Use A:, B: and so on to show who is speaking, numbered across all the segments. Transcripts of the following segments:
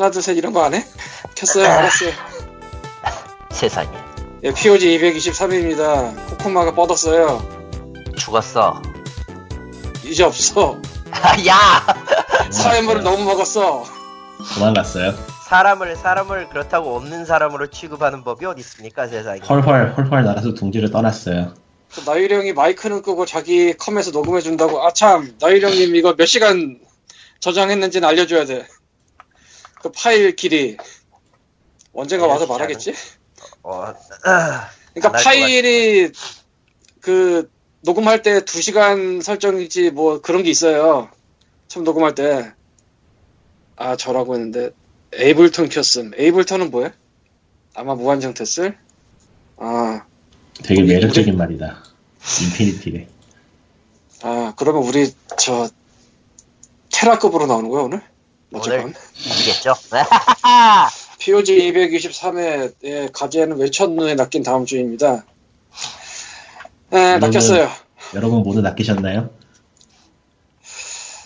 A: 하나 둘 셋 이런 거 안 해? 켰어요 알았어요
B: 세상에.
A: 예, POG 223회입니다 코코마가 뻗었어요
B: 죽었어.
A: 이제 없어
B: 야!
A: 사회물을 너무 먹었어
C: 도망갔어요.
B: 사람을, 사람을 그렇다고 없는 사람으로 취급하는 법이 어디 있습니까, 세상에.
C: 헐헐 헐헐 날아서 둥지를 떠났어요.
A: 그 나유령이 마이크는 끄고 자기 컴에서 녹음해 준다고 아참 나유령님 이거 몇 시간 저장했는지는 알려줘야 돼 그 파일 길이 언젠가 와서
B: 알려주지
A: 말하겠지?
B: 어,
A: 그러니까
B: 안할것
A: 파일이 그 녹음할 때 2시간 설정이지 뭐 그런 게 있어요. 처음 녹음할 때. 아 저라고 했는데 에이블턴 켰음. 에이블턴은 뭐야? 아마 무한정 됐을? 아,
C: 되게
A: 우리-
C: 매력적인 말이다. 인피니티래.
A: 아 그러면 우리 저 테라급으로 나오는 거야 오늘? 어쨌건
B: 이기겠죠?
A: POG 223회의 가제는 왜 첫눈에 낚인 다음 주입니다. 네, 낚였어요.
C: 여러분 모두 낚이셨나요?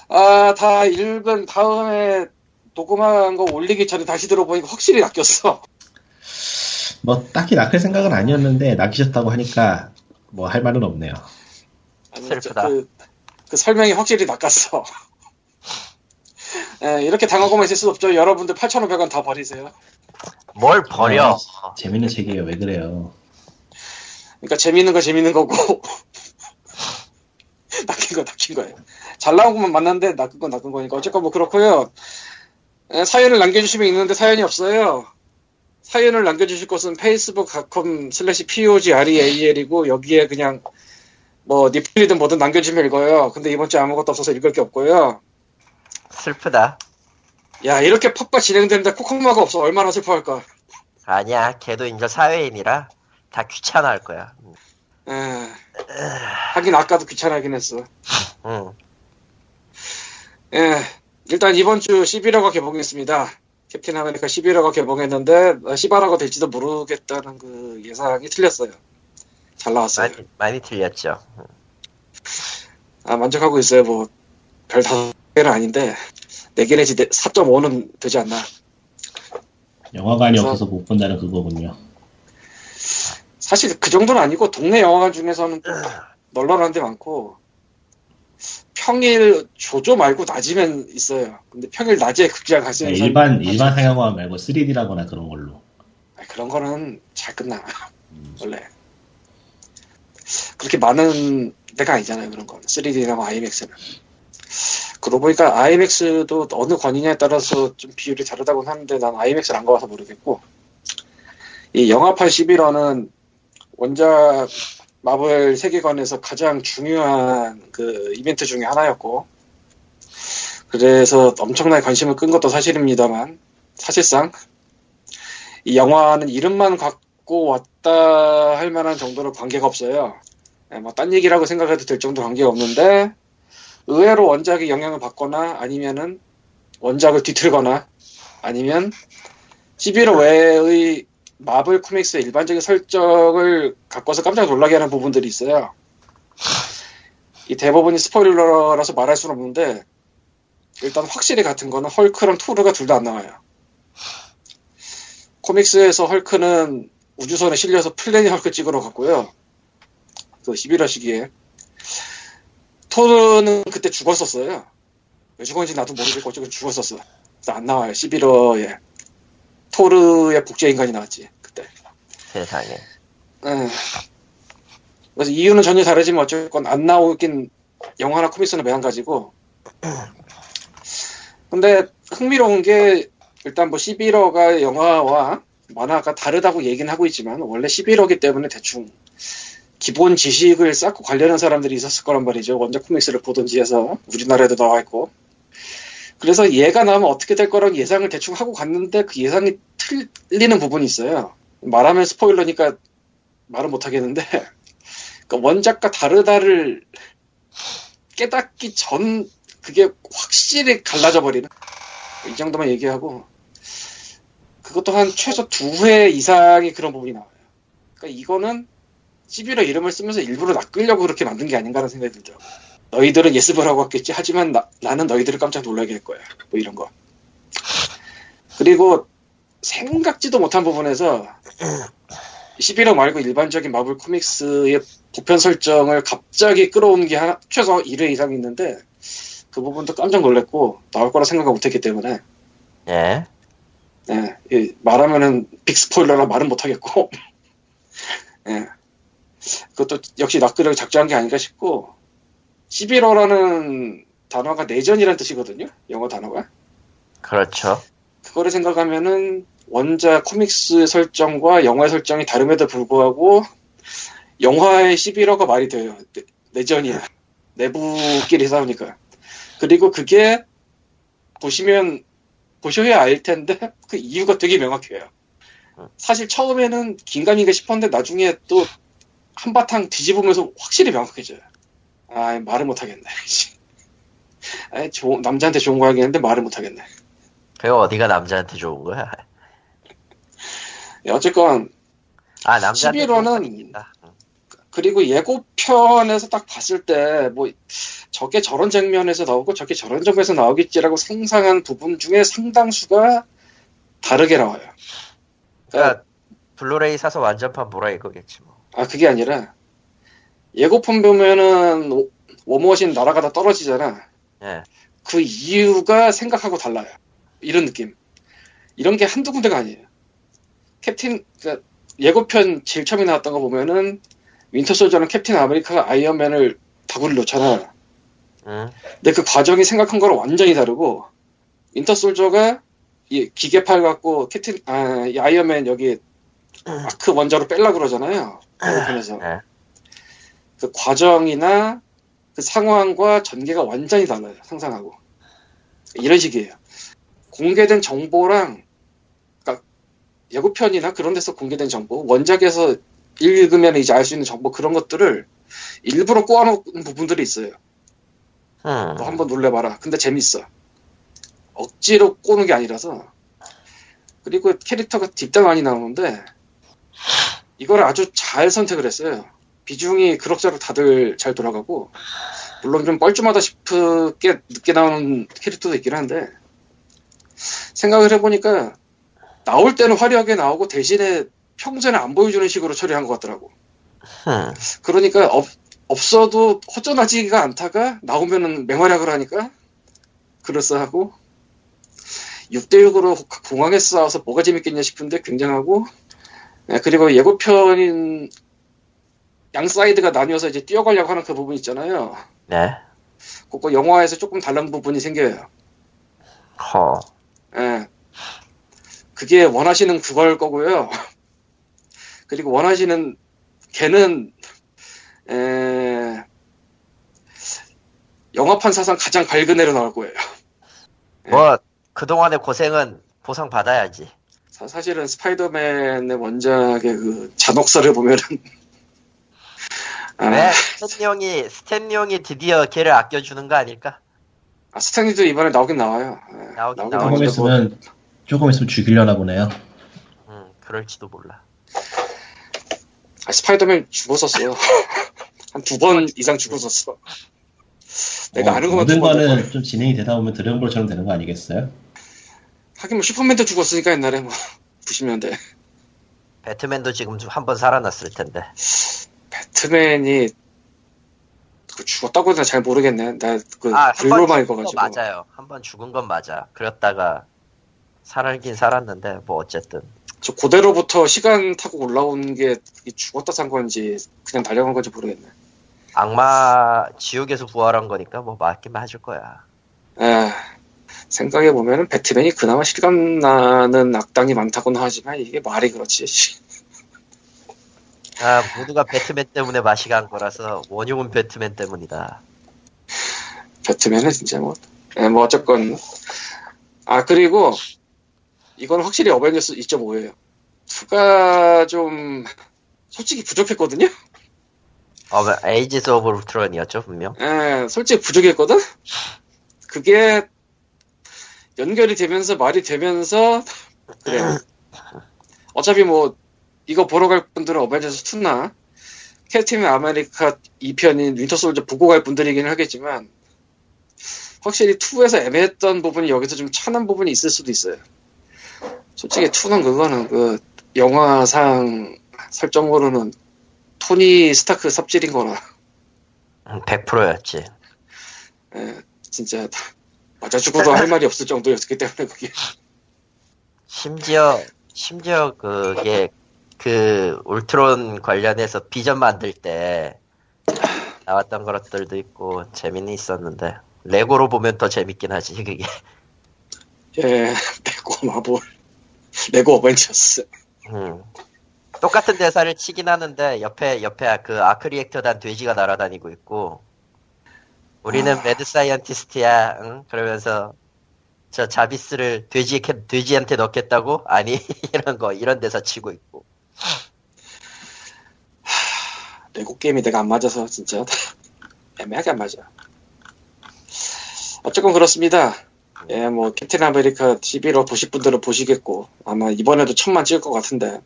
A: 아, 다 읽은 다음에 녹음한 거 올리기 전에 다시 들어보니까 확실히 낚였어.
C: 뭐 딱히 낚을 생각은 아니었는데 낚이셨다고 하니까 뭐 할 말은 없네요.
A: 아니,
B: 슬프다.
A: 저, 그, 그 설명이 확실히 낚았어. 예, 이렇게 당하고만 있을 수 없죠. 여러분들 8,500원 다 버리세요.
B: 뭘 버려.
C: 어, 재밌는 책이에요. 왜 그래요?
A: 그러니까 재밌는 거 재밌는 거고 낚인 거 낚인 거예요. 잘 나온 것만 만났는데 낚은 건 낚은 거니까 어쨌건 뭐 그렇고요. 예, 사연을 남겨주시면 있는데 사연이 없어요. 사연을 남겨주실 곳은 facebook.com slash pogreal이고 여기에 그냥 뭐 니플이든 뭐든 남겨주시면 읽어요. 근데 이번 주에 아무것도 없어서 읽을 게 없고요.
B: 슬프다.
A: 야 이렇게 팍팍 진행되는데 코코마가 없어 얼마나 슬퍼할까.
B: 아니야, 걔도 이제 사회인이라 다 귀찮아 할 거야.
A: 에, 하긴 아까도 귀찮아하긴 했어.
B: 응.
A: 예, 일단 이번 주 시빌 워가 개봉했습니다. 캡틴 아메리카 시빌 워가 개봉했는데 어, 10화라고 될지도 모르겠다는 그 예상이 틀렸어요. 잘 나왔어요.
B: 많이, 많이 틀렸죠.
A: 아, 만족하고 있어요. 뭐 별 다섯 개는 아닌데 4개 내지 4.5는 되지 않나.
C: 영화관이
A: 그래서-
C: 없어서 못 본다는 그거군요.
A: 사실 그 정도는 아니고 동네 영화관 중에서는 좀 널널한 데 많고 평일 조조 말고 낮이면 있어요. 근데 평일 낮에 극장 있는
C: 네, 일반 일반 상영화 말고 3D라거나 그런 걸로.
A: 아, 그런 거는 잘 끝나.
C: 음,
A: 원래 그렇게 많은 데가 아니잖아요 그런 건 3D나 뭐 IMAX는 그러고 보니까 IMAX도 어느 권이냐에 따라서 좀 비율이 다르다고 하는데 난 IMAX를 안 가봐서 모르겠고 이 영화판 11화는 원작 마블 세계관에서 가장 중요한 그 이벤트 중에 하나였고 그래서 엄청나게 관심을 끈 것도 사실입니다만 사실상 이 영화는 이름만 갖고 왔다 할 만한 정도로 관계가 없어요. 예, 뭐딴 얘기라고 생각해도 될 정도 관계가 없는데 의외로 원작의 영향을 받거나 아니면은 원작을 뒤틀거나 아니면 11호 외의 마블 코믹스의 일반적인 설정을 갖고서 깜짝 놀라게 하는 부분들이 있어요. 이 대부분이 스포일러라서 말할 수는 없는데 일단 확실히 같은 거는 헐크랑 토르가 둘 다 안 나와요. 코믹스에서 헐크는 우주선에 실려서 플래닛 헐크 찍으러 갔고요. 그 11화 시기에. 토르는 그때 죽었었어요. 왜 죽었는지 나도 모르겠고 어쨌든 죽었었어. 그래서 안 나와요. 11화에. 토르의 복제 인간이 나왔지. 그때.
B: 세상에.
A: 에. 그래서 이유는 전혀 다르지만 어쨌건 안 나오긴 영화나 코믹스는 매한가지고. 근데 흥미로운 게 일단 뭐 11호가 영화와 만화가 다르다고 얘기는 하고 있지만 원래 11호기 때문에 대충 기본 지식을 쌓고 관련한 사람들이 있었을 거란 말이죠. 원작 코믹스를 보든지 해서 우리나라에도 나와 있고. 그래서 얘가 나오면 어떻게 될 거라고 예상을 대충 하고 갔는데 그 예상이 틀리는 부분이 있어요. 말하면 스포일러니까 말은 못 하겠는데 그러니까 원작과 다르다를 깨닫기 전 그게 확실히 갈라져 버리는 이 정도만 얘기하고 그것도 한 최소 두 회 이상의 그런 부분이 나와요. 그러니까 이거는 11호 이름을 쓰면서 일부러 낚으려고 그렇게 만든 게 아닌가라는 생각이 들더라고. 너희들은 예습을 하고 왔겠지. 하지만 나, 는 너희들을 깜짝 놀라게 할 거야. 뭐 이런 거. 그리고 생각지도 못한 부분에서 11호 말고 일반적인 마블 코믹스의 보편 설정을 갑자기 끌어온 게 하나- 최소 1회 이상 있는데 그 부분도 깜짝 놀랐고 나올 거라 생각을 못했기 때문에
B: 예.
A: 예, 이 말하면은 빅 스포일러라 말은 못하겠고 예. 그것도 역시 낚으를 작정한 게 아닌가 싶고 11호라는 단어가 내전이라는 뜻이거든요 영어 단어가
B: 그렇죠.
A: 그거를 생각하면은 원작 코믹스 설정과 영화의 설정이 다름에도 불구하고 영화의 11호가 말이 돼요. 내- 내전이야. 내부끼리 싸우니까. 그리고 그게 보시면 보셔야 알 텐데 그 이유가 되게 명확해요. 사실 처음에는 긴가민가 싶었는데 나중에 또 한바탕 뒤집으면서 확실히 명확해져요. 아 말을 못하겠네. 아, 좋- 남자한테 좋은 거 하겠는데 말을 못하겠네.
B: 그거 어디가 남자한테 좋은 거야?
A: 예, 어쨌건
B: 아, 남자한테
A: 11호는
B: 좋은 건 있다. 응.
A: 그리고 예고편에서 딱 봤을 때 뭐 저게 저런 장면에서 나오고 저게 저런 장면에서 나오겠지라고 상상한 부분 중에 상당수가 다르게 나와요.
B: 그러니까 블루레이 사서 완전판 보라 이거겠지 뭐.
A: 아 그게 아니라 예고편 보면은 오- 워머신 날아가다 떨어지잖아.
B: 예.
A: 그 이유가 생각하고 달라요. 이런 느낌. 이런 게 한두 군데가 아니에요. 캡틴, 그러니까 예고편 제일 처음에 나왔던 거 보면은 윈터 솔저는 캡틴 아메리카가 아이언맨을 다구를 놓잖아.
B: 응.
A: 근데 그 과정이 생각한 거랑 완전히 다르고 윈터 솔저가 이 기계팔 갖고 캡틴, 아, 이 아이언맨 여기 arc 원자로 뺄라 그러잖아요. 예고편에서.
B: 예.
A: 그 과정이나 그 상황과 전개가 완전히 달라요. 상상하고. 이런 식이에요. 공개된 정보랑, 그러니까 예고편이나 그런 데서 공개된 정보, 원작에서 읽으면 이제 알 수 있는 정보 그런 것들을 일부러 꼬아놓은 부분들이 있어요.
B: 응.
A: 너 한번 놀래봐라. 근데 재밌어. 억지로 꼬는 게 아니라서. 그리고 캐릭터가 딥다 많이 나오는데, 이걸 아주 잘 선택을 했어요. 비중이 그럭저럭 다들 잘 돌아가고, 물론 좀 뻘쭘하다 싶게 늦게 나오는 캐릭터도 있긴 한데, 생각을 해보니까, 나올 때는 화려하게 나오고, 대신에 평소에는 안 보여주는 식으로 처리한 것 같더라고.
B: 응.
A: 그러니까 없, 없어도 허전하지가 않다가 나오면은 맹활약을 하니까 그럴싸하고 6대6으로 공항에 싸워서 뭐가 재밌겠냐 싶은데 굉장하고 예, 그리고 예고편인 양 사이드가 나뉘어서 이제 뛰어가려고 하는 그 부분 있잖아요.
B: 네.
A: 그거 영화에서 조금 다른 부분이 생겨요.
B: 허.
A: 예. 그게 원하시는 그걸 거고요. 그리고 원하시는 걔는 에... 영화판 사상 가장 밝은 애로 나올 거예요.
B: 뭐 그동안의 고생은 보상 받아야지.
A: 사, 사실은 스파이더맨의 원작의 그 잔혹사를 보면은 아,
B: 왜 스탠리 형이 스탠리 형이 드디어 걔를 아껴주는 거 아닐까?
A: 아, 스탠리도 이번에 나오긴 나와요. 예,
B: 나오긴
A: 나오긴
C: 조금 있으면 조금 있으면 죽이려나 보네요.
B: 응. 그럴지도 몰라.
A: 아, 스파이더맨 죽었었어요. 한 두 번 이상 죽었었어. 내가
C: 어,
A: 아는 것만
C: 모든 거는 좀 진행이 되다 보면 드래곤볼처럼 되는 거 아니겠어요?
A: 하긴 뭐 슈퍼맨도 죽었으니까 옛날에 뭐 90년대
B: 배트맨도 지금 한 번 살아났을 텐데.
A: 배트맨이 그 죽었다고 해서 잘 모르겠네. 나그
B: 아,
A: 글로만 읽어가지고.
B: 맞아요. 한 번 죽은 건 맞아. 그랬다가 살긴 살았는데 뭐 어쨌든.
A: 저 그대로부터 시간 타고 올라온 게 죽었다 산 건지 그냥 달려간 건지 모르겠네.
B: 악마 지옥에서 부활한 거니까 뭐 맞긴 맞을 거야.
A: 에, 생각해 보면은 배트맨이 그나마 실감 나는 악당이 많다고는 하지만 이게 말이 그렇지. 씨.
B: 아 모두가 배트맨 때문에 맛이 간 거라서 원흉은 배트맨 때문이다.
A: 배트맨은 진짜 뭐, 에, 뭐 어쨌건 아 그리고 이건 확실히 어벤져스 2.5예요. 2가 좀 솔직히 부족했거든요.
B: 어, 에이지스 오브 울트론이었죠 분명.
A: 예, 솔직히 부족했거든? 그게 연결이 되면서 말이 되면서 그래. 어차피 뭐 이거 보러 갈 분들은 어벤져스 2나 캡틴 아메리카 2편인 윈터 솔저 보고 갈 분들이긴 하겠지만 확실히 2에서 애매했던 부분이 여기서 좀 차는 부분이 있을 수도 있어요. 솔직히 2는 그거는 그 영화상 설정으로는 토니 스타크 삽질인 거라
B: 100%였지.
A: 예, 진짜 맞아 죽어도 할 말이 없을 정도였기 때문에 그게
B: 심지어 심지어 그게 그 울트론 관련해서 비전 만들 때 나왔던 것들도 있고 재미는 있었는데 레고로 보면 더 재밌긴 하지 그게.
A: 예 레고 마블 레고 어벤져스
B: 음. 똑같은 대사를 치긴 하는데 옆에 옆에 그 arc reactor 단 돼지가 날아다니고 있고 우리는
A: 아.
B: mad scientist야 응? 그러면서 저 자비스를 돼지 돼지한테 넣겠다고 아니 이런 거 이런 대사 치고 있고
A: 레고 게임이 내가 안 맞아서 진짜 애매하게 안 맞아. 어쨌건 그렇습니다. 예, 뭐 캡틴 아메리카 11호 보실 분들은 보시겠고 아마 이번에도 천만 찍을 것 같은데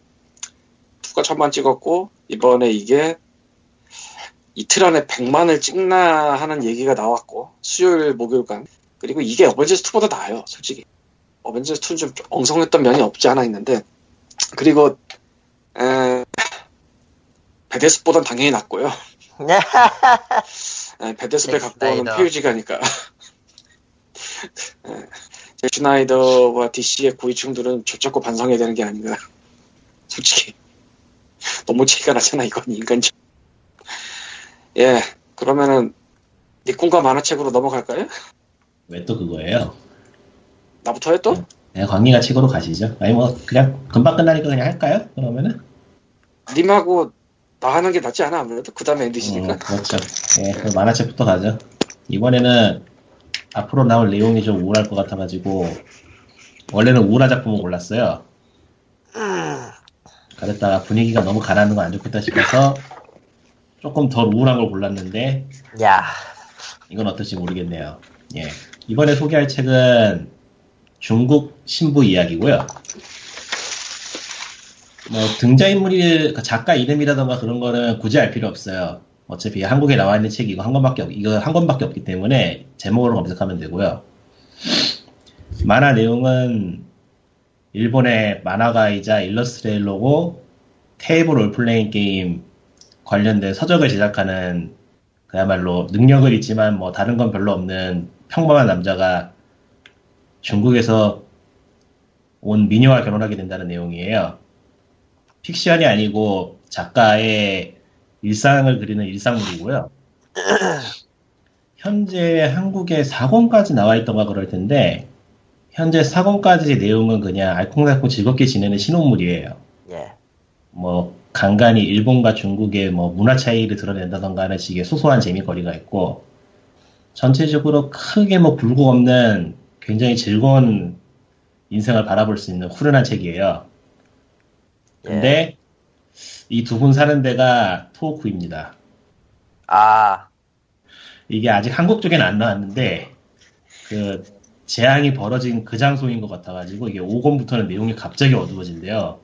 A: two가 천만 찍었고 이번에 이게 이틀 안에 100만을 찍나 하는 얘기가 나왔고 수요일 목요일간. 그리고 이게 어벤져스 2보다 나아요 솔직히. 어벤져스 2는 좀 엉성했던 면이 없지 않아 있는데 그리고 에, 배대슈보단 당연히 낫고요. 에, 베데스배
B: 잭
A: 갖고 오는 에, 잭 슈나이더와 DC의 고위층들은 조잡고 반성해야 되는 게 아닌가. 솔직히. 너무 차이가 나잖아 이건 인간적 예 그러면은 니꾼과 만화책으로 넘어갈까요?
C: 왜 또 그거예요?
A: 나부터 해 또?
C: 네, 광리가 책으로 가시죠. 아니 뭐 그냥 금방 끝나니까 그냥 할까요? 그러면은
A: 님하고 나 하는 게 낫지 않아 아무래도 그 다음에
C: 어,
A: 엔디시니까
C: 그렇죠. 예, 그럼 만화책부터 가죠. 이번에는 앞으로 나올 내용이 좀 우울할 것 같아가지고 원래는 우울한 작품을 골랐어요.
B: 음,
C: 그랬다가 분위기가 너무 가라앉는 거 안 좋겠다 싶어서 조금 덜 우울한 걸 골랐는데
B: 야
C: 이건 어떨지 모르겠네요. 예. 이번에 소개할 책은 중국 신부 이야기고요. 뭐 등장인물이 그 작가 이름이라던가 그런 거는 굳이 알 필요 없어요. 어차피 한국에 나와 있는 책이 이거 한 권밖에 없, 이거 한 권밖에 없기 때문에 제목으로 검색하면 되고요. 만화 내용은 일본의 만화가이자 일러스트레일러고 테이블 롤플레잉 게임 관련된 서적을 제작하는 그야말로 능력을 있지만 뭐 다른 건 별로 없는 평범한 남자가 중국에서 온 미녀와 결혼하게 된다는 내용이에요. 픽션이 아니고 작가의 일상을 그리는 일상물이고요. 현재 한국에 4권까지 나와 있던가 그럴 텐데 현재 4권까지 내용은 그냥 알콩달콩 즐겁게 지내는 신혼물이에요.
B: 예.
C: 뭐 간간히 일본과 중국의 뭐 문화 차이를 드러낸다던가 하는 식의 소소한 재미거리가 있고 전체적으로 크게 뭐 굴곡 없는 굉장히 즐거운 인생을 바라볼 수 있는 후련한 책이에요.
B: 예.
C: 근데 이두 분 사는 데가 토호쿠입니다.
B: 아
C: 이게 아직 한국 쪽에는 안 나왔는데 그 재앙이 벌어진 그 장소인 것 같아가지고 이게 5권부터는 내용이 갑자기 어두워진대요.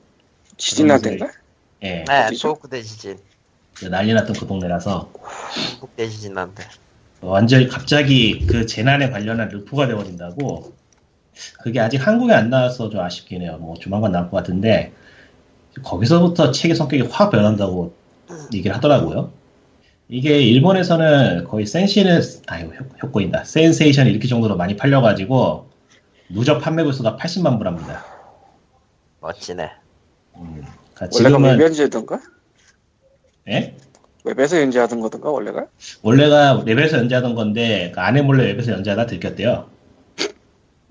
A: 지진날 때인가?
C: 예,
B: 네? 소호쿠 대지진
C: 그 난리 났던 그 동네라서
B: 한국 대지진 난데
C: 완전히 갑자기 그 재난에 관련한 르포가 되어버린다고 그게 아직 한국에 안 나와서 좀 아쉽긴 해요. 뭐 조만간 나올 것 같은데 거기서부터 책의 성격이 확 변한다고 얘기를 하더라고요. 이게 일본에서는 거의 센시는 아유 효- 효과인다 센세이션 이렇게 정도로 많이 팔려가지고 누적 판매 부수가 80만 부랍니다.
B: 멋지네
C: 음,
A: 원래가
C: 지금은
A: 웹 연재던가?
C: 예?
A: 웹에서 연재하던 거던가 원래가?
C: 원래가 웹에서 연재하던 건데 그 아내 몰래 웹에서 연재하다 들켰대요.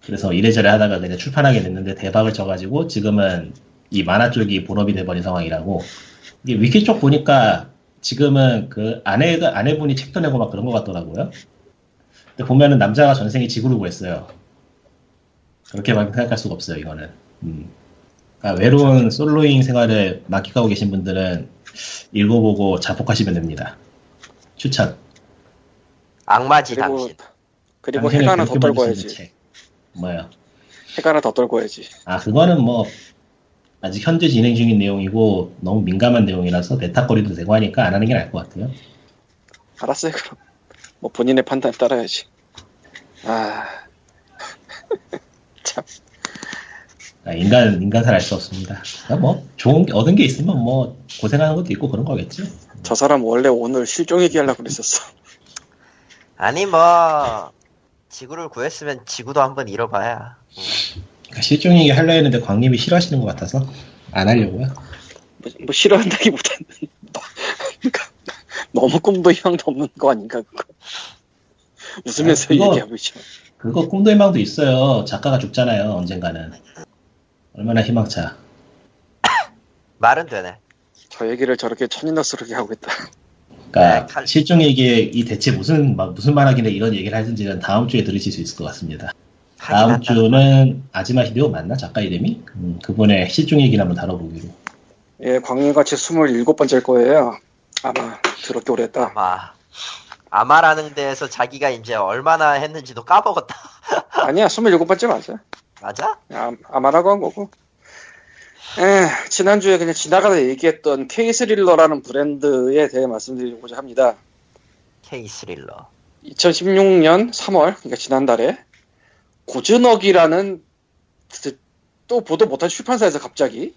C: 그래서 이래저래 하다가 그냥 출판하게 됐는데 대박을 쳐가지고 지금은 이 만화 쪽이 본업이 돼버린 상황이라고. 이게 위키 쪽 보니까 지금은 그 아내가 아내분이 책도 내고 막 그런 것 같더라고요. 근데 보면은 남자가 전생에 지구를 구했어요. 그렇게만 생각할 수가 없어요 이거는. 음. 그러니까 외로운 솔로잉 생활을 만끽하고 계신 분들은 읽어보고 자폭하시면 됩니다. 추천.
B: 악마지
A: 그리고
B: 당신
A: 그리고 해가 하나 더
C: 그렇게
A: 떨고
C: 만드시는
A: 야지
C: 책. 뭐요?
A: 해가 하나 더 떨고 야지
C: 아 그거는 뭐 아직 현재 진행 중인 내용이고 너무 민감한 내용이라서 메타거리도 되고 하니까 안 하는 게 나을 것 같아요.
A: 알았어요 그럼 뭐 본인의 판단에 따라야지 아... 참
C: 아, 인간 인간살 알 수 없습니다. 그러니까 뭐 좋은 게 얻은 게 있으면 뭐 고생하는 것도 있고 그런 거겠지.
A: 저 사람 원래 오늘 실종 얘기하려고 그랬었어.
B: 아니 뭐 지구를 구했으면 지구도 한번 잃어봐야.
C: 그러니까 실종 얘기 하려 했는데 광님이 싫어하시는 것 같아서 안 하려고요.
A: 뭐, 뭐 싫어한다기보다는 그러니까 너무 꿈도 희망도 없는 거 아닌가 그거. 웃으면서
C: 아, 그거-
A: 얘기하고 있죠.
C: 그거 꿈도 희망도 있어요. 작가가 죽잖아요. 언젠가는. 얼마나 희망차.
B: 말은 되네.
A: 저 얘기를 저렇게 천인덕스럽게 하고 있다.
C: 그러니까
B: 네, 칼-
C: 실종 얘기에 이 대체 무슨 막 무슨 말하길래 이런 얘기를 하는지는 다음 주에 들으실 수 있을 것 같습니다. 다음. 주는 아지마 히데오 맞나 작가 이름이? 음, 그분의 실종 얘기를 한번 다뤄보기로.
A: 예, 광림같이 27번째일 거예요. 아마 더럽게 오래 했다.
B: 아마 아마라는 데에서 자기가 이제 얼마나 했는지도 까먹었다.
A: 아니야, 27번째 맞아.
B: 맞아?
A: 아, 아마라고 한 거고. 에, 지난주에 그냥 지나가다 얘기했던 K3릴러라는 브랜드에 대해 말씀드리고자 합니다.
B: K 스릴러.
A: 2016년 3월, 그러니까 지난달에 고즈넉이라는 그- 또 보도 못한 출판사에서 갑자기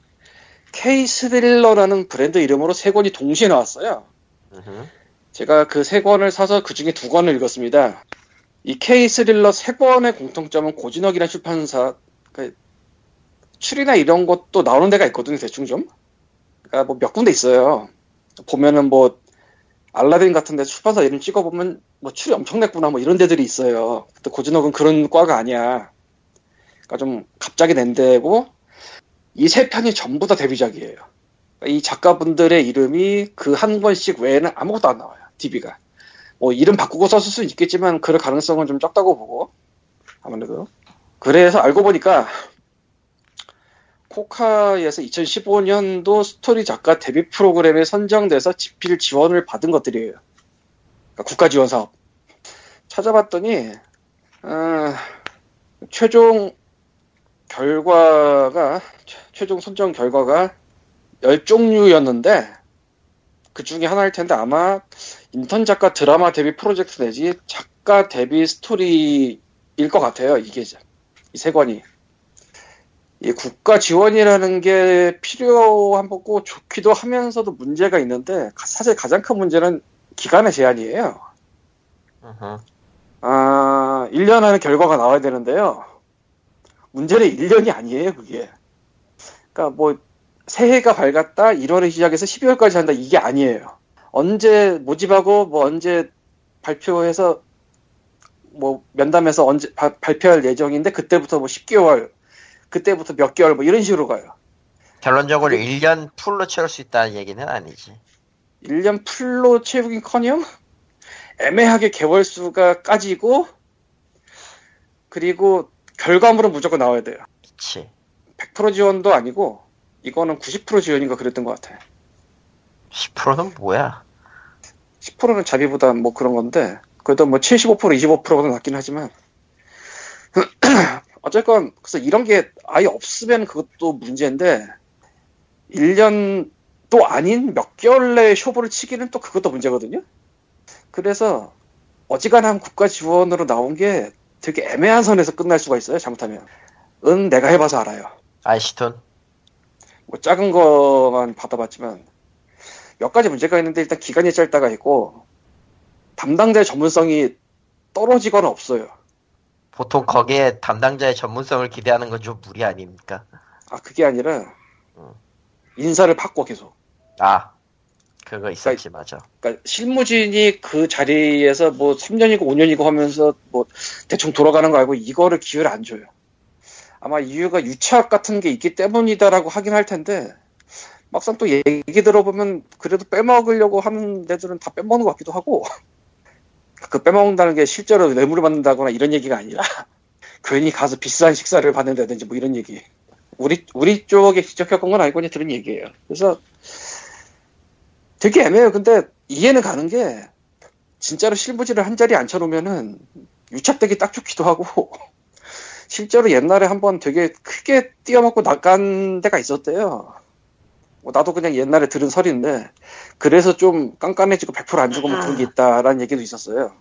A: K3릴러라는 브랜드 이름으로 세 권이 동시에 나왔어요.
B: 음흠.
A: 제가 그 세 권을 사서 그 중에 두 권을 읽었습니다. 이 K 스릴러 세 권의 공통점은 고진혁이라는 출판사 그 출이나 이런 것도 나오는 데가 있거든요, 대충 좀. 그러니까 뭐 몇 군데 있어요. 보면은 뭐 알라딘 같은 데 출판사 이름 찍어보면 뭐 출이 엄청났구나 뭐 이런 데들이 있어요. 근데 고진혁은 그런 과가 아니야. 그러니까 좀 갑자기 낸 데고 이 세 편이 전부 다 데뷔작이에요. 이 작가분들의 이름이 그 한 권씩 외에는 아무것도 안 나와요. DB가. 뭐 이름 바꾸고 썼을 수 있겠지만 그럴 가능성은 좀 적다고 보고 아무래도 그래서 알고 보니까 코카에서 2015년도 스토리 작가 데뷔 프로그램에 선정돼서 집필 지원을 받은 것들이에요. 그러니까 국가 지원 사업. 찾아봤더니 어, 최종 결과가 최- 최종 선정 결과가 10종류였는데 그 중에 하나일 텐데 아마 인턴 작가 드라마 데뷔 프로젝트 내지 작가 데뷔 스토리일 것 같아요. 이게 이 세 권이. 이 국가 지원이라는 게 필요한 거고 좋기도 하면서도 문제가 있는데 가- 사실 가장 큰 문제는 기간의 제한이에요.
B: 음흠.
A: 아, 1년 안에 결과가 나와야 되는데요. 문제는 1년이 아니에요, 그게. 그러니까 뭐 새해가 밝았다 1월에 시작해서 12월까지 한다 이게 아니에요. 언제 모집하고 뭐 언제 발표해서 뭐 면담해서 언제 바- 발표할 예정인데 그때부터 뭐 10개월 그때부터 몇 개월 뭐 이런 식으로 가요.
B: 결론적으로 1년 풀로 채울 수 있다는 얘기는 아니지.
A: 1년 풀로 채우긴 커녕 애매하게 개월 수가 까지고 그리고 결과물은 무조건 나와야 돼요.
B: 그치.
A: 100% 지원도 아니고 이거는 90% 지원인가 그랬던 것 같아.
B: 10%는 뭐야?
A: 10%는 자비보다 뭐 그런 건데 그래도 뭐 75% 25%보다 낫긴 하지만 어쨌건 그래서 이런 게 아예 없으면 그것도 문제인데 1년 또 아닌 몇 개월 내에 쇼부를 치기는 또 그것도 문제거든요. 그래서 어지간한 국가 지원으로 나온 게 되게 애매한 선에서 끝날 수가 있어요. 잘못하면. 은 내가 해봐서 알아요.
B: 아이시톤?
A: 뭐 작은 거만 받아봤지만 몇 가지 문제가 있는데 일단 기간이 짧다가 있고 담당자의 전문성이 떨어지거나 없어요.
B: 보통 거기에 담당자의 전문성을 기대하는 건 좀 무리 아닙니까?
A: 아 그게 아니라
B: 어.
A: 인사를 바꿔 계속.
B: 아, 그거 있었지, 맞아.
A: 그러니까 실무진이 그 자리에서 뭐 3년이고 5년이고 하면서 뭐 대충 돌아가는 거 알고 이거를 기회를 안 줘요. 아마 이유가 유착 같은 게 있기 때문이다라고 하긴 할 텐데 막상 또 얘기 들어보면 그래도 빼먹으려고 하는 데들은 다 빼먹는 것 같기도 하고 그 빼먹는다는 게 실제로 뇌물을 받는다거나 이런 얘기가 아니라 괜히 가서 비싼 식사를 받는다든지 뭐 이런 얘기. 우리 우리 쪽에 겪은 건 아니고 그냥 들은 얘기예요. 그래서 되게 애매해요. 근데 이해는 가는 게 진짜로 실무지를 한 자리에 앉혀놓으면은 유착되기 딱 좋기도 하고 실제로 옛날에 한번 되게 크게 뛰어먹고 나간 데가 있었대요. 뭐 나도 그냥 옛날에 들은 설인데 그래서 좀 깐깐해지고 100%안 주고 뭐 그런 게 있다라는 얘기도 있었어요.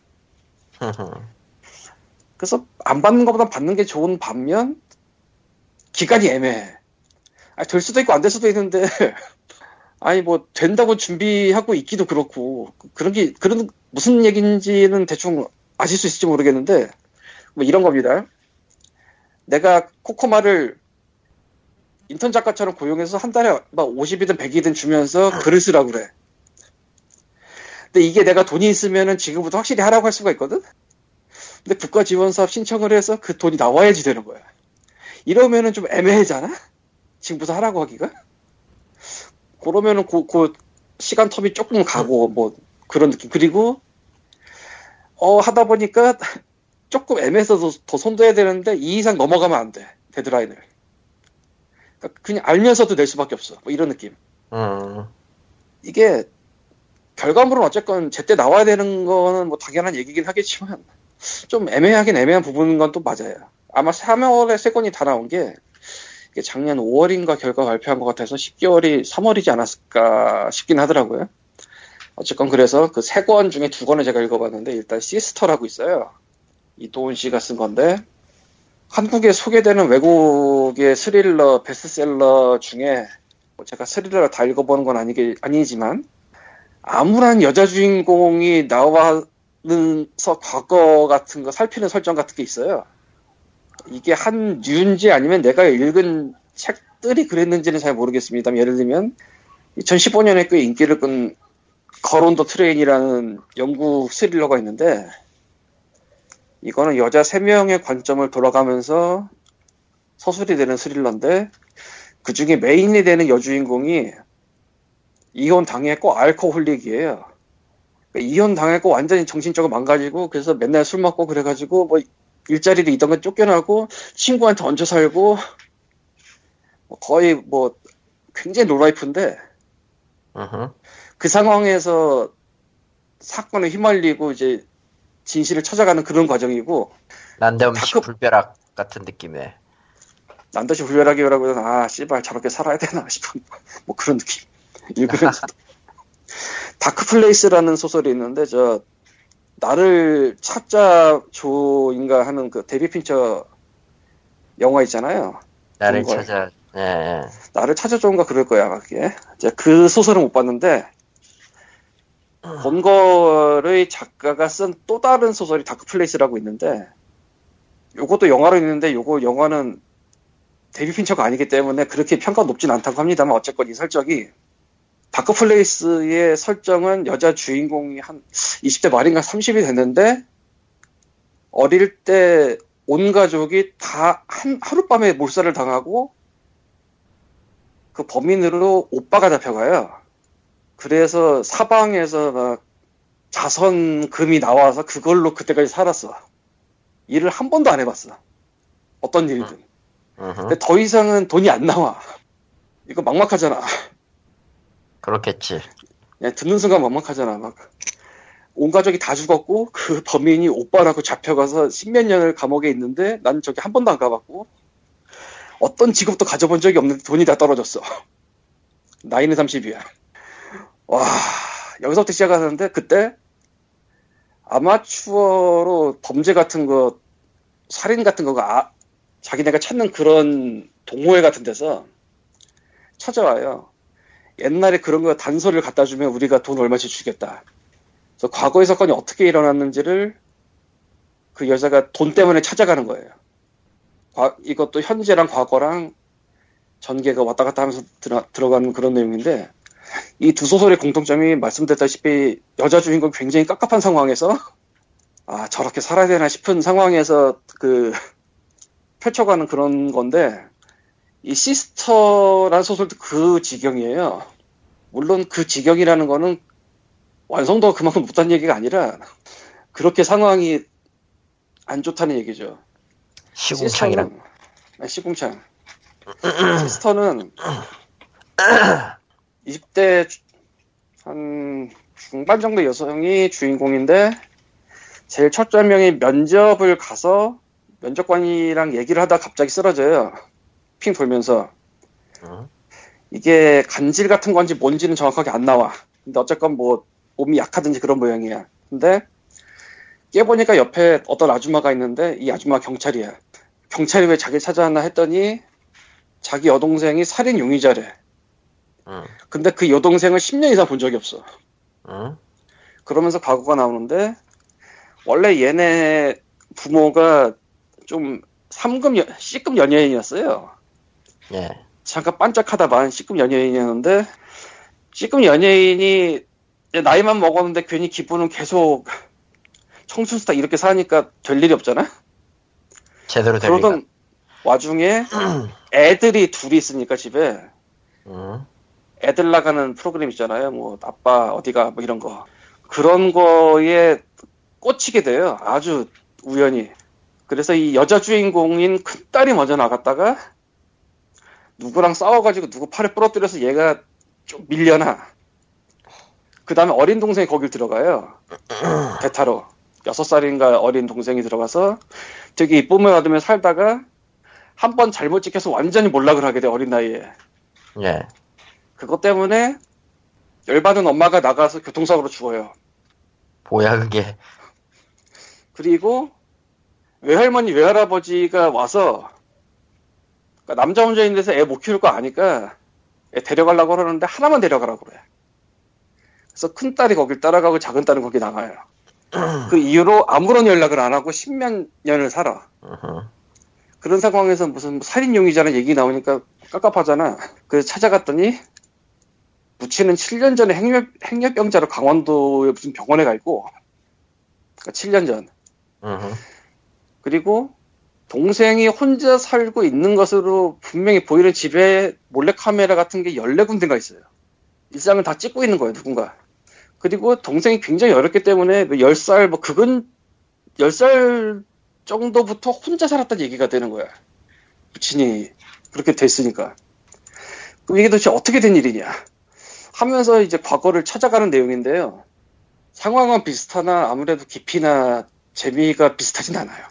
A: 그래서 안 받는 것보다 받는 게 좋은 반면 기간이 애매해. 아니, 될 수도 있고 안 될 수도 있는데 아니 뭐 된다고 준비하고 있기도 그렇고 그런 게 그런 무슨 얘기인지는 대충 아실 수 있을지 모르겠는데 뭐 이런 겁니다. 내가 코코마를 인턴 작가처럼 고용해서 한 달에 막 50이든 100이든 주면서 글을 쓰라고 그래. 근데 이게 내가 돈이 있으면은 지금부터 확실히 하라고 할 수가 있거든? 근데 국가 지원 사업 신청을 해서 그 돈이 나와야지 되는 거야. 이러면은 좀 애매해잖아? 지금부터 하라고 하기가? 그러면은 그, 그 시간 텀이 조금 가고 뭐 그런 느낌. 그리고 어 하다 보니까 조금 애매해서 더, 더 손대야 되는데 이 이상 넘어가면 안 돼. 데드라인을. 그러니까 그냥 알면서도 낼 수밖에 없어. 뭐 이런 느낌.
B: 음,
A: 이게 결과물은 어쨌건 제때 나와야 되는 거는 뭐 당연한 얘기긴 하겠지만 좀 애매하긴 애매한 부분인 건 또 맞아요. 아마 3월에 세 권이 다 나온 게 작년 5월인가 결과 발표한 것 같아서 10개월이 3월이지 않았을까 싶긴 하더라고요. 어쨌건 그래서 그 세 권 중에 두 권을 제가 읽어봤는데 일단 시스터라고 있어요. 이도훈 씨가 쓴 건데 한국에 소개되는 외국의 스릴러 베스트셀러 중에 뭐 제가 스릴러를 다 읽어보는 건 아니게, 아니지만 아무런 여자 주인공이 나와서 과거 같은 거 살피는 설정 같은 게 있어요. 이게 한 류인지 아니면 내가 읽은 책들이 그랬는지는 잘 모르겠습니다. 예를 들면 2015년에 꽤 인기를 끈 Girl on the Train이라는 영국 스릴러가 있는데 이거는 여자 3명의 관점을 돌아가면서 서술이 되는 스릴러인데 그 중에 메인이 되는 여주인공이 이혼 당했고 알코올릭이에요. 그러니까 이혼 당했고 완전히 정신적으로 망가지고 그래서 맨날 술 먹고 그래가지고 뭐 일자리를 있던 건 쫓겨나고 친구한테 얹혀 살고 뭐 거의 뭐 굉장히 노라이프인데
B: 음흠.
A: 그 상황에서 사건에 휘말리고 이제 진실을 찾아가는 그런 과정이고
B: 난데없이
A: 다크-
B: 불벼락 같은 느낌의.
A: 난다시 불멸하기라고는 아 씨발 저렇게 살아야 되나 싶은 뭐 그런 느낌 읽으면서 다크플레이스라는 소설이 있는데 저 나를 찾자 조인가 하는 그 데뷔 핀처 영화 있잖아요
B: 나를. 찾아. 예, 예.
A: 나를 찾아줘인가 그럴 거야 그게 이제 그 소설은 못 봤는데 본 거를 작가가 쓴 또 다른 소설이 다크플레이스라고 있는데 요것도 영화로 있는데 요거 영화는 데뷔 핀처가 아니기 때문에 그렇게 평가 높진 않다고 합니다만 어쨌건 이 설정이 다크플레이스의 설정은 여자 주인공이 한 20대 말인가 30이 됐는데 어릴 때 온 가족이 다 한 하룻밤에 몰살을 당하고 그 범인으로 오빠가 잡혀가요. 그래서 사방에서 막 자선금이 나와서 그걸로 그때까지 살았어. 일을 한 번도 안 해봤어. 어떤 일이든.
B: 음흠.
A: 근데 더 이상은 돈이 안 나와. 이거 막막하잖아.
B: 그렇겠지.
A: 그냥 듣는 순간 막막하잖아. 막. 온 가족이 다 죽었고, 그 범인이 오빠라고 잡혀가서 십몇 년을 감옥에 있는데, 난 저기 한 번도 안 가봤고, 어떤 직업도 가져본 적이 없는데 돈이 다 떨어졌어. 나이는 30이야. 와, 여기서부터 시작하는데, 그때, 아마추어로 범죄 같은 거, 살인 같은 거가, 아- 자기네가 찾는 그런 동호회 같은 데서 찾아와요. 옛날에 그런 거 단서를 갖다 주면 우리가 돈 얼마씩 주겠다. 그래서 과거의 사건이 어떻게 일어났는지를 그 여자가 돈 때문에 찾아가는 거예요. 과- 이것도 현재랑 과거랑 전개가 왔다 갔다 하면서 들어, 들어가는 그런 내용인데 이 두 소설의 공통점이 말씀드렸다시피 여자 주인공 굉장히 깝깝한 상황에서 아 저렇게 살아야 되나 싶은 상황에서 그 펼쳐가는 그런 건데 이 시스터라는 소설도 그 지경이에요. 물론 그 지경이라는 거는 완성도가 그만큼 못한 얘기가 아니라 그렇게 상황이 안 좋다는 얘기죠. 시스터는- 아, 시궁창. 시스터는 20대 한 중반 정도 여성이 주인공인데 제일 첫 설명이 면접을 가서 면접관이랑 얘기를 하다 갑자기 쓰러져요. 핑 돌면서
B: 응?
A: 이게 간질 같은 건지 뭔지는 정확하게 안 나와. 근데 어쨌건 뭐 몸이 약하든지 그런 모양이야. 근데 깨보니까 옆에 어떤 아줌마가 있는데 이 아줌마 가 경찰이야. 경찰이 왜 자기 찾아왔나 했더니 자기 여동생이 살인 용의자래.
B: 응.
A: 근데 그 여동생을 10년 이상 본 적이 없어.
B: 응?
A: 그러면서 과거가 나오는데 원래 얘네 부모가 좀 3급 연, C급 연예인이었어요.
B: 예.
A: 잠깐 반짝하다만 C급 연예인이었는데 C급 연예인이 나이만 먹었는데 괜히 기분은 계속 청춘스타 이렇게 사니까 될 일이 없잖아.
B: 제대로 될 리가.
A: 그러던 와중에 애들이 둘이 있으니까 집에
B: 응?
A: 애들 나가는 프로그램 있잖아요. 뭐 아빠 어디가 뭐 이런 거 그런 거에 꽂히게 돼요. 아주 우연히. 그래서 이 여자 주인공인 큰 딸이 먼저 나갔다가 누구랑 싸워가지고 누구 팔을 부러뜨려서 얘가 좀 밀려나. 그 다음에 어린 동생이 거길 들어가요. 배 타러. 여섯 살인가 어린 동생이 들어가서 되게 이쁨을 받으며 살다가 한 번 잘못 찍혀서 완전히 몰락을 하게 돼 어린 나이에.
B: 예.
A: 그것 때문에 열받은 엄마가 나가서 교통사고로 죽어요.
B: 뭐야 그게.
A: 그리고 외할머니 외할아버지가 와서 그러니까 남자 혼자 있는 데서 애 못 키울 거 아니까 애 데려가려고 그러는데 하나만 데려가라고 그래. 그래서 큰 딸이 거길 따라가고 작은 딸은 거기 나가요. 그 이후로 아무런 연락을 안 하고 십몇 년을 살아. 그런 상황에서 무슨 살인 용의자는 얘기 나오니까 깝깝하잖아. 그래서 찾아갔더니 부친은 7년 전에 행렬, 행렬병자로 강원도의 무슨 병원에 가 있고 그러니까 7년 전. 그리고 동생이 혼자 살고 있는 것으로 분명히 보이는 집에 몰래카메라 같은 게 14군데가 있어요. 일상을 다 찍고 있는 거예요, 누군가. 그리고 동생이 굉장히 어렸기 때문에 뭐 10살, 뭐 그건 10살 정도부터 혼자 살았다는 얘기가 되는 거야. 부친이 그렇게 됐으니까. 그럼 이게 도대체 어떻게 된 일이냐. 하면서 이제 과거를 찾아가는 내용인데요. 상황은 비슷하나 아무래도 깊이나 재미가 비슷하진 않아요.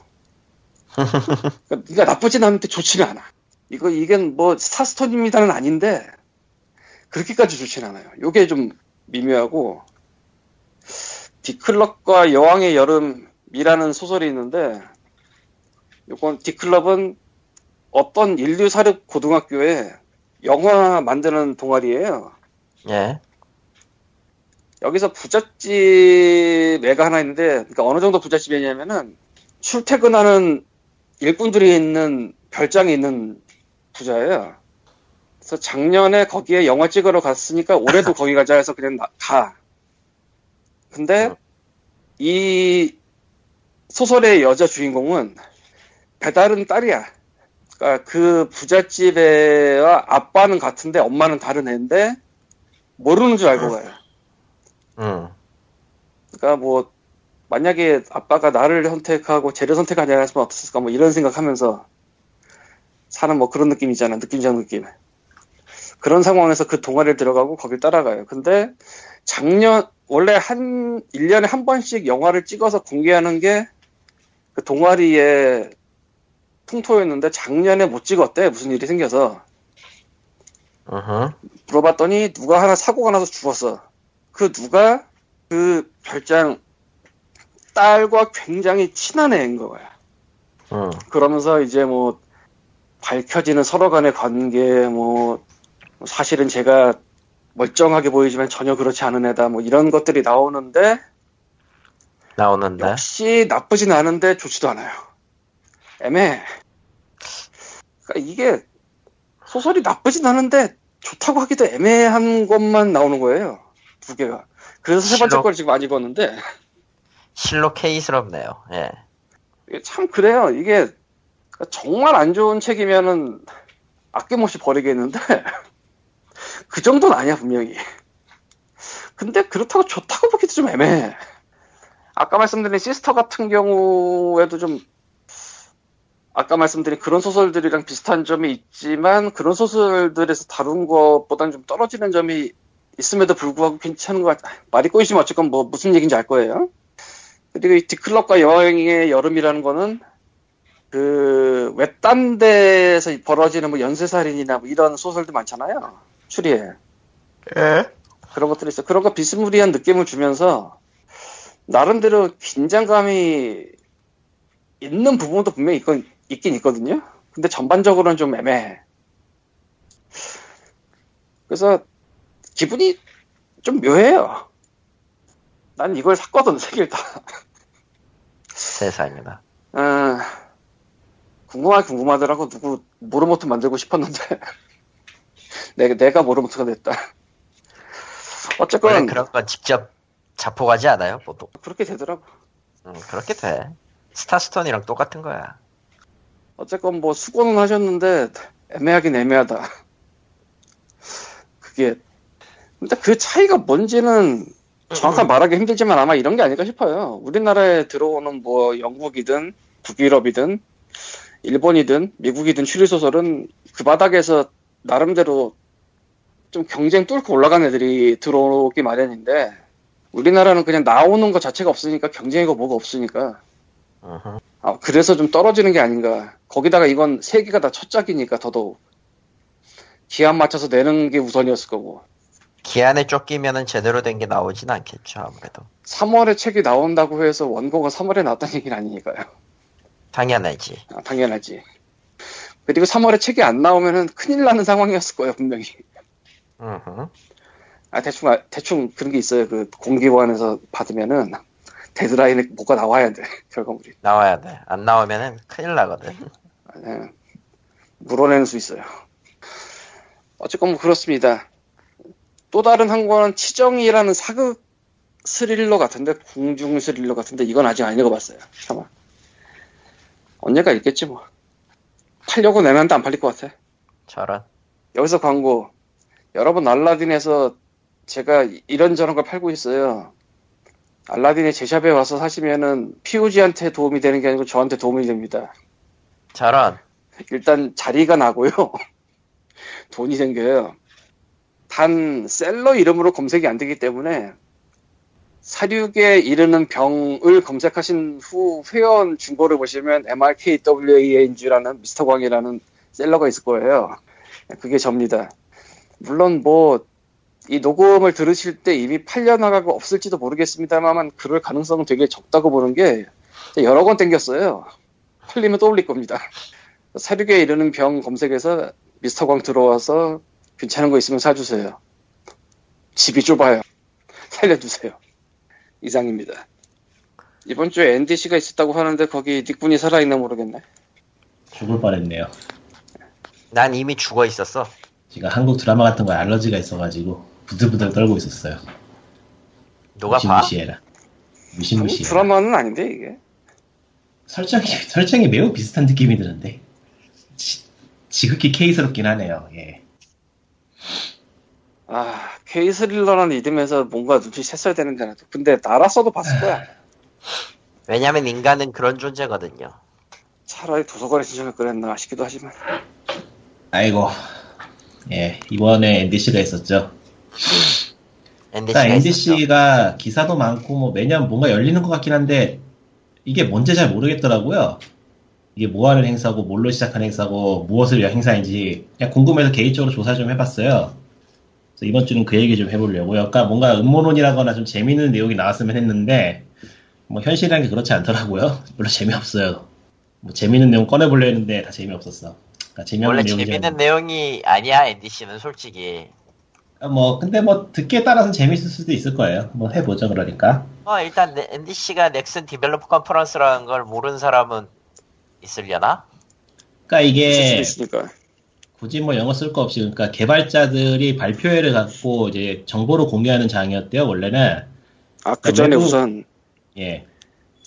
A: 그러니까 나쁘진 않은데 좋지는 않아. 이거 이게 뭐 스타스톤입니다는 아닌데 그렇게까지 좋지는 않아요. 요게 좀 미묘하고 디클럽과 여왕의 여름이라는 소설이 있는데 요건 디클럽은 어떤 인류 사립 고등학교에 영화 만드는 동아리예요.
B: 예.
A: 여기서 부잣집 애가 하나 있는데, 그러니까 어느 정도 부잣집이냐면은 출퇴근하는 일꾼들이 있는 별장이 있는 부자예요. 그래서 작년에 거기에 영화 찍으러 갔으니까 올해도 거기 가자 해서 그냥 나- 가. 근데
B: 어.
A: 이 소설의 여자 주인공은 배다른 딸이야. 그러니까 그 부잣집애와 아빠는 같은데 엄마는 다른 애인데 모르는 줄 알고 가요.
B: 응.
A: 그러니까 뭐 만약에 아빠가 나를 선택하고 쟤를 선택하냐 했으면 어땠을까? 뭐 이런 생각하면서 사는 뭐 그런 느낌이잖아 느낌적 느낌. 그런 상황에서 그 동아리를 들어가고 거길 따라가요. 근데 작년 원래 한 1년에 한 번씩 영화를 찍어서 공개하는 게 그 동아리의 풍토였는데 작년에 못 찍었대. 무슨 일이 생겨서
B: 으흠.
A: 물어봤더니 누가 하나 사고가 나서 죽었어. 그 누가 그 별장 딸과 굉장히 친한 애인 거야.
B: 응.
A: 그러면서 이제 뭐 밝혀지는 서로 간의 관계 뭐 사실은 제가 멀쩡하게 보이지만 전혀 그렇지 않은 애다 뭐 이런 것들이 나오는데
B: 나오는데.
A: 역시 나쁘진 않은데 좋지도 않아요. 애매해. 그러니까 이게 소설이 나쁘진 않은데 좋다고 하기도 애매한 것만 나오는 거예요. 두 개가. 그래서 세 번째. 걸 지금 안 읽었는데
B: 실로 K스럽네요. 예.
A: 참 그래요. 이게 정말 안 좋은 책이면은 아낌없이 버리겠는데 그 정도는 아니야 분명히. 근데 그렇다고 좋다고 보기도 좀 애매해. 아까 말씀드린 시스터 같은 경우에도 좀 아까 말씀드린 그런 소설들이랑 비슷한 점이 있지만 그런 소설들에서 다룬 것보다는 좀 떨어지는 점이 있음에도 불구하고 괜찮은 것 같아. 말이 꼬이시면 어쨌건 뭐 무슨 얘기인지 알 거예요. 그리고 이 디클럽과 여행의 여름이라는 거는 그 외딴 데에서 벌어지는 뭐 연쇄살인이나 뭐 이런 소설들 많잖아요. 추리에.
B: 예?
A: 그런 것들이 있어. 그런 거 비스무리한 느낌을 주면서 나름대로 긴장감이 있는 부분도 분명히 있건, 있긴 있거든요. 근데 전반적으로는 좀 애매해. 그래서 기분이 좀 묘해요. 난 이걸 샀거든 세 개를 다.
B: 세상에나.
A: 아, 궁금하 궁금하더라고 누구 모르모트 만들고 싶었는데 내가 내가 모르모트가 됐다. 어쨌건
B: 그런 건 직접 자포가지 않아요, 보통.
A: 그렇게 되더라고.
B: 음, 그렇게 돼. 스타스톤이랑 똑같은 거야.
A: 어쨌건 뭐 수고는 하셨는데 애매하긴 애매하다. 그게 근데 그 차이가 뭔지는 정확하게 말하기 힘들지만 아마 이런 게 아닐까 싶어요. 우리나라에 들어오는 뭐 영국이든 북유럽이든 일본이든 미국이든 추리 소설은 그 바닥에서 나름대로 좀 경쟁 뚫고 올라간 애들이 들어오기 마련인데 우리나라는 그냥 나오는 것 자체가 없으니까 경쟁이고 뭐가 없으니까
B: 어허.
A: 아, 그래서 좀 떨어지는 게 아닌가. 거기다가 이건 세 개가 다 첫 작이니까 더더욱. 기한 맞춰서 내는 게 우선이었을 거고.
B: 기한에 쫓기면은 제대로 된 게 나오진 않겠죠, 아무래도.
A: 3월에 책이 나온다고 해서 원고가 3월에 나왔다는 얘기는 아니니까요.
B: 당연하지.
A: 아, 당연하지. 그리고 3월에 책이 안 나오면은 큰일 나는 상황이었을 거예요, 분명히. 아, 대충, 아, 대충 그런 게 있어요. 그 공기관에서 받으면은 데드라인에 뭐가 나와야 돼, 결과물이.
B: 나와야 돼. 안 나오면은 큰일 나거든.
A: 예, 물어내는 수 있어요. 어쨌건 뭐 그렇습니다. 또 다른 한 권은 치정이라는 사극 스릴러 같은데 궁중 스릴러 같은데 이건 아직 안 읽어봤어요. 참아. 언젠가 읽겠지 뭐. 팔려고 내놨는데 안 팔릴 것 같아.
B: 저런.
A: 여기서 광고. 여러분 알라딘에서 제가 이런저런 걸 팔고 있어요. 알라딘의 제샵에 와서 사시면은 POG한테 도움이 되는 게 아니고 저한테 도움이 됩니다.
B: 저런.
A: 일단 자리가 나고요. 돈이 생겨요. 단 셀러 이름으로 검색이 안 되기 때문에 사륙에 이르는 병을 검색하신 후 회원 중고를 보시면 MRKWANG라는 미스터 광이라는 셀러가 있을 거예요. 그게 접니다. 물론 뭐 이 녹음을 들으실 때 이미 팔려나가고 없을지도 모르겠습니다만 그럴 가능성은 되게 적다고 보는 게 여러 건 땡겼어요. 팔리면 또 올릴 겁니다. 사륙에 이르는 병 검색해서 미스터 광 들어와서 괜찮은 거 있으면 사주세요. 집이 좁아요. 살려주세요. 이상입니다. 이번 주에 NDC가 있었다고 하는데 거기 닉분이 살아있나 모르겠네.
C: 죽을 뻔했네요.
B: 난 이미 죽어 있었어.
C: 제가 한국 드라마 같은 거에 알러지가 있어가지고 부들부들 떨고 있었어요.
B: 누가 봐?
C: 무시무시해라.
A: 아니,
C: 무시무시해라.
A: 드라마는 아닌데 이게.
C: 설정이, 설정이 매우 비슷한 느낌이 드는데. 지, 지극히 케이스럽긴 하네요. 예.
A: 아 K 스릴러라는 이름에서 뭔가 눈치 챘어야 되는데 나도. 근데 알았어도 봤을 거야.
B: 왜냐면 인간은 그런 존재거든요.
A: 차라리 도서관에 신청을 그랬나 싶기도 하지만.
C: 아이고. 예, 이번에 NDC가 있었죠.
B: NDC가
C: 그러니까
B: 있었죠.
C: NDC가 기사도 많고 뭐 매년 뭔가 열리는 것 같긴 한데 이게 뭔지 잘 모르겠더라고요. 이게 뭐 하는 행사고 뭘로 시작한 행사고 무엇을 위한 행사인지 그냥 궁금해서 개인적으로 조사 좀 해봤어요. 그래서 이번 주는 그 얘기 좀 해보려고요. 그러니까 뭔가 음모론이라거나 좀 재밌는 내용이 나왔으면 했는데 뭐 현실이라는 게 그렇지 않더라고요. 별로 재미없어요. 뭐 재밌는 내용 꺼내보려 했는데 다 재미없었어. 그러니까 재미없는
B: 원래 재밌는 내용이 아니야 NDC는 솔직히.
C: 아, 뭐 근데 뭐 듣기에 따라서는 재밌을 수도 있을 거예요. 뭐 해보죠 그러니까.
B: 어 일단 NDC가 넥슨 디벨롭 컨퍼런스라는 걸 모르는 사람은 있으려나?
C: 그러니까
A: 있을
C: 이게. 굳이 뭐 영어 쓸 거 없이 그러니까 개발자들이 발표회를 갖고 이제 정보를 공유하는 장이었대요 원래는
A: 아그 전에
C: 외국-
A: 우선
C: 예.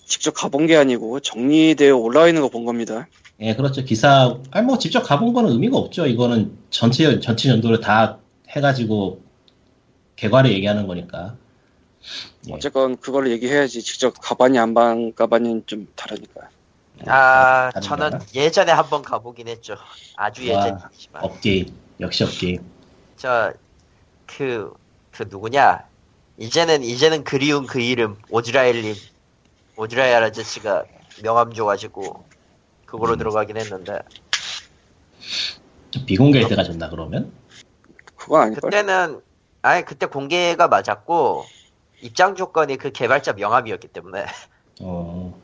A: 직접 가본 게 아니고 정리되어 올라와 있는 거 본 겁니다.
C: 예, 그렇죠. 기사, 아니, 뭐, 직접 가본 거는 의미가 없죠. 이거는 전체, 전체 연도를 다 해가지고, 개괄을 얘기하는 거니까. 예.
A: 어쨌건 그걸 얘기해야지. 직접 가봤니 안 반- 가봤니 좀 다르니까.
B: 아
C: 다른
B: 저는? 예전에 한번 가보긴 했죠. 아주
C: 와,
B: 예전이지만.
C: 업계인. 역시 업계인.
B: 저그그 누구냐 이제는 이제는 그리운 그 이름 오즈라엘님 오즈라엘 아저씨가 명함 줘가지고 그거로
C: 음.
B: 들어가긴 했는데
C: 좀 비공개일 때가 좋나, 그러면?
A: 그건 아닐걸?
B: 그때는 아니 그때 공개가 맞았고 입장 조건이 그 개발자 명함이었기 때문에
C: 어.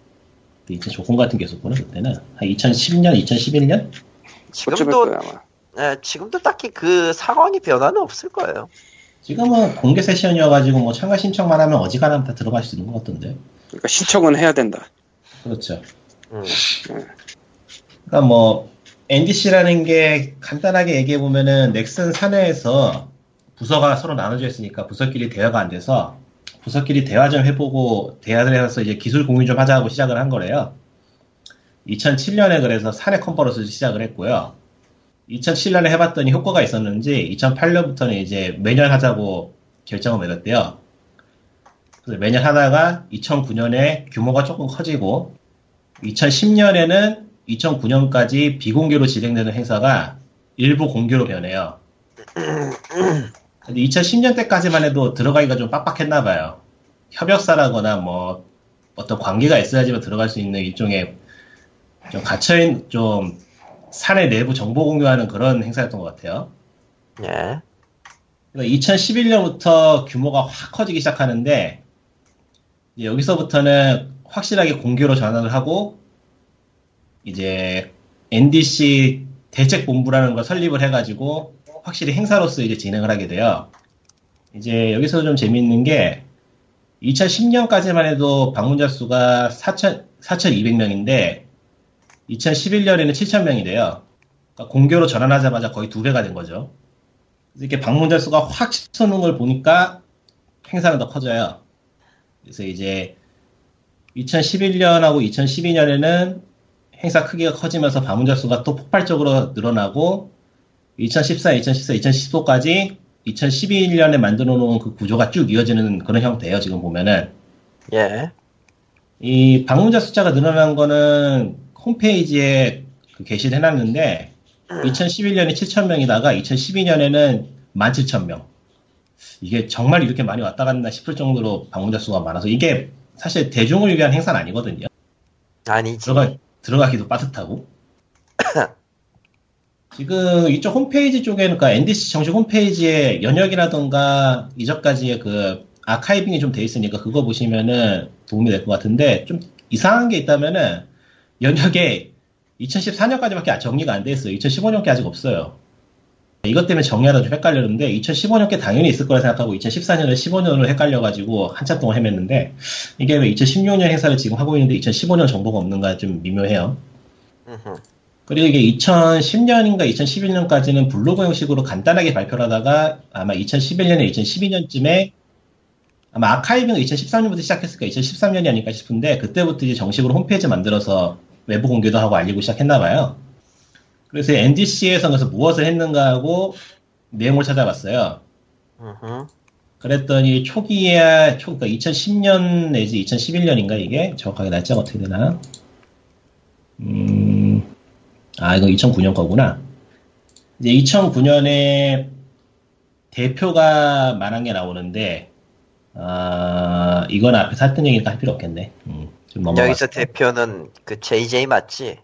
C: 이제 조건 같은 게 있었구나, 그때는. 한 2010년, 2011년?
A: 그쯤일
B: 지금도
A: 아마.
B: 예, 지금도 딱히 그 상황이 변화는 없을 거예요.
C: 지금은 공개 세션이어가지고 뭐 참가 신청만 하면 어지간하면 다 들어갈 수 있는 것 같던데.
A: 그러니까 신청은 해야 된다.
C: 그렇죠.
B: 음.
C: 그러니까 뭐 NDC라는 게 간단하게 얘기해 보면은 넥슨 사내에서 부서가 서로 나눠져 있으니까 부서끼리 대화가 안 돼서 부서끼리 대화 좀 해보고 대화를 해서 이제 기술 공유 좀 하자고 시작을 한 거래요. 2007년에 그래서 사내 컨퍼런스를 시작을 했고요. 2007년에 해봤더니 효과가 있었는지 2008년부터는 이제 매년 하자고 결정을 내렸대요. 그래서 매년 하다가 2009년에 규모가 조금 커지고 2010년에는 2009년까지 비공개로 진행되는 행사가 일부 공개로 변해요. 근데 2010년 때까지만 해도 들어가기가 좀 빡빡했나 봐요. 협력사라거나 뭐 어떤 관계가 있어야지만 들어갈 수 있는 일종의 좀 갇혀있는 좀 사내 내부 정보 공유하는 그런 행사였던 것 같아요.
B: 예.
C: 2011년부터 규모가 확 커지기 시작하는데 여기서부터는 확실하게 공개로 전환을 하고 이제 NDC 대책 본부라는 걸 설립을 해가지고 확실히 행사로서 이제 진행을 하게 돼요. 이제 여기서 좀 재미있는 게 2010년까지만 해도 방문자 수가 4천, 4,200명인데 2011년에는 7,000명이 돼요. 그러니까 공개로 전환하자마자 거의 두 배가 된 거죠. 그래서 이렇게 방문자 수가 확 치솟는 걸 보니까 행사는 더 커져요. 그래서 이제 2011년하고 2012년에는 행사 크기가 커지면서 방문자 수가 또 폭발적으로 늘어나고 2014, 2014, 2015까지 2012년에 만들어 놓은 그 구조가 쭉 이어지는 그런 형태예요. 지금 보면은
B: 예.
C: 이 방문자 숫자가 늘어난 거는 홈페이지에 그 게시를 해놨는데 2011년에 7,000명이다가 2012년에는 17,000명. 이게 정말 이렇게 많이 왔다 갔나 싶을 정도로 방문자 수가 많아서 이게 사실 대중을 위한 행사는 아니거든요.
B: 아니지.
C: 들어가, 들어가기도 빠듯하고. 지금 이쪽 홈페이지 쪽에는, 그러니까 NDC 정식 홈페이지에 연역이라던가 이전까지의 그 아카이빙이 좀 돼 있으니까 그거 보시면은 도움이 될 것 같은데 좀 이상한 게 있다면은 연역에 2014년까지밖에 정리가 안 돼 있어요. 2015년께 아직 없어요. 이것 때문에 정리하다 좀 헷갈렸는데 2015년께 당연히 있을 거라 생각하고 2014년을 15년으로 헷갈려가지고 한참 동안 헤맸는데 이게 왜 2016년 행사를 지금 하고 있는데 2015년 정보가 없는가 좀 미묘해요. 그리고 이게 2010년인가 2011년까지는 블로그 형식으로 간단하게 발표를 하다가 아마 2011년에 2012년쯤에 아마 아카이빙을 2013년부터 시작했을까 2013년이 아닐까 싶은데 그때부터 이제 정식으로 홈페이지 만들어서 외부 공개도 하고 알리고 시작했나 봐요. 그래서 NDC에서 그래서 무엇을 했는가 하고 내용을 찾아봤어요. 그랬더니 초기에 초 그러니까 2010년 내지 2011년인가 이게 정확하게 날짜가 어떻게 되나? 음, 아 이거 2009년 거구나. 이제 2009년에 대표가 말한 게 나오는데 아 이건 앞에서 했던 얘기니까 할 필요 없겠네. 음.
B: 여기서 대표는 그 JJ 맞지?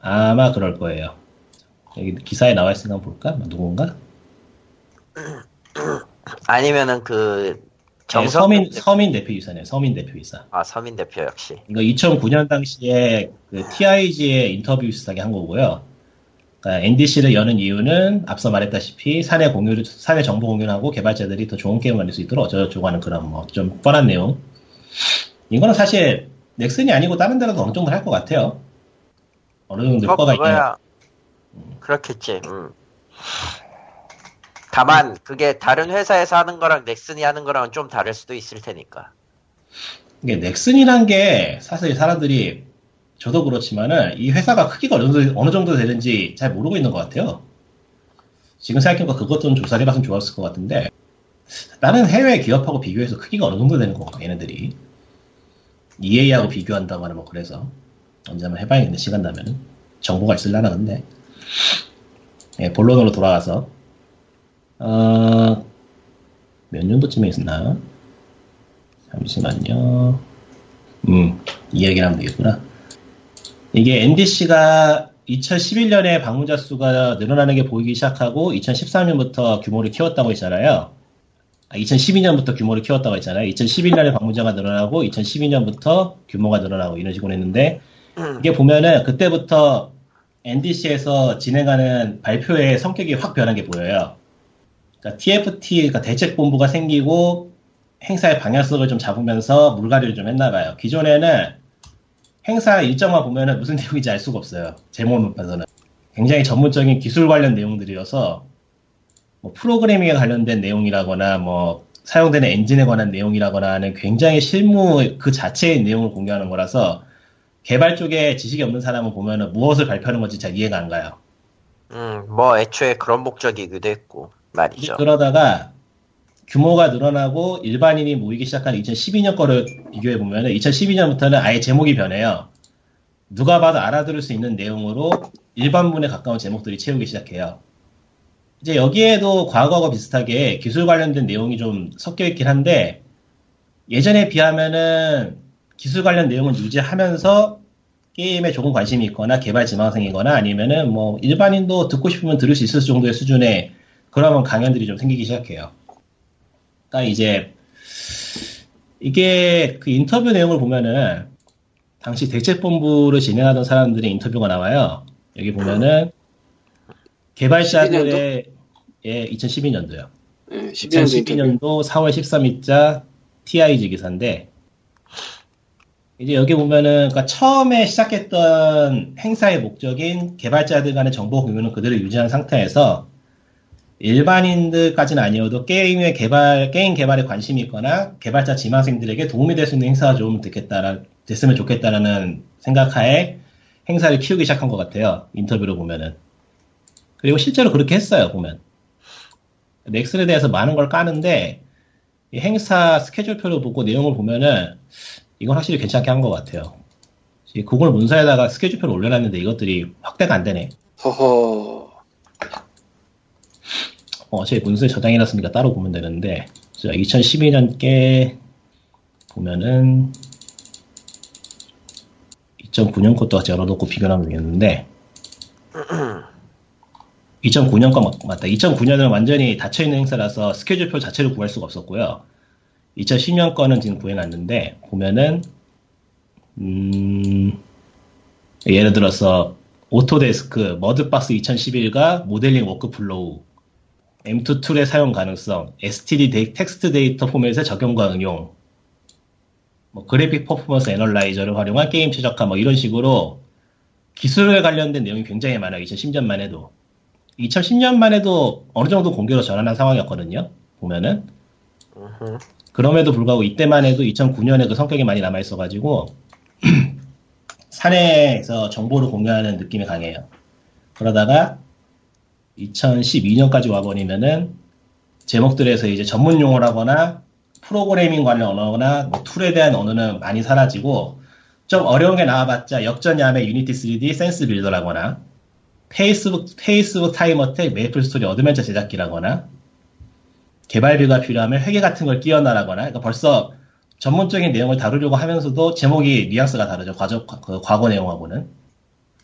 C: 아마 그럴 거예요. 여기 기사에 나와 있으니까 볼까? 누군가?
B: 아니면은 그
C: 네,
B: 정성
C: 서민 서민 대표이사네요. 서민 대표이사.
B: 아 서민 대표 역시.
C: 이거 2009년 당시에 그 TIG의 인터뷰 비슷하게 한 거고요. 그러니까 NDC를 여는 이유는 앞서 말했다시피 사내 공유를 사내 정보 공유를 하고 개발자들이 더 좋은 게임을 만들 수 있도록 어쩌고저쩌고 하는 그런 뭐 좀 뻔한 내용. 이거는 사실 넥슨이 아니고 다른 데라도 어느 정도 할 것 같아요. 어느 정도
B: 뭐
C: 효과가 있는.
B: 그렇겠지. 음. 다만 그게 다른 회사에서 하는 거랑 넥슨이 하는 거랑은 좀 다를 수도 있을 테니까.
C: 이게 넥슨이란 게 사실 사람들이 저도 그렇지만은 이 회사가 크기가 어느 정도, 어느 정도 되는지 잘 모르고 있는 것 같아요. 지금 생각해보니까 그것 좀 조사를 해봤으면 좋았을 것 같은데 다른 해외 기업하고 비교해서 크기가 어느 정도 되는 건가 얘네들이 EA하고 비교한다거나 뭐 그래서 언제 한번 해봐야겠네 시간 나면은 정보가 있을라나 근데 예, 본론으로 돌아가서 어, 몇 년도쯤에 있었나? 잠시만요. 음, 이 얘기를 하면 되겠구나. 이게 NDC가 2011년에 방문자 수가 늘어나는 게 보이기 시작하고 2013년부터 규모를 키웠다고 했잖아요. 아, 2012년부터 규모를 키웠다고 했잖아요. 2011년에 방문자가 늘어나고 2012년부터 규모가 늘어나고 이런 식으로 했는데
B: 음.
C: 이게 보면은 그때부터 NDC에서 진행하는 발표의 성격이 확 변한 게 보여요. 그러니까 TFT, 그러니까 대책본부가 생기고 행사의 방향성을 좀 잡으면서 물갈이를 좀 했나 봐요. 기존에는 행사 일정만 보면은 무슨 내용인지 알 수가 없어요. 제목만 봐서는. 굉장히 전문적인 기술 관련 내용들이어서 뭐 프로그래밍에 관련된 내용이라거나 뭐 사용되는 엔진에 관한 내용이라거나 하는 굉장히 실무 그 자체의 내용을 공개하는 거라서 개발 쪽에 지식이 없는 사람은 보면은 무엇을 발표하는 건지 잘 이해가 안 가요.
B: 음, 뭐 애초에 그런 목적이기도 했고 말이죠.
C: 그러다가 규모가 늘어나고 일반인이 모이기 시작한 2012년 거를 비교해 보면은 2012년부터는 아예 제목이 변해요. 누가 봐도 알아들을 수 있는 내용으로 일반문에 가까운 제목들이 채우기 시작해요. 이제 여기에도 과거와 비슷하게 기술 관련된 내용이 좀 섞여 있긴 한데 예전에 비하면은 기술 관련 내용은 유지하면서 게임에 조금 관심이 있거나 개발 지망생이거나 아니면은 뭐 일반인도 듣고 싶으면 들을 수 있을 정도의 수준의 그런 강연들이 좀 생기기 시작해요. 그러니까 이제 이게 그 인터뷰 내용을 보면은 당시 대책본부를 진행하던 사람들의 인터뷰가 나와요. 여기 보면은 개발자들의 예, 2012년도요.
A: 네, 12년도
C: 2012년도 4월 13일자 TIG 기사인데 이제 여기 보면은 그러니까 처음에 시작했던 행사의 목적인 개발자들 간의 정보 공유는 그대로 유지한 상태에서 일반인들까지는 아니어도 게임의 개발 게임 개발에 관심이 있거나 개발자 지망생들에게 도움이 될 수 있는 행사가 좀 됐겠다라 됐으면 좋겠다라는 생각하에 행사를 키우기 시작한 것 같아요 인터뷰로 보면은. 그리고 실제로 그렇게 했어요 보면. 넥슨에 대해서 많은 걸 까는데 이 행사 스케줄표를 보고 내용을 보면은 이건 확실히 괜찮게 한 것 같아요. 이 구글 문서에다가 스케줄표를 올려놨는데 이것들이 확대가 안 되네.
A: 허허.
C: 어, 제 문서에 저장해놨으니까 따로 보면 되는데, 자, 2012년께 보면은 2009년 것도 열어놓고 비교하면 되겠는데, 2009년 거 맞- 맞다. 2009년은 완전히 닫혀있는 행사라서 스케줄표 자체를 구할 수가 없었고요. 2010년 거는 지금 구해놨는데, 보면은, 음, 예를 들어서, 오토데스크, 머드박스 2011과 모델링 workflow, M2 tool의 사용 가능성, STD day, 텍스트 데이터 포맷의 적용과 응용, 뭐 그래픽 퍼포먼스 애널라이저를 활용한 게임 최적화 뭐 이런 식으로 기술에 관련된 내용이 굉장히 많아요. 2010년만 해도. 2010년만 해도 어느 정도 공개로 전환한 상황이었거든요. 보면은. 그럼에도 불구하고 이때만 해도 2009년에 그 성격이 많이 남아 있어가지고 사내에서 정보를 공유하는 느낌이 강해요. 그러다가 2012년까지 와버리면은 제목들에서 이제 전문 용어라거나 프로그래밍 관련 언어나 뭐 tool에 대한 언어는 많이 사라지고 좀 어려운 게 나와봤자 역전야매 유니티 3D scene builder라거나 페이스북 페이스북 time attack 메이플 스토리 어드벤처 제작기라거나 개발비가 필요하면 회계 같은 걸 끼얹나라거나 그러니까 벌써 전문적인 내용을 다루려고 하면서도 제목이 뉘앙스가 다르죠. 과거, 그 과거 내용하고는.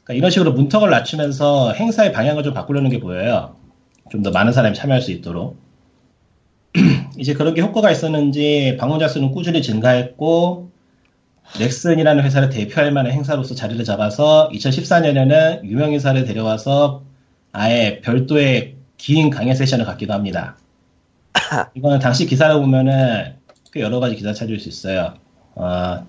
C: 그러니까 이런 식으로 문턱을 낮추면서 행사의 방향을 좀 바꾸려는 게 보여요. 좀 더 많은 사람이 참여할 수 있도록. 이제 그런 게 효과가 있었는지 방문자 수는 꾸준히 증가했고 넥슨이라는 회사를 대표할 만한 행사로서 자리를 잡아서 2014년에는 유명인사를 데려와서 아예 별도의 긴 강연 세션을 갖기도 합니다. 이거는 당시 기사를 보면은 꽤 여러 가지 기사 찾을 수 있어요. 어,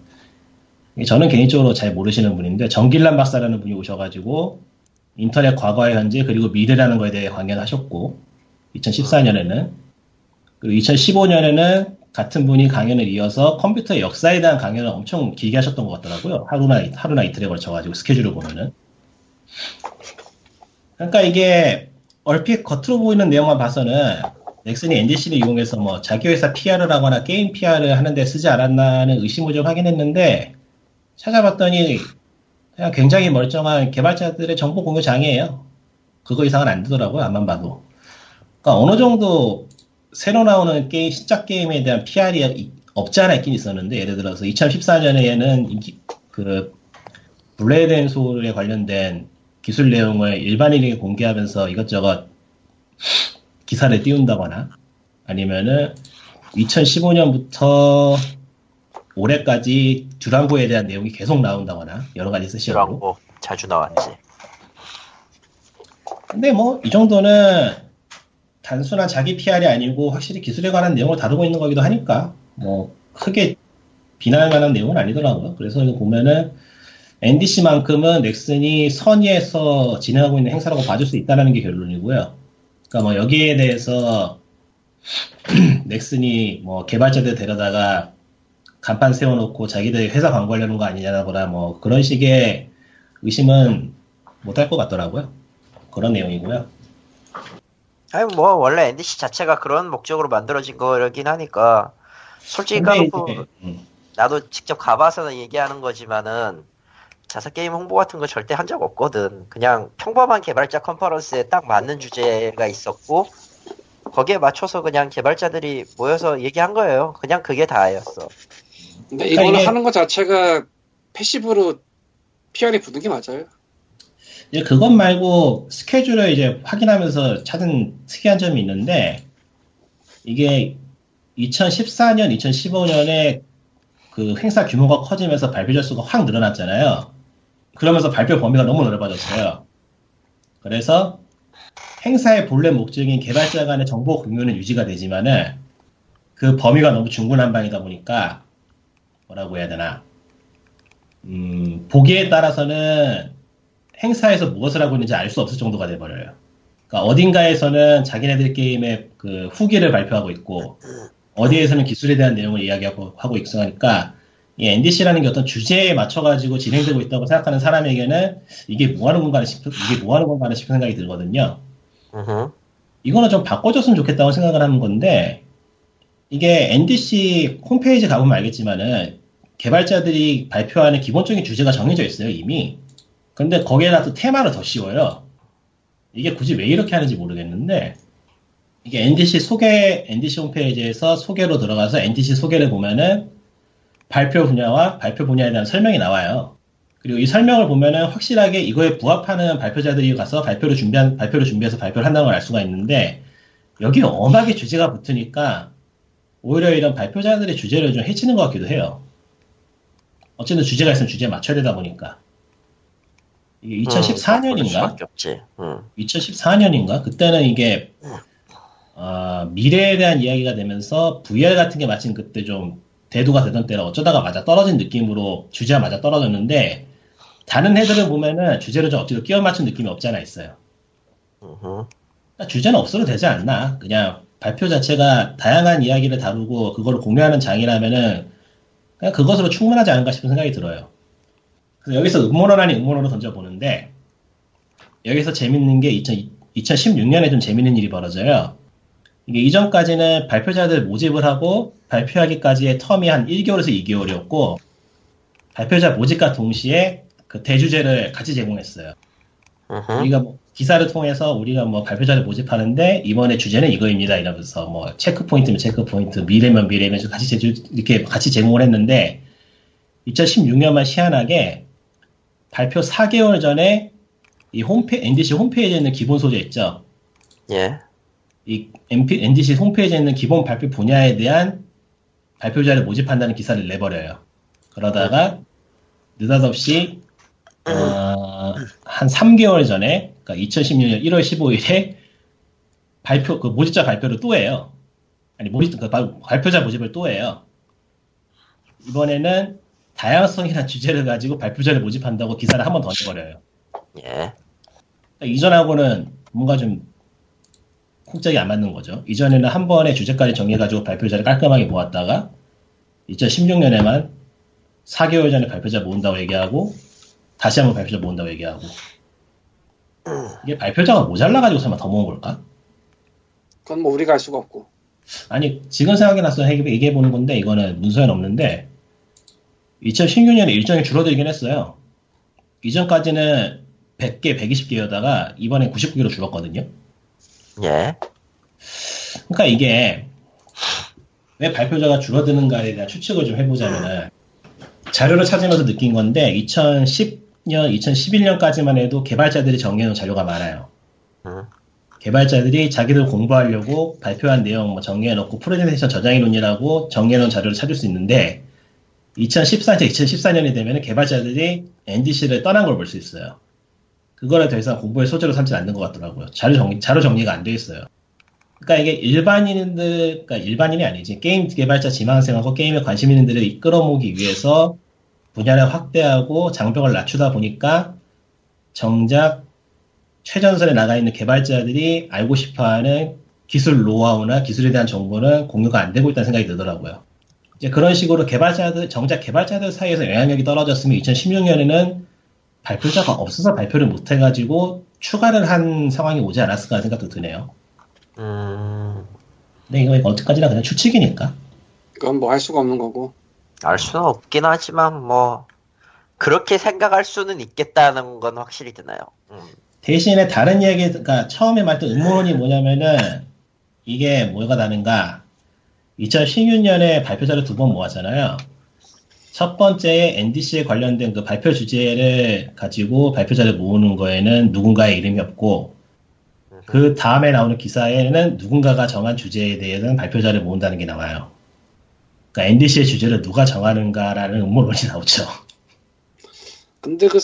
C: 저는 개인적으로 잘 모르시는 분인데 정길란 박사라는 분이 오셔가지고 인터넷 과거와 현재 그리고 미래라는 거에 대해 강연을 하셨고 2014년에는 그리고 2015년에는 같은 분이 강연을 이어서 컴퓨터의 역사에 대한 강연을 엄청 길게 하셨던 것 같더라고요. 하루나 하루나 이틀에 걸쳐가지고 스케줄을 보면은. 그러니까 이게 얼핏 겉으로 보이는 내용만 봐서는 넥슨이 NDC를 이용해서 뭐 자기 회사 PR을 하거나 게임 PR을 하는데 쓰지 않았나는 의심을 좀 하긴 했는데 찾아봤더니 그냥 굉장히 멀쩡한 개발자들의 정보 공유 장이에요. 그거 이상은 안 되더라고요. 암만 봐도. 그러니까 어느 정도 새로 나오는 게임, 신작 게임에 대한 PR이 없지 않아 있긴 있었는데 예를 들어서 2014년에는 인기, 그 블레이드 앤 소울에 관련된 기술 내용을 일반인에게 공개하면서 이것저것 기사를 띄운다거나 아니면은 2015년부터 올해까지 듀랑고에 대한 내용이 계속 나온다거나 여러 가지 세션으로
B: 듀랑고 자주 나왔지.
C: 근데 뭐 이 정도는 단순한 자기 PR이 아니고 확실히 기술에 관한 내용을 다루고 있는 거기도 하니까 뭐 크게 비난할 만한 내용은 아니더라고요. 그래서 이거 보면은 NDC만큼은 넥슨이 선의에서 진행하고 있는 행사라고 봐줄 수 있다는 게 결론이고요. 그러니까 뭐 여기에 대해서 넥슨이 뭐 개발자들 데려다가 간판 세워놓고 자기들 회사 광고하려는 거 아니냐거나 뭐 그런 식의 의심은 못할 것 같더라고요. 그런 내용이고요.
B: 아니 뭐 원래 NDC 자체가 그런 목적으로 만들어진 거긴 하니까 솔직히 까놓고
C: 음,
B: 나도 직접 가봐서 얘기하는 거지만은 자사 게임 홍보 같은 거 절대 한 적 없거든. 그냥 평범한 개발자 컨퍼런스에 딱 맞는 주제가 있었고 거기에 맞춰서 그냥 개발자들이 모여서 얘기한 거예요. 그냥 그게 다였어.
A: 근데
C: 그러니까
A: 이걸
C: 이게-
A: 하는 것 자체가 패시브로 PR이 붙는 게 맞아요.
C: 이제 그것 말고 스케줄을 이제 확인하면서 찾은 특이한 점이 있는데 이게 2014년, 2015년에 그 행사 규모가 커지면서 발표 자수가 확 늘어났잖아요. 그러면서 발표 범위가 너무 넓어졌어요. 그래서 행사의 본래 목적인 개발자 간의 정보 공유는 유지가 되지만은 그 범위가 너무 중구난방이다 보니까 뭐라고 해야 되나 음, 보기에 따라서는 행사에서 무엇을 하고 있는지 알 수 없을 정도가 돼버려요. 그러니까 어딘가에서는 자기네들 게임의 그 후기를 발표하고 있고 어디에서는 기술에 대한 내용을 이야기하고 하고 있으니까 이 NDC라는 게 어떤 주제에 맞춰가지고 진행되고 있다고 생각하는 사람에게는 이게 뭐 하는 건가 싶은 이게 뭐 하는 건가 싶은 생각이 들거든요. 이거는 좀 바꿔줬으면 좋겠다고 생각을 하는 건데 이게 NDC 홈페이지 가보면 알겠지만은 개발자들이 발표하는 기본적인 주제가 정해져 있어요 이미. 근데 거기에다 또 테마를 더 씌워요. 이게 굳이 왜 이렇게 하는지 모르겠는데 이게 NDC 소개 NDC 홈페이지에서 소개로 들어가서 NDC 소개를 보면은 발표 분야와 발표 분야에 대한 설명이 나와요 그리고 이 설명을 보면은 확실하게 이거에 부합하는 발표자들이 가서 발표를 준비한 발표를 준비해서 발표를 한다는 걸 알 수가 있는데 여기에 엄하게 주제가 붙으니까 오히려 이런 발표자들의 주제를 좀 해치는 것 같기도 해요. 어쨌든 주제가 있으면 주제에 맞춰야 되다 보니까 이게
B: 음,
C: 2014년인가?
B: 수밖에 없지. 음.
C: 2014년인가? 그때는 이게 아, 미래에 대한 이야기가 되면서 VR 같은 게 마침 그때 좀 대두가 되던 때라 어쩌다가 맞아 떨어진 느낌으로 주제가 맞아 떨어졌는데 다른 해들을 보면은 주제를 좀 억지로 끼워 맞춘 느낌이 없잖아 있어요.
B: 으흠.
C: 그러니까 주제는 없어도 되지 않나? 그냥 발표 자체가 다양한 이야기를 다루고 그걸 공유하는 장이라면은 그냥 그것으로 충분하지 않은가 싶은 생각이 들어요. 그래서 여기서 음모론 아닌 음모론을 던져보는데 여기서 재밌는 게 2000, 2016년에 좀 재밌는 일이 벌어져요. 이게 이전까지는 발표자들 모집을 하고 발표하기까지의 텀이 한 1개월에서 2개월이었고 발표자 모집과 동시에 그 대주제를 같이 제공했어요.
B: 으흠.
C: 우리가 뭐 기사를 통해서 우리가 뭐 발표자를 모집하는데 이번에 주제는 이거입니다 이러면서 뭐 체크 포인트면 체크 포인트 미래면 미래면 같이 제주 이렇게 같이 제공을 했는데 2016년만 희한하게 발표 4개월 전에 이 홈페 NDC 홈페이지에 있는 기본 소재 있죠.
B: 예.
C: 이 MP, NDC 홈페이지에 있는 기본 발표 분야에 대한 발표자를 모집한다는 기사를 내버려요. 그러다가 느닷없이 어, 한 3개월 전에, 그러니까 2016년 1월 15일에 발표, 그 모집자 발표를 또 해요. 아니, 모집, 그 발- 발표자 모집을 또 해요. 이번에는 다양성이라는 주제를 가지고 발표자를 모집한다고 기사를 한 번 더 내버려요.
B: 예.
C: 그러니까 이전하고는 뭔가 좀 콩짝이 안 맞는 거죠. 이전에는 한 번에 주제까지 정해가지고 발표자를 깔끔하게 모았다가 2016년에만 4개월 전에 발표자 모은다고 얘기하고 다시 한번 발표자 모은다고 얘기하고 이게 발표자가 모자라가지고 설마 더 모은 걸까?
A: 그건 뭐 우리가 알 수가 없고.
C: 아니 지금 생각이 나서 얘기해 보는 건데 이거는 문서에는 없는데 2016년에 일정이 줄어들긴 했어요. 이전까지는 100개, 120개여다가 이번엔 99개로 줄었거든요.
B: 예.
C: 그러니까 이게 왜 발표자가 줄어드는가에 대한 추측을 좀 해보자면은 자료를 찾으면서 느낀 건데 2010년, 2011년까지만 해도 개발자들이 정리해놓은 자료가 많아요.
B: 음.
C: 개발자들이 자기들 공부하려고 발표한 내용 뭐 정리해놓고 프레젠테이션 저장해놓으라고 정리해놓은 자료를 찾을 수 있는데 2014년, 2014년이 되면 개발자들이 NDC를 떠난 걸 볼 수 있어요. 그거를 더 이상 공부의 소재로 삼지 않는 것 같더라고요. 자료 정리, 자료 정리가 안 돼 있어요. 그러니까 이게 일반인들, 그러니까 일반인이 아니지. 게임 개발자 지망생하고 게임에 관심 있는 들을 이끌어모으기 위해서 분야를 확대하고 장벽을 낮추다 보니까 정작 최전선에 나가 있는 개발자들이 알고 싶어하는 기술 노하우나 기술에 대한 정보는 공유가 안 되고 있다는 생각이 들더라고요. 이제 그런 식으로 개발자들, 정작 개발자들 사이에서 영향력이 떨어졌으면 2016년에는 발표자가 없어서 발표를 못 해가지고 추가를 한 상황이 오지 않았을까 하는 생각도 드네요.
B: 음,
C: 근데 이거 어디까지나 그냥 추측이니까.
A: 그건 뭐 할 수가 없는 거고.
B: 알 수는 없긴 하지만 뭐 그렇게 생각할 수는 있겠다는 건 확실히 드나요. 음.
C: 대신에 다른 이야기, 그러니까 처음에 말했던 음모론이 뭐냐면은 이게 뭐가 다른가? 2016년에 발표자를 두 번 모았잖아요. 첫 번째에 NDC에 관련된 그 발표 주제를 가지고 발표자를 모으는 거에는 누군가의 이름이 없고 그 다음에 나오는 기사에는 누군가가 정한 주제에 대해서는 발표자를 모은다는 게 나와요. 그러니까 NDC의 주제를 누가 정하는가라는 음모론이 나오죠.
A: 근데 그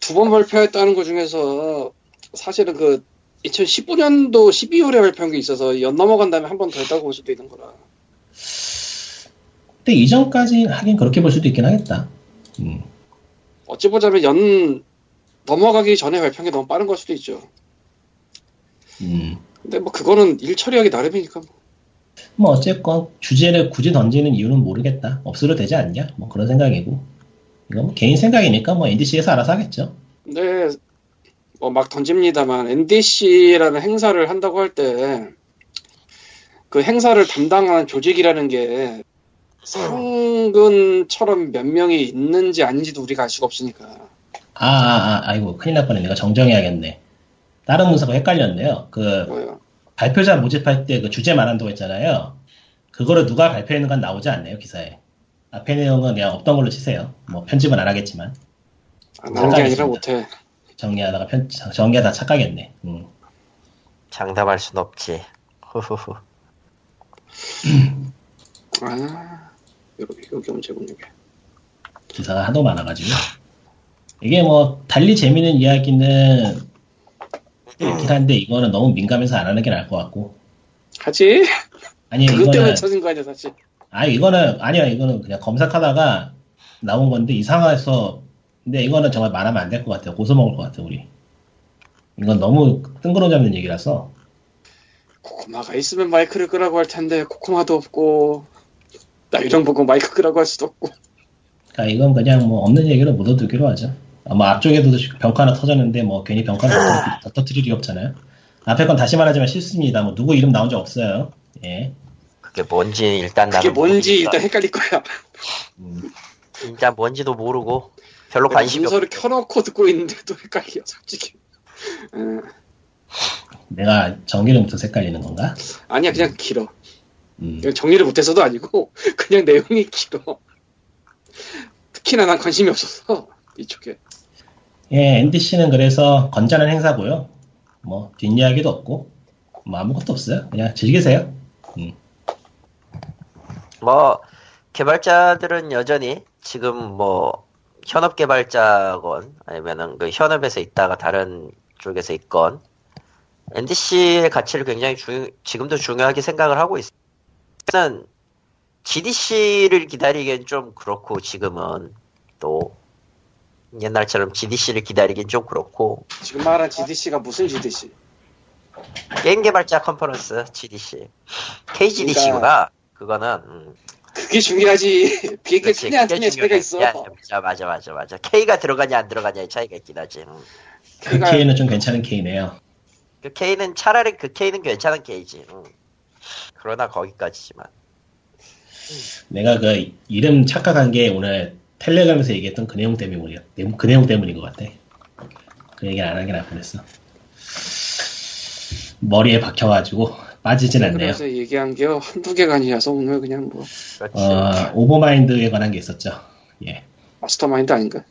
A: 두 번 발표했다는 것 중에서 사실은 그 2015년도 12월에 발표한 게 있어서 연 넘어간 다음에 한 번 더 했다고 볼 수도 있는 거라.
C: 근데 이전까지 하긴 그렇게 볼 수도 있긴 하겠다. 음.
A: 어찌 보자면 연 넘어가기 전에 발표한 게 너무 빠른 걸 수도 있죠.
C: 음.
A: 근데 뭐 그거는 일 처리하기 나름이니까. 뭐.
C: 뭐 어쨌건 주제를 굳이 던지는 이유는 모르겠다. 없어도 되지 않냐? 뭐 그런 생각이고. 이건 뭐 개인 생각이니까 뭐 NDC에서 알아서 하겠죠.
A: 근데 뭐막 던집니다만 NDC라는 행사를 한다고 할 때 그 행사를 담당하는 조직이라는 게 상근처럼 몇 명이 있는지 아닌지도 우리가 알 수가 없으니까.
C: 아, 아, 아, 아이고, 큰일 날 뻔했네. 내가 정정해야겠네. 다른 문서가 헷갈렸네요. 그,
A: 뭐요?
C: 발표자 모집할 때 그 주제 말한다고 했잖아요. 그거를 누가 발표했는 건 나오지 않네요, 기사에. 앞에 내용은 그냥 없던 걸로 치세요. 뭐, 편집은 안 하겠지만.
A: 안 나온 게 아니라. 못해.
C: 정리하다가 편, 정리하다 착각했네. 음.
B: 장담할 순 없지. 후후후.
A: 아, 여기, 여기 언제군, 여기.
C: 기사가 하도 많아가지고. 이게 뭐, 달리 재밌는 이야기는 있긴 한데, 이거는 너무 민감해서 안 하는 게 나을 것 같고.
A: 하지?
C: 아니,
A: 그것 때문에
C: 이거는,
A: 찾은 거 아니야, 사실.
C: 아니, 이거는, 아니야, 이거는 그냥 검색하다가 나온 건데, 이상해서, 근데 이거는 정말 말하면 안 될 것 같아요. 고소 먹을 것 같아, 우리. 이건 너무 뜬구름 잡는 얘기라서.
A: 코코마가 있으면 마이크를 끄라고 할 텐데, 코코마도 없고, 나 이런 보고 마이크 끄라고 할 수도 없고.
C: 그러니까 이건 그냥 뭐 없는 얘기로 묻어두기로 하죠. 아마 앞쪽에도 병카 하나 터졌는데 뭐 괜히 병카 하나 더 터뜨릴 리 없잖아요. 앞에 건 다시 말하지만 실수입니다. 뭐 누구 이름 나온 적 없어요. 예.
B: 그게 뭔지 일단
A: 그게
B: 나는
A: 뭔지
B: 모르니까.
A: 일단 헷갈릴 거야.
C: 음,
B: 일단 뭔지도 모르고 별로 관심이 없.
A: 문서를 켜놓고 듣고 있는데도 헷갈려, 솔직히. 음,
C: 내가 못해서 헷갈리는 건가?
A: 아니야, 그냥 길어.
C: 음.
A: 정리를 못해서도 아니고, 그냥 내용이 길어. 특히나 난 관심이 없어서, 이쪽에.
C: 예, NDC는 그래서 건전한 행사고요. 뭐 뒷이야기도 없고 뭐 아무것도 없어요. 그냥 즐기세요. 음.
B: 뭐 개발자들은 여전히 지금 뭐 현업 개발자건 아니면은 그 현업에서 있다가 다른 쪽에서 있건 NDC의 가치를 굉장히 중, 지금도 중요하게 생각을 하고 있어요. 저는 GDC를 기다리기엔 좀 그렇고 지금은 또 옛날처럼 GDC를 기다리긴 좀 그렇고
A: 지금 말한 GDC가 무슨 GDC?
B: 게임 개발자 컨퍼런스 GDC KGDC구나 그거는 음.
A: 그게 중요하지. 비행기 크냐 안
B: 그게
A: 크냐 차이가. 있어.
B: 야, 야, 맞아, 맞아, 맞아. K가 들어가냐 안 들어가냐의 차이가 있긴 하지. 음.
C: 그
A: K가
C: K는 좀 괜찮은 K네요.
B: 그 K는 차라리 그 K는 괜찮은 K지. 음. 그러나 거기까지지만.
C: 내가 그 이름 착각한 게 오늘 텔레그램에서 얘기했던 그 내용 때문이야. 그 내용 때문인 것 같아. 그 얘기를 안 하긴 할 뻔했어. 머리에 박혀가지고 빠지진 않네요.
A: 그래서 얘기한 게 한두 개가 아니라서 오늘 그냥 뭐
B: 그렇지.
C: 어, overmind에 관한 게 있었죠. 예.
A: mastermind 아닌가?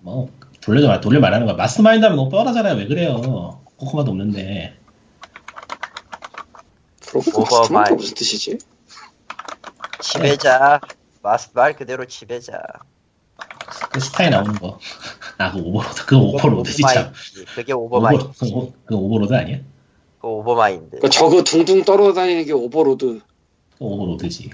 C: 뭐 돌려 돌려 말하는 거야. mastermind 하면 너무 뻔하잖아요. 왜 그래요? 꼬꼬마도 없는데.
A: overmind. mastermind 무슨 뜻이지?
B: 지배자. 마스 말 그대로 지배자.
C: 그 스타에 나오는 거. 아, 그 overlord, 그 overlord지 참.
B: 그게
C: overmind. over, 그, 오- 그 overlord 아니야?
B: 그 overmind.
A: 그 저거 둥둥 떨어다니는 게 overlord.
C: 그 overlord지.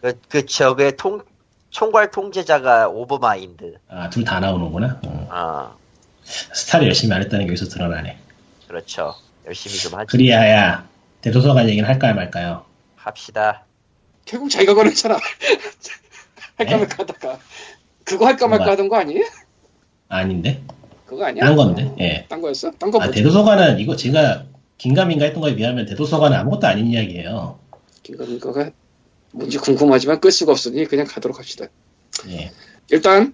B: 그, 그 적의 통 총괄 통제자가 overmind.
C: 아, 둘 다 나오는구나. 어.
B: 아
C: 스타를 열심히 안 했다는 게 여기서 드러나네.
B: 그렇죠. 열심히 좀 하지.
C: 그리하야 대도서관 얘기는 할까요 말까요?
B: 합시다.
A: 결국 자기가 꺼냈잖아. 할까
C: 네?
A: 말까 하다가. 그거 할까 말까? 하던 거 아니에요?
C: 아닌데?
A: 그거 아니야?
C: 딴 건데. 예.
A: 딴 거였어? 딴거
C: 아? 대도서관은 이거 제가 긴가민가 했던 거에 비하면 대도서관은 아무것도 아닌 이야기예요.
A: 이거가 뭔지 궁금하지만 끌 수가 없으니 그냥 가도록 합시다.
C: 예.
A: 일단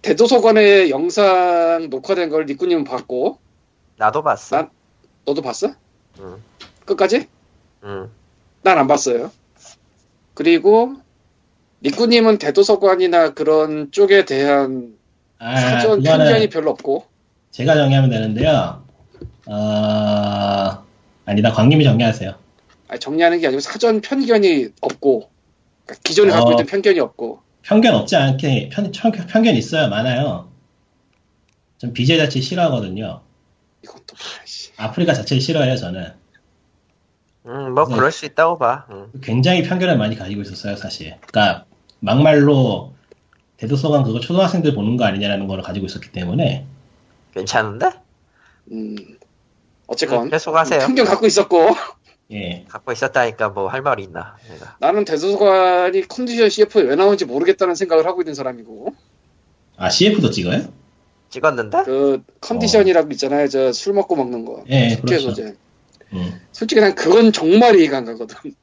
A: 대도서관에 영상 녹화된 걸 니꾸님은 봤고
B: 나도 봤어.
A: 난- 너도 봤어?
B: 응.
A: 끝까지?
B: 응.
A: 난 안 봤어요. 그리고 니꾸님은 대도서관이나 그런 쪽에 대한
C: 아,
A: 사전 편견이 별로 없고
C: 제가 정리하면 되는데요. 어, 아니다, 광님이 정리하세요.
A: 아니, 정리하는 게 아니고 사전 편견이 없고 그러니까 기존에 갖고
C: 어.
A: 있던 편견이 없고
C: 편견 없지 않게 편, 편, 편 견 있어요, 많아요. 전 BJ 자체 싫어하거든요.
A: 뭐야 씨.
C: 아프리카 자체를 싫어해요, 저는.
B: 응, 뭐
C: 네.
B: 그럴 수 있다고 봐. 응.
C: 굉장히 편견을 많이 가지고 있었어요, 사실. 그러니까 막말로 대도서관 그거 초등학생들 보는 거 아니냐라는 걸 가지고 있었기 때문에
B: 괜찮은데?
A: 음, 어쨌건
B: 응, 계속하세요.
A: 편견 갖고 있었고
C: 예,
B: 갖고 있었다니까 뭐 할 말이 있나? 내가.
A: 나는 대도서관이 컨디션 CF에 왜 나오는지 모르겠다는 생각을 하고 있는 사람이고
C: 아 CF도 찍어요?
B: 찍었는데?
A: 그 컨디션이라고 있잖아요 저 술 먹고 먹는 거
C: 예,
A: 숙제
C: 그렇죠. 음. 솔직히
A: 난 그건 정말 이해가 안 가거든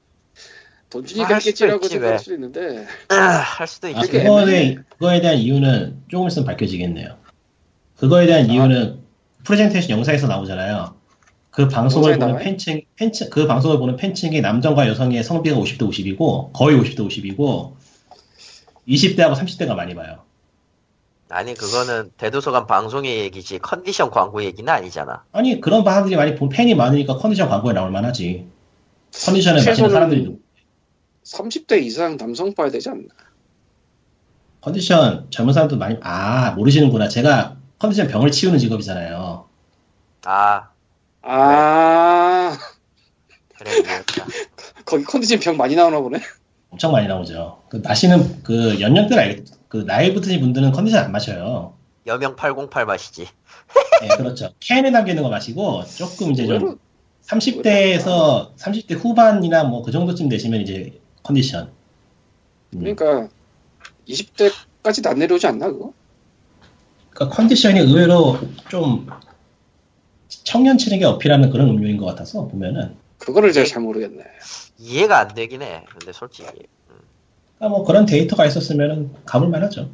A: 돈 주니까
B: 아,
A: 했겠지라고 생각할
B: 왜.
A: 수도 있는데
B: 아, 할 수도
C: 아,
B: 있지.
A: 그게
C: 그거에. 그거에 대한 이유는 조금 있으면 밝혀지겠네요. 그거에 대한
A: 아.
C: 이유는 프레젠테이션 영상에서 나오잖아요. 그 방송을 보는? 팬층, 팬층, 그 방송을 보는 팬층이 남성과 여성의 성비가 50대 50이고, 거의 50대 50이고, 20대하고 30대가 많이 봐요.
B: 아니 그거는 대도서관 방송의 얘기지 컨디션 광고 얘기는 아니잖아.
C: 아니, 그런 사람들이 많이 본 팬이 많으니까 컨디션 광고에 나올 만하지. 컨디션을
A: 최소는-
C: 사람들이
A: 30대 이상 남성 봐야 되지 않나
C: 컨디션 젊은 사람도 많이 아 모르시는구나. 제가 컨디션 병을 치우는 직업이잖아요.
B: 아
A: 아
B: 그래 이해했다.
A: 거기 컨디션 병 많이 나오나 보네
C: 엄청 많이 나오죠. 그 마시는 그 연령대를 알겠, 그 나이 붙으신 분들은 컨디션 안 마셔요.
B: 여명 808 맛이지.
C: 예, 그렇죠. 캔에 담기는 거 마시고 조금 이제 좀
A: 의외로
C: 30대에서 30대 후반이나 뭐 그 정도쯤 되시면 이제 컨디션. 음.
A: 그러니까 20대까지도 안 내려오지 않나 그거?
C: 그러니까 컨디션이 의외로 좀 청년층에게 어필하는 그런 음료인 것 같아서 보면은
A: 그거를 제가 잘 모르겠네
B: 이해가 안 되긴 해. 근데 솔직히
C: 그러니까 뭐 그런 데이터가 있었으면은 가볼 만하죠.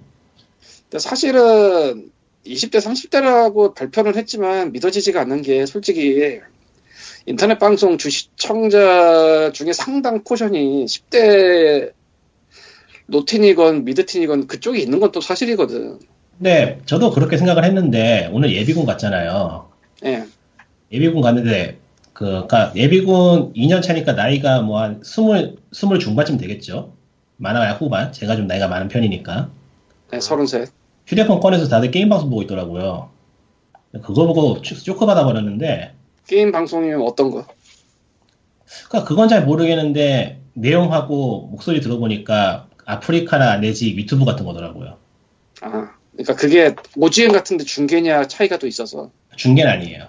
A: 근데 사실은 20대 30대라고 발표는 했지만 믿어지지가 않는 게 솔직히 인터넷 방송 주시청자 중에 상당 포션이 10대 노틴이건 미드틴이건 그쪽에 있는 건 또 사실이거든.
C: 근데 저도 그렇게 생각을 했는데 오늘 예비군 갔잖아요.
A: 예.
C: 예비군 갔는데 그 그러니까 예비군 2년 차니까 나이가 뭐한 스물 스물 중반쯤 되겠죠. 많아야 후반. 제가 좀 나이가 많은 편이니까.
A: 네, 서른셋.
C: 휴대폰 꺼내서 다들 게임 방송 보고 있더라고요. 그거 보고 쇼- 쇼크 받아버렸는데,
A: 게임 방송이면 어떤 거?
C: 그러니까 그건 잘 모르겠는데 내용하고 목소리 들어보니까 아프리카나 내지 유튜브 같은 거더라고요.
A: 아, 그러니까 그게 OGN 같은 데 중계냐 차이가 또 있어서.
C: 중계는 아니에요.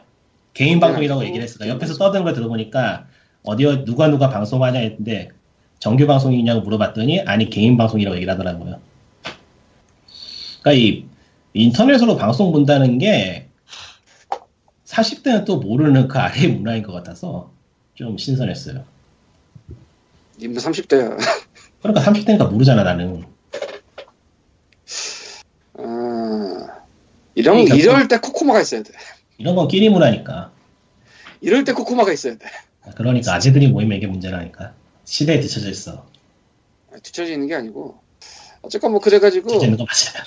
C: 개인
A: 중계는
C: 방송이라고 얘기를.
A: 개인
C: 옆에서 떠드는 걸 들어보니까 어디 누가 누가 방송하냐 했는데 정규 방송이냐고 물어봤더니 아니 개인 방송이라고 얘기를 하더라고요. 그러니까 이 인터넷으로 방송 본다는 게 40대는 또 모르는 그 아래의 문화인 것 같아서 좀 신선했어요.
A: 님도 30대야.
C: 그러니까 30대니까 모르잖아 나는.
A: 아, 이런,
C: 그러니까
A: 이럴 때 코코마가 있어야 돼.
C: 이런 건 끼리 문화니까.
A: 이럴 때 코코마가 있어야 돼.
C: 그러니까 아재들이 모이면 이게 문제라니까. 시대에 뒤쳐져 있어.
A: 아, 있는 게 아니고. 어쨌건 뭐 그래가지고.
C: 뒤쳐져 있는 거 맞아요.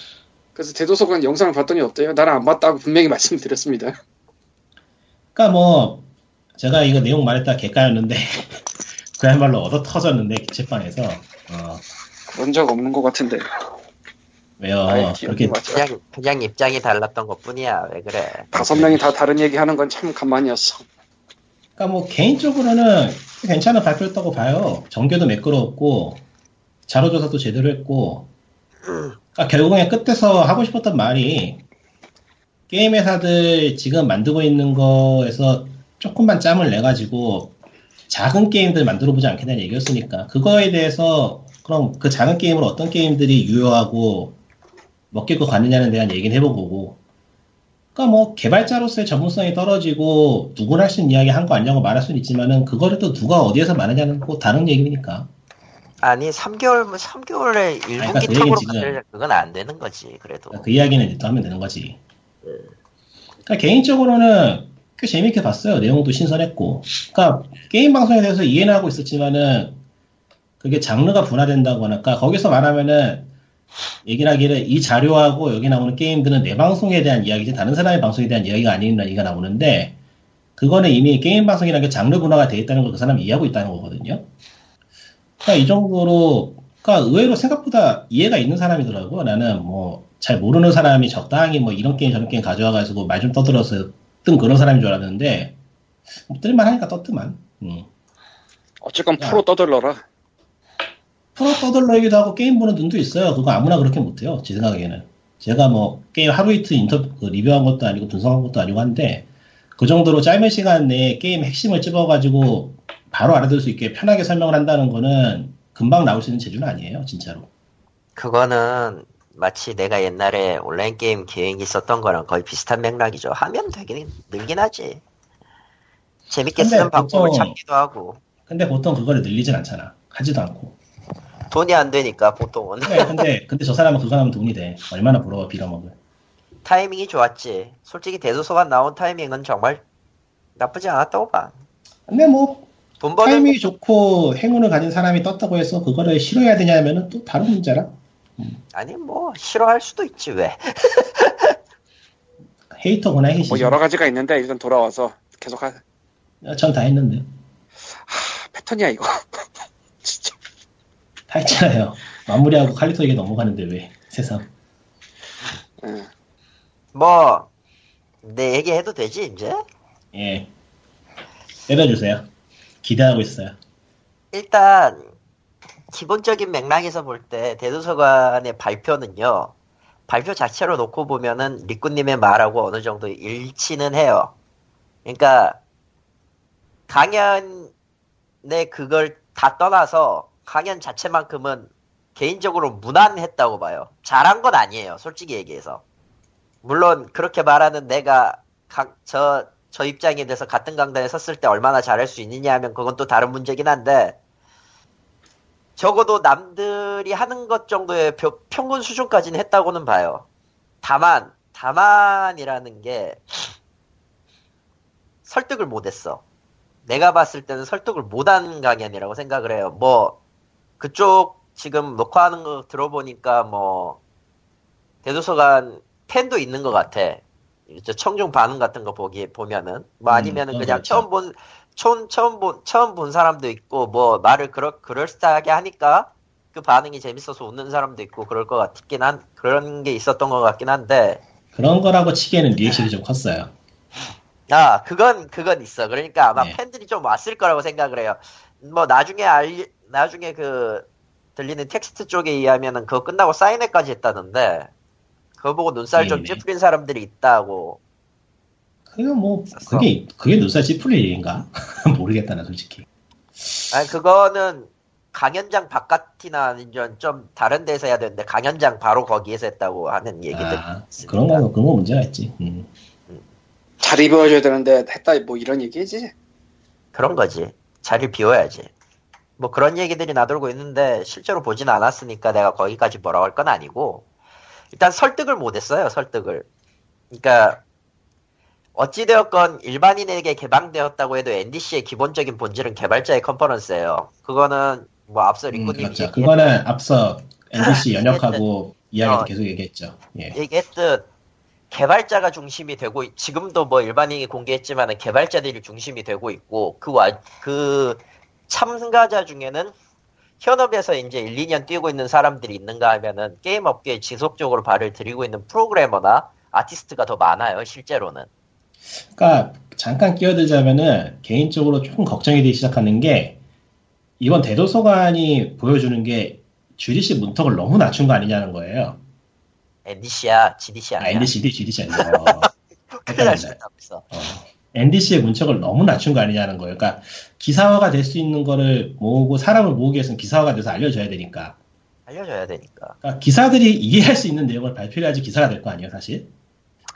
A: 그래서 대도서관 영상을 봤더니 어때요? 나는 안 봤다고 분명히 말씀드렸습니다.
C: 그러니까 뭐 제가 이거 내용 말했다 개까였는데 그야말로 얻어 터졌는데 개체방에서 어,
A: 그런 적 없는 것 같은데.
C: 왜요? 그렇게
A: 맞아.
B: 그냥 그냥 입장이 달랐던 것 뿐이야. 왜 그래?
A: 다섯 명이 다 다른 얘기 하는 건참 간만이었어.
C: 그러니까 뭐 개인적으로는 괜찮은 발표였다고 봐요. 전개도 매끄러웠고 자료 조사도 제대로 했고 그러니까 결국에 끝에서 하고 싶었던 말이 게임 회사들 지금 만들고 있는 거에서 조금만 짬을 내 가지고 작은 게임들 만들어 보지 않겠다는 얘기였으니까 그거에 대해서 그럼 그 작은 게임으로 어떤 게임들이 유효하고 먹힐 것 같느냐는 대한 얘기는 해보고 그러니까 뭐 개발자로서의 전문성이 떨어지고 누구나 할 수 있는 이야기 한 거 아니냐고 말할 수는 있지만은 그거를 또 누가 어디에서 말하냐는 뭐 다른 얘기니까
B: 아니 3개월 3개월에 1분기
C: 그러니까 그
B: 탑으로 만들 그건 안 되는 거지. 그래도
C: 그 이야기는 또 하면 되는 거지. 그러니까 개인적으로는 꽤 재밌게 봤어요. 내용도 신선했고. 그러니까 게임 방송에 대해서 이해는 하고 있었지만은 그게 장르가 분화된다거나, 그러니까 거기서 말하면은 얘기를 하기를 이 자료하고 여기 나오는 게임들은 내 방송에 대한 이야기지 다른 사람의 방송에 대한 이야기가 아니라는 얘기가 나오는데 그거는 이미 게임 방송이라는 게 장르 분화가 돼 있다는 걸 그 사람이 이해하고 있다는 거거든요. 그러니까 이 정도로 그러니까 의외로 생각보다 이해가 있는 사람이더라고. 나는 뭐 잘 모르는 사람이 적당히 뭐 이런 게임 저런 게임 가져와가지고 말 좀 떠들어서 뜬 그런 사람인 줄 알았는데 뭐 뜰만 하니까 떴더만. 음.
A: 어쨌건
C: 야.
A: 프로 떠들러라.
C: 프로 떠들러기도 하고 게임 보는 눈도 있어요. 그거 아무나 그렇게 못해요. 제 생각에는. 제가 뭐 게임 하루 이틀 인터뷰 그 리뷰한 것도 아니고 분석한 것도 아니고 한데 그 정도로 짧은 시간 내에 게임 핵심을 찝어가지고 바로 알아들을 수 있게 편하게 설명을 한다는 거는 금방 나올 수 있는 재주는 아니에요. 진짜로.
B: 그거는 마치 내가 옛날에 온라인 게임 기획이 있었던 거랑 거의 비슷한 맥락이죠. 하면 되긴 늘긴 하지. 재밌게 쓰는 방법을
C: 보통-
B: 찾기도 하고
C: 근데 보통 그거를 늘리진 않잖아. 하지도 않고.
B: 돈이 안 되니까 보통은
C: 그래, 근데, 근데 저 사람은 그거 하면 돈이 돼. 얼마나 부러워, 빌어먹을.
B: 타이밍이 좋았지. 솔직히 대도서관 나온 타이밍은 정말 나쁘지 않았다고 봐.
C: 근데 뭐, 타이밍이 좋고 행운을 가진 사람이 떴다고 해서 그거를 싫어해야 되냐면은 또 다른 문제라.
B: 아니 뭐 싫어할 수도 있지 왜?
C: 헤이터구나, 헤이시.
A: 뭐 여러 가지가 있는데 일단 돌아와서 계속 하.
C: 전다 했는데.
A: 하, 패턴이야 이거. 진짜.
C: 다 했잖아요. 마무리하고 칼리토에게 넘어가는데 왜, 세상.
A: 예.
B: 뭐내 얘기 해도 되지 이제?
C: 예. 때려주세요. 기대하고 있어요.
B: 일단 기본적인 맥락에서 볼 때 대도서관의 발표는요 발표 자체로 놓고 보면은 리꾸님의 말하고 어느 정도 일치는 해요 그러니까 강연의 그걸 다 떠나서 강연 자체만큼은 개인적으로 무난했다고 봐요 잘한 건 아니에요 솔직히 얘기해서 물론 그렇게 말하는 내가 각- 저, 저 입장에 대해서 같은 강단에 섰을 때 얼마나 잘할 수 있느냐 하면 그건 또 다른 문제긴 한데 적어도 남들이 하는 것 정도의 표- 평균 수준까지는 했다고는 봐요. 다만 다만이라는 게 설득을 못했어. 내가 봤을 때는 설득을 못한 강연이라고 생각을 해요. 뭐 그쪽 지금 녹화하는 거 들어보니까 뭐 대도서관 팬도 있는 것 같아. 저 청중 반응 같은 거 보기 보면은 뭐
C: 음,
B: 아니면은
C: 그건
B: 그냥
C: 그렇죠.
B: 처음 본 처음 처음 본 처음 본 사람도 있고 뭐 말을 그럴 그럴싸하게 하니까 그 반응이 재밌어서 웃는 사람도 있고 그럴 것 같긴 한 그런 게 있었던 것 같긴 한데
C: 그런 거라고 치기에는 리액션이 좀 컸어요.
B: 아 그건 그건 있어 그러니까 아마
C: 네.
B: 팬들이 좀 왔을 거라고 생각을 해요 뭐 나중에 알 나중에 그 들리는 텍스트 쪽에 의하면은 그거 끝나고 사인회까지 했다던데 그거 보고 눈살 좀
C: 네.
B: 찌푸린 사람들이 있다고
C: 그게 뭐. 그게, 그게 눈살 찌푸릴 일인가? 모르겠다, 나 솔직히.
B: 아니 그거는 강연장 바깥이나 아니면 좀 다른 데서 해야 되는데 강연장 바로 거기에서 했다고 하는 얘기들
C: 아, 그런 거, 그런 거 문제가 있지. 음.
A: 자리 비워줘야 되는데 했다 뭐 이런 얘기지.
B: 그런 거지 자리를 비워야지 뭐 그런 얘기들이 나돌고 있는데 실제로 보진 않았으니까 내가 거기까지 뭐라고 할 건 아니고 일단 설득을 못했어요 설득을 그러니까 어찌되었건 일반인에게 개방되었다고 해도 NDC의 기본적인 본질은 개발자의 컨퍼런스예요 그거는 뭐 앞서
C: 음,
B: 링구님이
C: 그렇죠. 그거는 앞서 NBC 연역하고 이야기도
B: 어.
C: 계속 얘기했죠. 예.
B: 얘기했듯 개발자가 중심이 되고 있- 지금도 뭐 일반인이 공개했지만은 개발자들이 중심이 되고 있고 그와그 참가자 중에는 현업에서 이제 1, 2년 뛰고 있는 사람들이 있는가 하면은 게임 업계에 지속적으로 발을 들이고 있는 프로그래머나 아티스트가 더 많아요, 실제로는.
C: 그러니까 잠깐 끼어들자면은 개인적으로 조금 걱정이 되기 시작하는 게 이번 대도서관이 보여주는 게 GDC 문턱을 너무 낮춘 거 아니냐는 거예요.
B: NDC야, GDC
C: 아,
B: 아니야.
C: NDC, GDC 아니에요.
B: 큰일 날 수도 없어.
C: 어, NDC의 문턱을 너무 낮춘 거 아니냐는 거예요. 그러니까 기사화가 될 수 있는 거를 모으고 사람을 모으기 위해서는 기사화가 돼서 알려줘야 되니까.
B: 알려줘야 되니까.
C: 그러니까 기사들이 이해할 수 있는 내용을 발표해야지 기사가 될 거 아니에요, 사실.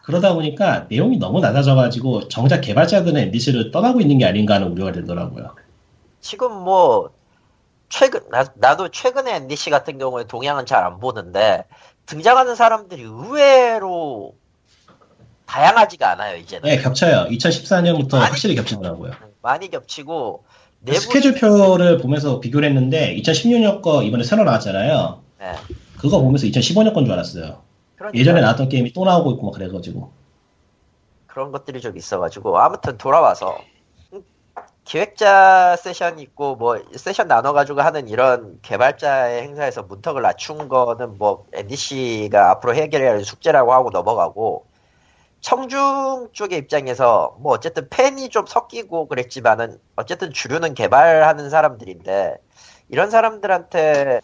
C: 그러다 보니까 내용이 너무 낮아져가지고 정작 개발자들은 NDC를 떠나고 있는 게 아닌가 하는 우려가 들더라고요.
B: 지금 뭐 최근 나, 나도 최근에 NDC 같은 경우에 동향은 잘 안 보는데 등장하는 사람들이 의외로 다양하지가 않아요 이제는
C: 네, 겹쳐요. 2014년부터
B: 아니,
C: 확실히 겹치더라고요.
B: 많이 겹치고 내부
C: 스케줄표를 보면서 비교를 했는데 2016년 거 이번에 새로 나왔잖아요.
B: 네.
C: 그거 보면서 2015년 건 줄 알았어요.
B: 그러니까
C: 예전에 나왔던 게임이 또 나오고 있고 막 그래가지고.
B: 그런 것들이 좀 있어가지고 아무튼 돌아와서 기획자 세션 있고 뭐 세션 나눠가지고 하는 이런 개발자의 행사에서 문턱을 낮춘 거는 뭐 NDC가 앞으로 해결해야 할 숙제라고 하고 넘어가고 청중 쪽의 입장에서 뭐 어쨌든 팬이 좀 섞이고 그랬지만은 어쨌든 주류는 개발하는 사람들인데 이런 사람들한테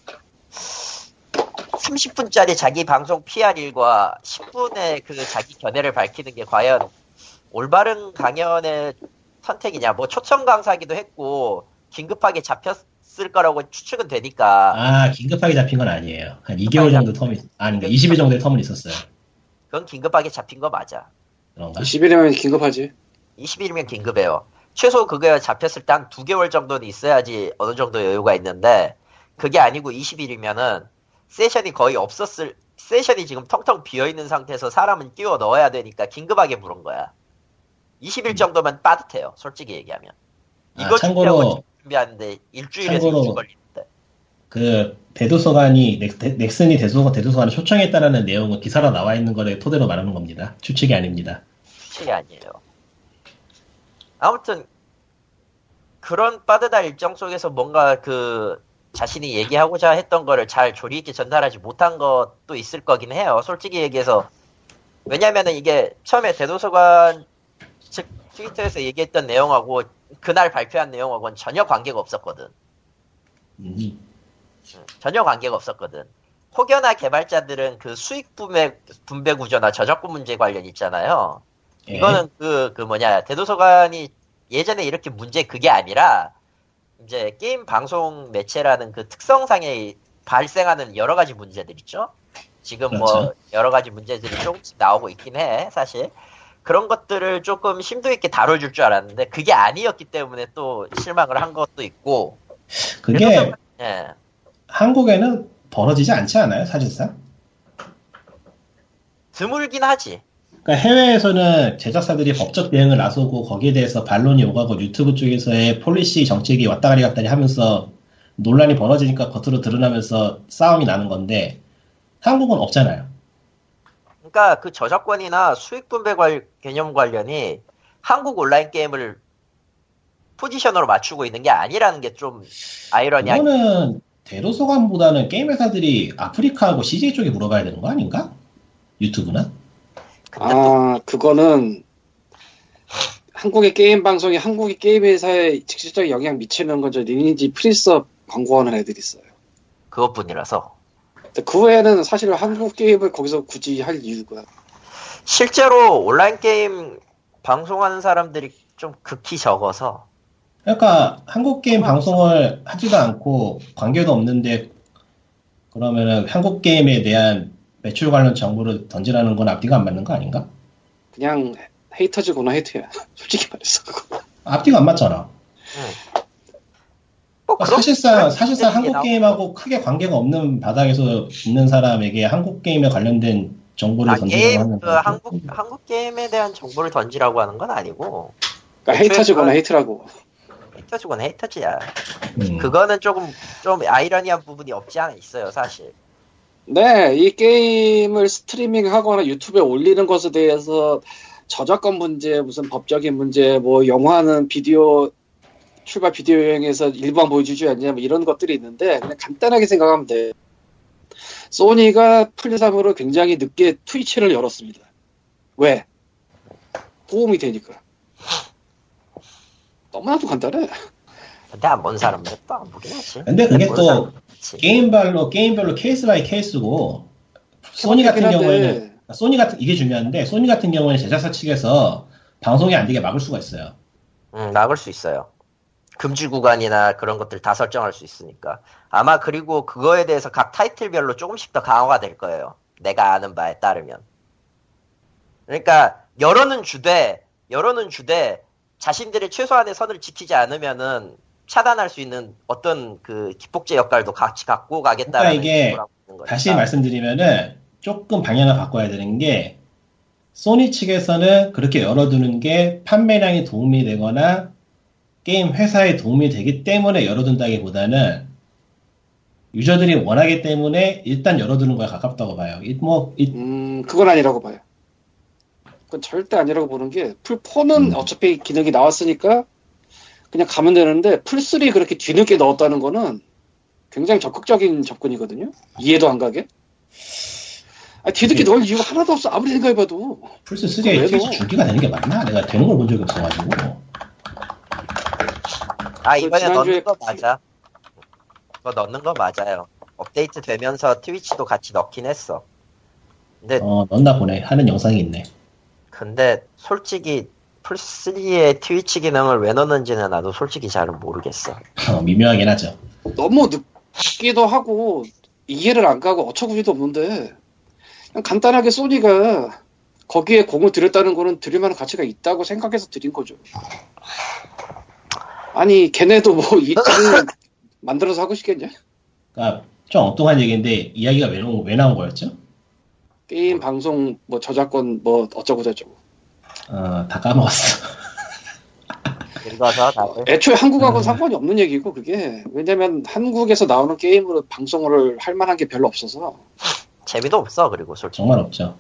B: 30분짜리 자기 방송 PR 일과 10분의 그 자기 견해를 밝히는 게 과연 올바른 강연의 선택이냐. 뭐 초청 강사기도 했고 긴급하게 잡혔을 거라고 추측은 되니까
C: 아, 긴급하게 잡힌 건 아니에요. 한 2개월 정도 텀이, 아닌가, 20일 정도의 텀은 있었어요.
B: 그건 긴급하게 잡힌 거 맞아.
C: 그런가?
A: 20일이면 긴급하지.
B: 20일이면 긴급해요. 최소 그게 잡혔을 때 한 2개월 정도는 있어야지 어느 정도 여유가 있는데 그게 아니고 20일이면은 세션이 거의 없었을 세션이 지금 텅텅 비어 있는 상태에서 사람은 끼워 넣어야 되니까 긴급하게 부른 거야. 20일 정도면 빠듯해요. 솔직히 얘기하면.
C: 아,
B: 이거
C: 참고로-
B: 준비하고 준비하는데 일주일에서
C: 참고로-
B: 이주 걸리는데.
C: 그, 대도서관이, 넥, 넥슨이 대도서관, 대도서관을 초청했다라는 내용은 기사로 나와 있는 거를 토대로 말하는 겁니다. 추측이 아닙니다.
B: 추측이 아니에요. 아무튼 그런 빠듯한 일정 속에서 뭔가 그 자신이 얘기하고자 했던 거를 잘 조리 있게 전달하지 못한 것도 있을 거긴 해요. 솔직히 얘기해서 왜냐면은 이게 처음에 대도서관 즉 트위터에서 얘기했던 내용하고 그날 발표한 내용하고는 전혀 관계가 없었거든.
C: 음,
B: 전혀 관계가 없었거든. 혹여나 개발자들은 그 수익 분배, 분배 구조나 저작권 문제 관련 있잖아요.
C: 예.
B: 이거는 그, 그 뭐냐, 대도서관이 예전에 이렇게 문제 그게 아니라, 이제 게임 방송 매체라는 그 특성상에 발생하는 여러 가지 문제들 있죠? 지금 뭐,
C: 그렇죠.
B: 여러 가지 문제들이 조금씩 나오고 있긴 해, 사실. 그런 것들을 조금 심도 있게 다뤄줄 줄 알았는데, 그게 아니었기 때문에 또 실망을 한 것도 있고,
C: 그게
B: 예.
C: 한국에는 벌어지지 않지 않아요, 사실상?
B: 드물긴 하지.
C: 그러니까 해외에서는 제작사들이 법적 대응을 나서고 거기에 대해서 반론이 오가고 유튜브 쪽에서의 policy 정책이 왔다리 갔다리 하면서 논란이 벌어지니까 겉으로 드러나면서 싸움이 나는 건데 한국은 없잖아요.
B: 그러니까 그 저작권이나 수익 분배 관- 개념 관련이 한국 온라인 게임을 포지션으로 맞추고 있는 게 아니라는 게 좀 아이러니하게
C: 이거는 대도서관보다는 게임 회사들이 아프리카하고 CJ 쪽에 물어봐야 되는 거 아닌가? 유튜브나?
A: 아, 그거는 한국의 게임 방송이 한국의 게임 회사에 직접적인 영향 미치는 건 저 리니지 프린스업 광고하는 애들이 있어요.
B: 그것뿐이라서
A: 그 외에는 사실 한국 게임을 거기서 굳이 할 이유가
B: 실제로 온라인 게임 방송하는 사람들이 좀 극히 적어서
C: 그러니까 한국 게임 방송을 하지도 않고 관계도 없는데 그러면은 한국 게임에 대한 매출 관련 정보를 던지라는 건 앞뒤가 안 맞는 거 아닌가?
A: 그냥 헤이터즈구나 헤이트야. 솔직히 말해서.
C: 앞뒤가 안 맞잖아.
B: 뭐
C: 그러니까 사실상 사실상 한국 게임하고 크게 관계가 없는 바닥에서 있는 사람에게 한국 게임에 관련된 정보를
B: 아,
C: 던지라고
B: 게임
C: 하는 그건
B: 한국 한국 게임에 대한 정보를 던지라고 하는 건 아니고
A: 그러니까 헤이터즈구나 헤이트라고.
B: 헤이터즈건 헤이터즈야.
C: 음.
B: 그거는 조금 좀 아이러니한 부분이 없지 않아 있어요 사실.
A: 네, 이 게임을 스트리밍하거나 유튜브에 올리는 것에 대해서 저작권 문제, 무슨 법적인 문제, 뭐 영화는 비디오 출발 비디오 여행에서 일반 보여주지 않냐 뭐 이런 것들이 있는데 그냥 간단하게 생각하면 돼. 소니가 플스3으로 굉장히 늦게 트위치를 열었습니다. 왜? 도움이 되니까. 너무나도 간단해.
B: 근데 안 본 사람은 또 안 보긴 하지.
C: 근데 그게
B: 본
C: 또. 게임별로 게임별로 case by case고 소니 같은 경우에는 소니 같은 이게 중요한데 소니 같은 경우에는 제작사 측에서 방송이 안 되게 막을 수가 있어요.
B: 응, 막을 수 있어요. 금지 구간이나 그런 것들 다 설정할 수 있으니까. 아마 그리고 그거에 대해서 각 타이틀별로 조금씩 더 강화가 될 거예요. 내가 아는 바에 따르면. 그러니까 여론은 주되 여론은 주되 자신들의 최소한의 선을 지키지 않으면은 차단할 수 있는 어떤 그 기폭제 역할도 같이 갖고 가겠다는
C: 그러니까 이게. 다시 말씀드리면은 조금 방향을 바꿔야 되는 게 소니 측에서는 그렇게 열어두는 게 판매량에 도움이 되거나 게임 회사에 도움이 되기 때문에 열어둔다기보다는 유저들이 원하기 때문에 일단 열어두는 거에 가깝다고 봐요. 이- 뭐 이-
A: 음, 그건 아니라고 봐요. 그건 절대 아니라고 보는 게, 플스4는
C: 음.
A: 어차피 기능이 나왔으니까 그냥 가면 되는데, 플스3 그렇게 뒤늦게 넣었다는 거는 굉장히 적극적인 접근이거든요? 이해도 안 가게? 아, 뒤늦게
C: 네.
A: 넣을 이유가 하나도 없어. 아무리 생각해봐도.
C: 플스 3에
A: 왜
C: 트위치
A: 넣어?
C: 줄기가 되는 게 맞나? 내가 되는 걸 본 적이 없어가지고.
A: 아그
B: 이번에 넣는 거
A: 그-
B: 맞아. 그거 넣는 거 맞아요. 업데이트 되면서 트위치도 같이 넣긴 했어. 근데
C: 어 넣나 보네. 하는 영상이 있네.
B: 근데 솔직히 플스3의 트위치 기능을 왜 넣는지는 나도 솔직히 잘은 모르겠어.
C: 어, 미묘하긴 하죠.
A: 너무 늦기도 하고, 이해를 안 가고 어처구니도 없는데, 그냥 간단하게 소니가 거기에 공을 들였다는 거는 들일 만한 가치가 있다고 생각해서 드린 거죠. 아니, 걔네도 뭐, 이 게임 만들어서 하고 싶겠냐?
C: 그러니까 좀 엉뚱한 얘기인데 이야기가 왜, 왜 나온 거였죠?
A: 게임 방송 뭐 저작권 뭐 어쩌고 저쩌고.
C: 어, 다 까먹었어.
B: 읽어서 다들
A: 애초에 한국하고는
C: 음.
A: 상관이 없는 얘기고 그게 왜냐면 한국에서 나오는 게임으로 방송을 할 만한 게 별로 없어서
B: 재미도 없어 그리고 솔직히.
C: 정말 없죠.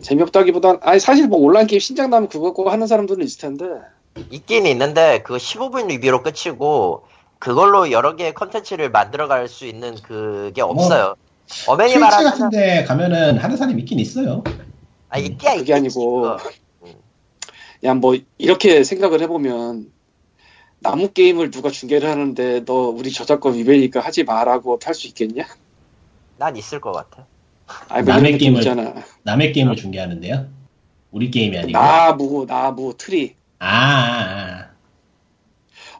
A: 재미없다기보단 아니 사실 뭐 온라인 게임 신작 나면 그거 고 하는 사람들은 있을 텐데
B: 있긴 있는데 그거 15분 리뷰로 끝이고 그걸로 여러 개의 컨텐츠를 만들어갈 수 있는 그게 없어요. 어메니
C: 트위치
B: 말하면
C: 같은데 가면은 하는 사람이 있긴 있어요.
B: 아 있기야
A: 그게
B: 있겠지,
A: 아니고. 그냥 뭐 이렇게 생각을 해보면 남의 게임을 누가 중계를 하는데 너 우리 저작권 위배니까 하지 마라고 할수 있겠냐?
B: 난 있을 것 같아.
A: 아니 뭐
C: 남의 게임을-
A: 있잖아.
C: 남의 게임을 중계하는데요. 우리 게임이 아니고.
A: 나무 나무 트리
C: 아, 아, 아.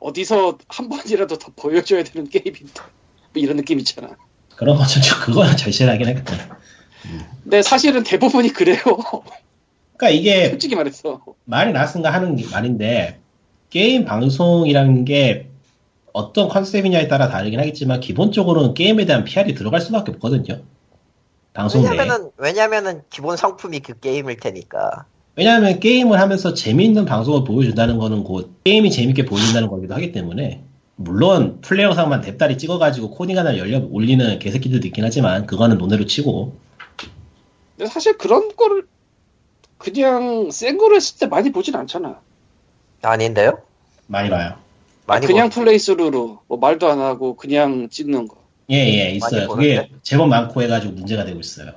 A: 어디서 한 번이라도 더 보여줘야 되는 게임인데 뭐 이런 느낌 있잖아.
C: 그런 거좀 그거는 절실하긴 하겠다.
A: 근데 사실은 대부분이 그래요.
C: 그러니까 이게
A: 솔직히 말해서
C: 말이 나왔으니까 하는 게- 말인데 게임 방송이라는 게 어떤 컨셉이냐에 따라 다르긴 하겠지만 기본적으로는 게임에 대한 PR이 들어갈 수밖에 없거든요. 방송 내에.
B: 왜냐면은 왜냐면은 기본 상품이 그 게임일 테니까.
C: 왜냐하면 게임을 하면서 재미있는 방송을 보여준다는 거는 곧 게임이 재밌게 보여준다는 거기도 하기 때문에 물론 플레이 영상만 뎁다리 찍어가지고 코딩 하나 열려 올리는 개새끼들도 있긴 하지만 그거는 논외로 치고
A: 근데 사실 그런 거를 그냥 센 거로 했을 때 많이 보진 않잖아.
B: 아닌데요?
C: 많이 봐요.
B: 많이
A: 그냥
B: 보-
A: 플레이스루로 뭐 말도 안 하고 그냥 찍는 거.
C: 예예 있어요.
B: 많이
C: 그게
B: 보는데?
C: 제법 많고 해가지고 문제가 되고 있어요.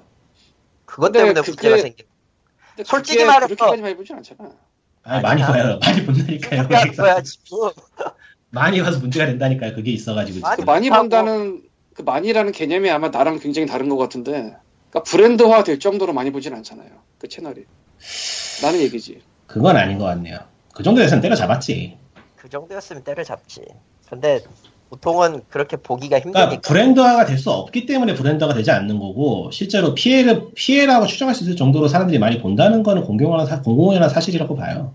B: 그것 때문에
A: 그게-
B: 문제가 생긴.
A: 근데
B: 솔직히
A: 그게
B: 말해서-
A: 그렇게까지 많이 보진 않잖아.
C: 아니, 많이. 봐요. 많이 본다니까요.
B: 거야 지금.
C: 많이 봐서 문제가 된다니까요. 그게 있어가지고
B: 많이
A: 그. 많이 본다는 그 많이라는 개념이 아마 나랑 굉장히 다른 것 같은데, 그러니까 브랜드화 될 정도로 많이 보진 않잖아요. 그 채널이. 나는 얘기지.
C: 그건 아닌 것 같네요. 그 정도 에서는 때려잡았지.
B: 그 정도였으면 때려잡지. 근데 보통은 그렇게 보기가
C: 그러니까
B: 힘드니까.
C: 브랜드화가 될 수 없기 때문에 브랜드화가 되지 않는 거고 실제로 피해를 피해라고 추정할 수 있을 정도로 사람들이 많이 본다는 거는 공공연한 사, 공공연한 사실이라고 봐요.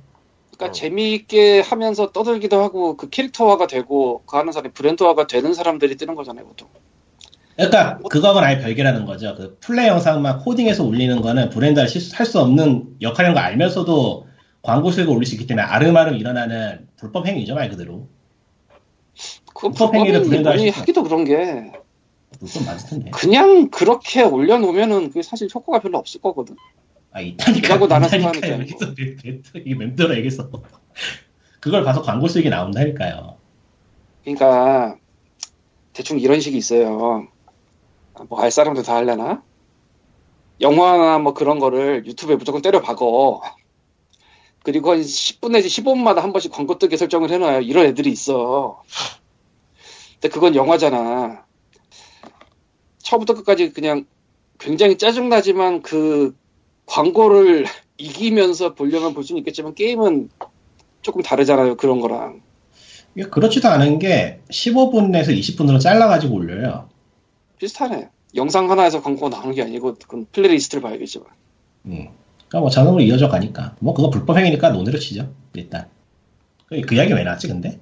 A: 그러니까
B: 어.
A: 재미있게 하면서 떠들기도 하고 그 캐릭터화가 되고 그 하는 사람이 브랜드화가 되는 사람들이 뜨는 거잖아요, 보통.
C: 그러니까 그거는 아예 별개라는 거죠. 그 플레이 영상만 코딩해서 올리는 거는 브랜드를 할 수 없는 역할인 거 알면서도 광고 수익을 올릴 수 있기 때문에 아름아름 일어나는 불법 행위죠 말 그대로.
A: 그
C: 불법 행위를 브랜드화.
A: 하기도 그런 게. 그냥 그렇게 올려놓으면은 그게 사실 효과가 별로 없을 거거든.
C: 아 있다니까.
A: 라고. 생각하는
C: 여기서 매- 매- 이게 맴돌아 여기서. 그걸 봐서 광고 수익이 나온다니까요.
A: 그러니까 대충 이런 식이 있어요. 뭐 알 사람도 다 할려나? 영화나 뭐 그런 거를 유튜브에 무조건 때려 박어. 그리고 한 10분 내지 15분마다 한 번씩 광고 뜨게 설정을 해놔요. 이런 애들이 있어. 근데 그건 영화잖아. 처음부터 끝까지 그냥 굉장히 짜증나지만 그 광고를 이기면서 보려면 볼 수는 있겠지만 게임은 조금 다르잖아요. 그런 거랑.
C: 이게 그렇지도 않은 게 15분에서 20분으로 잘라가지고 올려요.
A: 비슷하네. 영상 하나에서 광고가 나오는 게 아니고 그건 playlist를 봐야겠지만.
C: 음. 그러니까 뭐 자동으로 이어져 가니까. 뭐 그거 불법 행위니까 논외로 치죠. 일단. 그, 그 이야기 왜 나왔지 근데?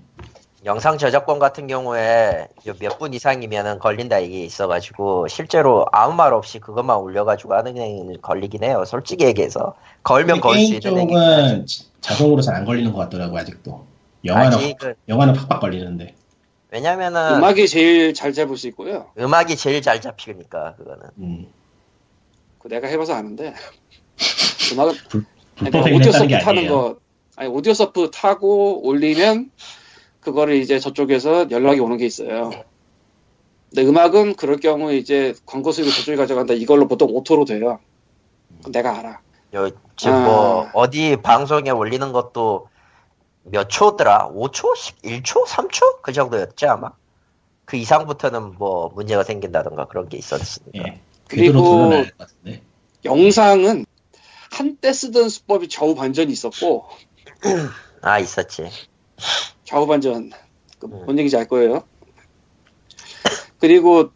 B: 영상 저작권 같은 경우에 몇 분 이상이면은 걸린다 이게 있어가지고 실제로 아무 말 없이 그것만 올려가지고 하는 행위는 걸리긴 해요. 솔직히 얘기해서 걸면 걸 수 있는 행위.
C: 쪽은 자동으로 잘 안 걸리는 것 같더라고 아직도. 영화는
B: 아직은
C: 영화는 팍팍 걸리는데.
B: 왜냐면은
A: 음악이 제일 잘 잡을 수 있고요.
B: 음악이 제일 잘 잡히니까 그거는.
C: 음.
A: 그 내가 해봐서 아는데 음악은
C: 불법 행위
A: 오디오
C: 했다는 게
A: 서프 타는
C: 아니에요.
A: 거 아니 오디오 서프 타고 올리면 그거를 이제 저쪽에서 연락이 오는 게 있어요. 근데 음악은 그럴 경우 이제 광고 수익을 저쪽이 가져간다. 이걸로 보통 auto로 돼요. 내가 알아.
B: 요, 지금
A: 아.
B: 뭐 어디 방송에 올리는 것도 몇 초더라? 5초? 1초? 3초? 그 정도였지 아마. 그 이상부터는 뭐 문제가 생긴다던가 그런 게 있었으니까.
C: 예.
A: 그리고. 영상은 한때 쓰던 수법이 좌우 반전이 있었고
B: 아 있었지.
A: 좌우 반전 그
B: 음.
A: 뭔 얘기인지 알 거예요. 그리고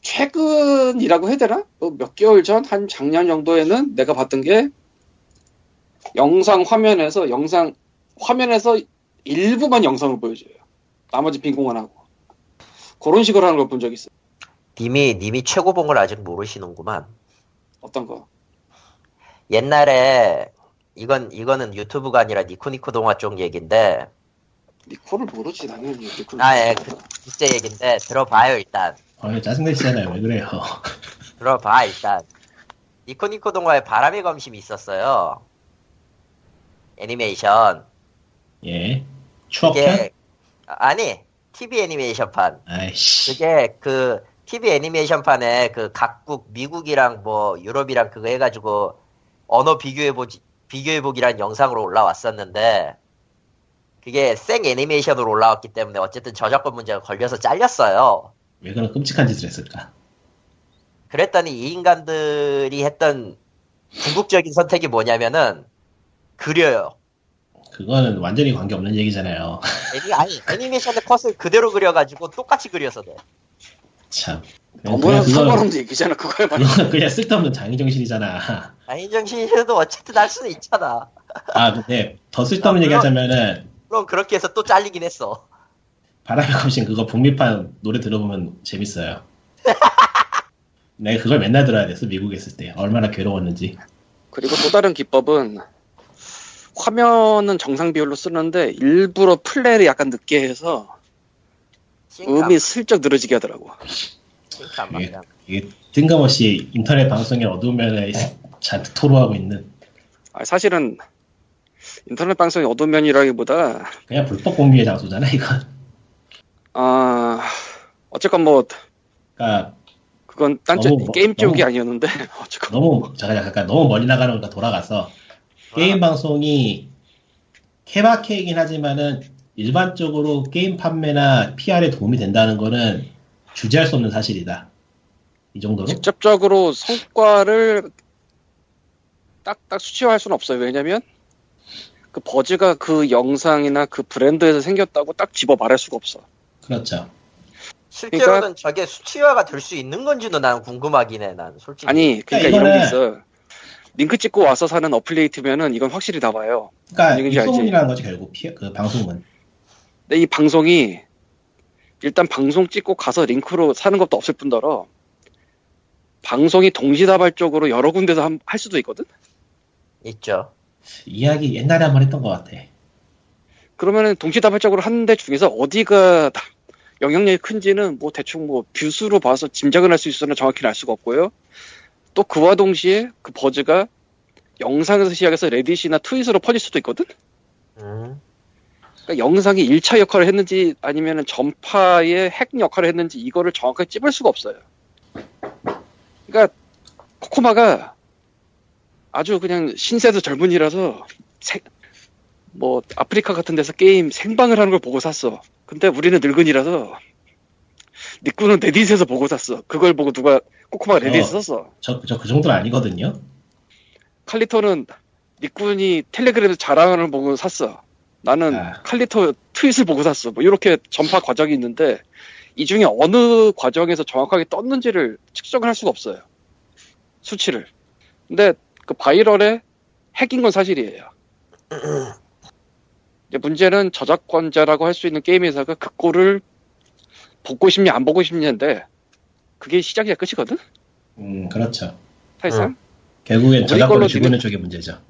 A: 최근이라고 해야 되나? 뭐몇 개월 전 한 작년 정도에는 내가 봤던 게 영상 화면에서 영상 화면에서 일부만 영상을 보여줘요. 나머지 빈 공간 하고 그런 식으로 하는 걸 본 적 있어요.
B: 님이 님이 최고 본걸 아직 모르시는구만.
A: 어떤 거?
B: 옛날에 이건 이거는 유튜브가 아니라 니코니코 동화 쪽 얘긴데
A: 니코를 모르지 나는 니코.
B: 아예 그, 그때 얘긴데 들어봐요 일단.
C: 아, 짜증내시잖아요. 왜 그래요?
B: 들어봐 일단. 니코니코 동화에 바람의 검심이 있었어요. 애니메이션.
C: 예. 추억편?
B: 그게 아니 TV 애니메이션판.
C: 아이씨.
B: 그게 그 TV 애니메이션판에 그 각국 미국이랑 뭐 유럽이랑 그거 해가지고 언어 비교해보지 비교해보기란 영상으로 올라왔었는데 그게 생 애니메이션으로 올라왔기 때문에 어쨌든 저작권 문제가 걸려서 잘렸어요.
C: 왜 그런 끔찍한 짓을 했을까?
B: 그랬더니 이 인간들이 했던 궁극적인 선택이 뭐냐면은 그려요.
C: 그거는 완전히 관계없는 얘기잖아요.
B: 애니, 아니 애니메이션의 컷을 그대로 그려가지고 똑같이 그려서 돼.
C: 참.
A: 너무나
C: 그거,
A: 상관없는 얘기잖아 말이야.
C: 그건 그냥 쓸데없는 장의정신이잖아.
B: 아인정신이라도 어쨌든 할 수는 있잖아.
C: 아, 근데 더 쓸데없는
B: 아,
C: 얘기 하자면은
B: 물론 그렇게 해서 또 잘리긴 했어.
C: 바람의 검신 그거 북미판 노래 들어보면 재밌어요. 내가 그걸 맨날 들어야 됐어 미국에 있을 때 얼마나 괴로웠는지.
A: 그리고 또 다른 기법은 화면은 정상 비율로 쓰는데 일부러 플레이를 약간 늦게 해서 음이 슬쩍 늘어지게 하더라고.
C: 이게. 이게 뜬금없이 인터넷 방송에 어두운 면에 잔뜩 토로하고 있는
A: 아, 사실은 인터넷 방송이 어두운 면이라기보다
C: 그냥 불법 공유의 장소잖아 이건.
A: 아 어쨌건 뭐
C: 그러니까
A: 그건 딴 쪽,
C: 너무 뭐-
A: 게임 쪽이
C: 너무-
A: 아니었는데 어쨌건
C: 너무 잠깐 잠깐 너무 멀리 나가는 거니까 돌아가서 게임 방송이 케바케이긴 하지만은 일반적으로 게임 판매나 PR에 도움이 된다는 거는 주제할 수 없는 사실이다. 이 정도로?
A: 직접적으로 성과를 딱딱 수치화할 수는 없어요. 왜냐면 그 버즈가 그 영상이나 그 브랜드에서 생겼다고 딱 집어 말할 수가 없어.
C: 그렇죠.
B: 실제로는 저게 수치화가 될 수 있는 건지도 난 궁금하긴 해, 난 솔직히.
A: 아니 그러니까
C: 그러니까
A: 이런 게
C: 이거는-
A: 있어. 링크 찍고 와서 사는 어플레이트면은 이건 확실히 나와요.
C: 그러니까
A: 무슨 얘기인지 알지?
C: 입소문이라는 거지 결국 피- 그 방송은.
A: 근데 이 방송이 일단 방송 찍고 가서 링크로 사는 것도 없을 뿐더러 방송이 동시다발적으로 여러 군데서 함- 할 수도 있거든.
B: 있죠.
C: 이야기 옛날에 한 번 했던 것 같아.
A: 그러면은 동시다발적으로 하는데 중에서 어디가 다- 영향력이 큰지는 뭐 대충 뭐 view수로 봐서 짐작은 할수 있으나 정확히는 알 수가 없고요. 또 그와 동시에 그 buzz가 영상에서 시작해서 레딧이나 트윗으로 퍼질 수도 있거든.
B: 음.
A: 그러니까 영상이 1차 역할을 했는지 아니면 전파의 핵 역할을 했는지 이거를 정확하게 찝을 수가 없어요. 그러니까 코코마가 아주 그냥 신세도 젊은이라서 생- 뭐 아프리카 같은 데서 게임 생방을 하는 걸 보고 샀어. 근데 우리는 늙은이라서 니꾸는 레딧에서 보고 샀어. 그걸 보고 누가 코코마가 레딧에
C: 어.
A: 썼어.
C: 저, 저 그 정도는 아니거든요.
A: 칼리토는 니꾼이 텔레그램에서 자랑하는 걸 보고 샀어. 나는
C: 아.
A: 칼리토 트윗을 보고 샀어. 뭐 이렇게 전파 과정이 있는데 이 중에 어느 과정에서 정확하게 떴는지를 측정을 할 수가 없어요. 수치를. 근데 그 바이럴의 핵인 건 사실이에요. 이제 문제는 저작권자라고 할 수 있는 게임 회사가 그 꼴을 보고 싶냐 안 보고 싶냐인데 그게 시작이야 끝이거든.
C: 음, 그렇죠.
A: 사실상
C: 결국엔
A: 우리
C: 저작권을
A: 걸로
C: 주고 있는 쪽이 문제죠.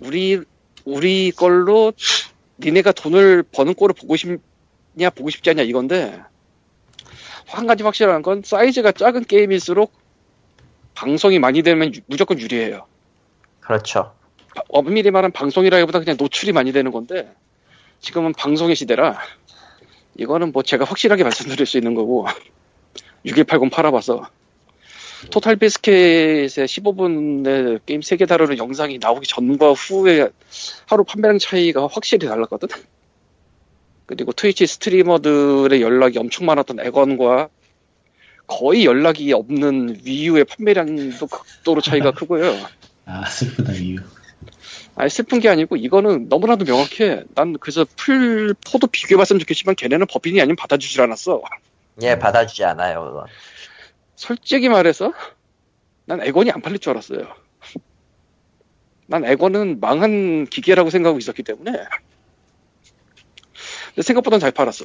A: 우리 우리 걸로 니네가 돈을 버는 꼴을 보고 싶냐 보고 싶지 않냐 이건데 한 가지 확실한 건 사이즈가 작은 게임일수록 방송이 많이 되면 유- 무조건 유리해요.
B: 그렇죠.
A: 바- 엄밀히 말하면 방송이라기보다 그냥 노출이 많이 되는 건데 지금은 방송의 시대라 이거는 뭐 제가 확실하게 말씀드릴 수 있는 거고 6180 팔아봐서 토탈 비스켓의 15분의 게임 3개 다루는 영상이 나오기 전과 후에 하루 판매량 차이가 확실히 달랐거든 그리고 트위치 스트리머들의 연락이 엄청 많았던 에건과 거의 연락이 없는 위유의 판매량도 극도로 차이가 크고요
C: 아, 슬프다, 이유.
A: 아니 슬픈 게 아니고 이거는 너무나도 명확해. 난 그래서 풀포도 비교해봤으면 좋겠지만 걔네는 법인이 아니면 받아주질 않았어.
B: 예, 받아주지 않아요, 그건.
A: 솔직히 말해서 난 에건이 안 팔릴 줄 알았어요. 난 에건은 망한 게임이라고 생각하고 있었기 때문에 근데 생각보단 잘 팔았어.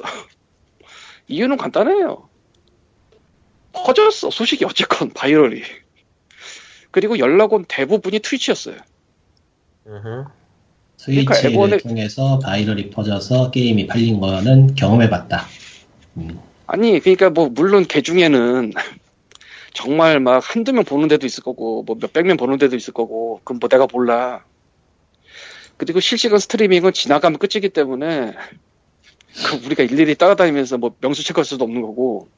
A: 이유는 간단해요. 퍼졌어 소식이 어쨌건 viral이. 그리고 연락 온 대부분이 트위치였어요.
B: 음흠.
C: 트위치를
A: 그러니까
C: 통해서 viral이 퍼져서 게임이 팔린 거는 경험해봤다. 음,
A: 아니, 그러니까 뭐 물론 개 중에는 정말 막 한두 명 보는 데도 있을 거고 뭐 몇백 명 보는 데도 있을 거고 그건 뭐 내가 몰라. 그리고 실시간 스트리밍은 지나가면 끝이기 때문에 그 우리가 일일이 따라다니면서 뭐 명수 체크할 수도 없는 거고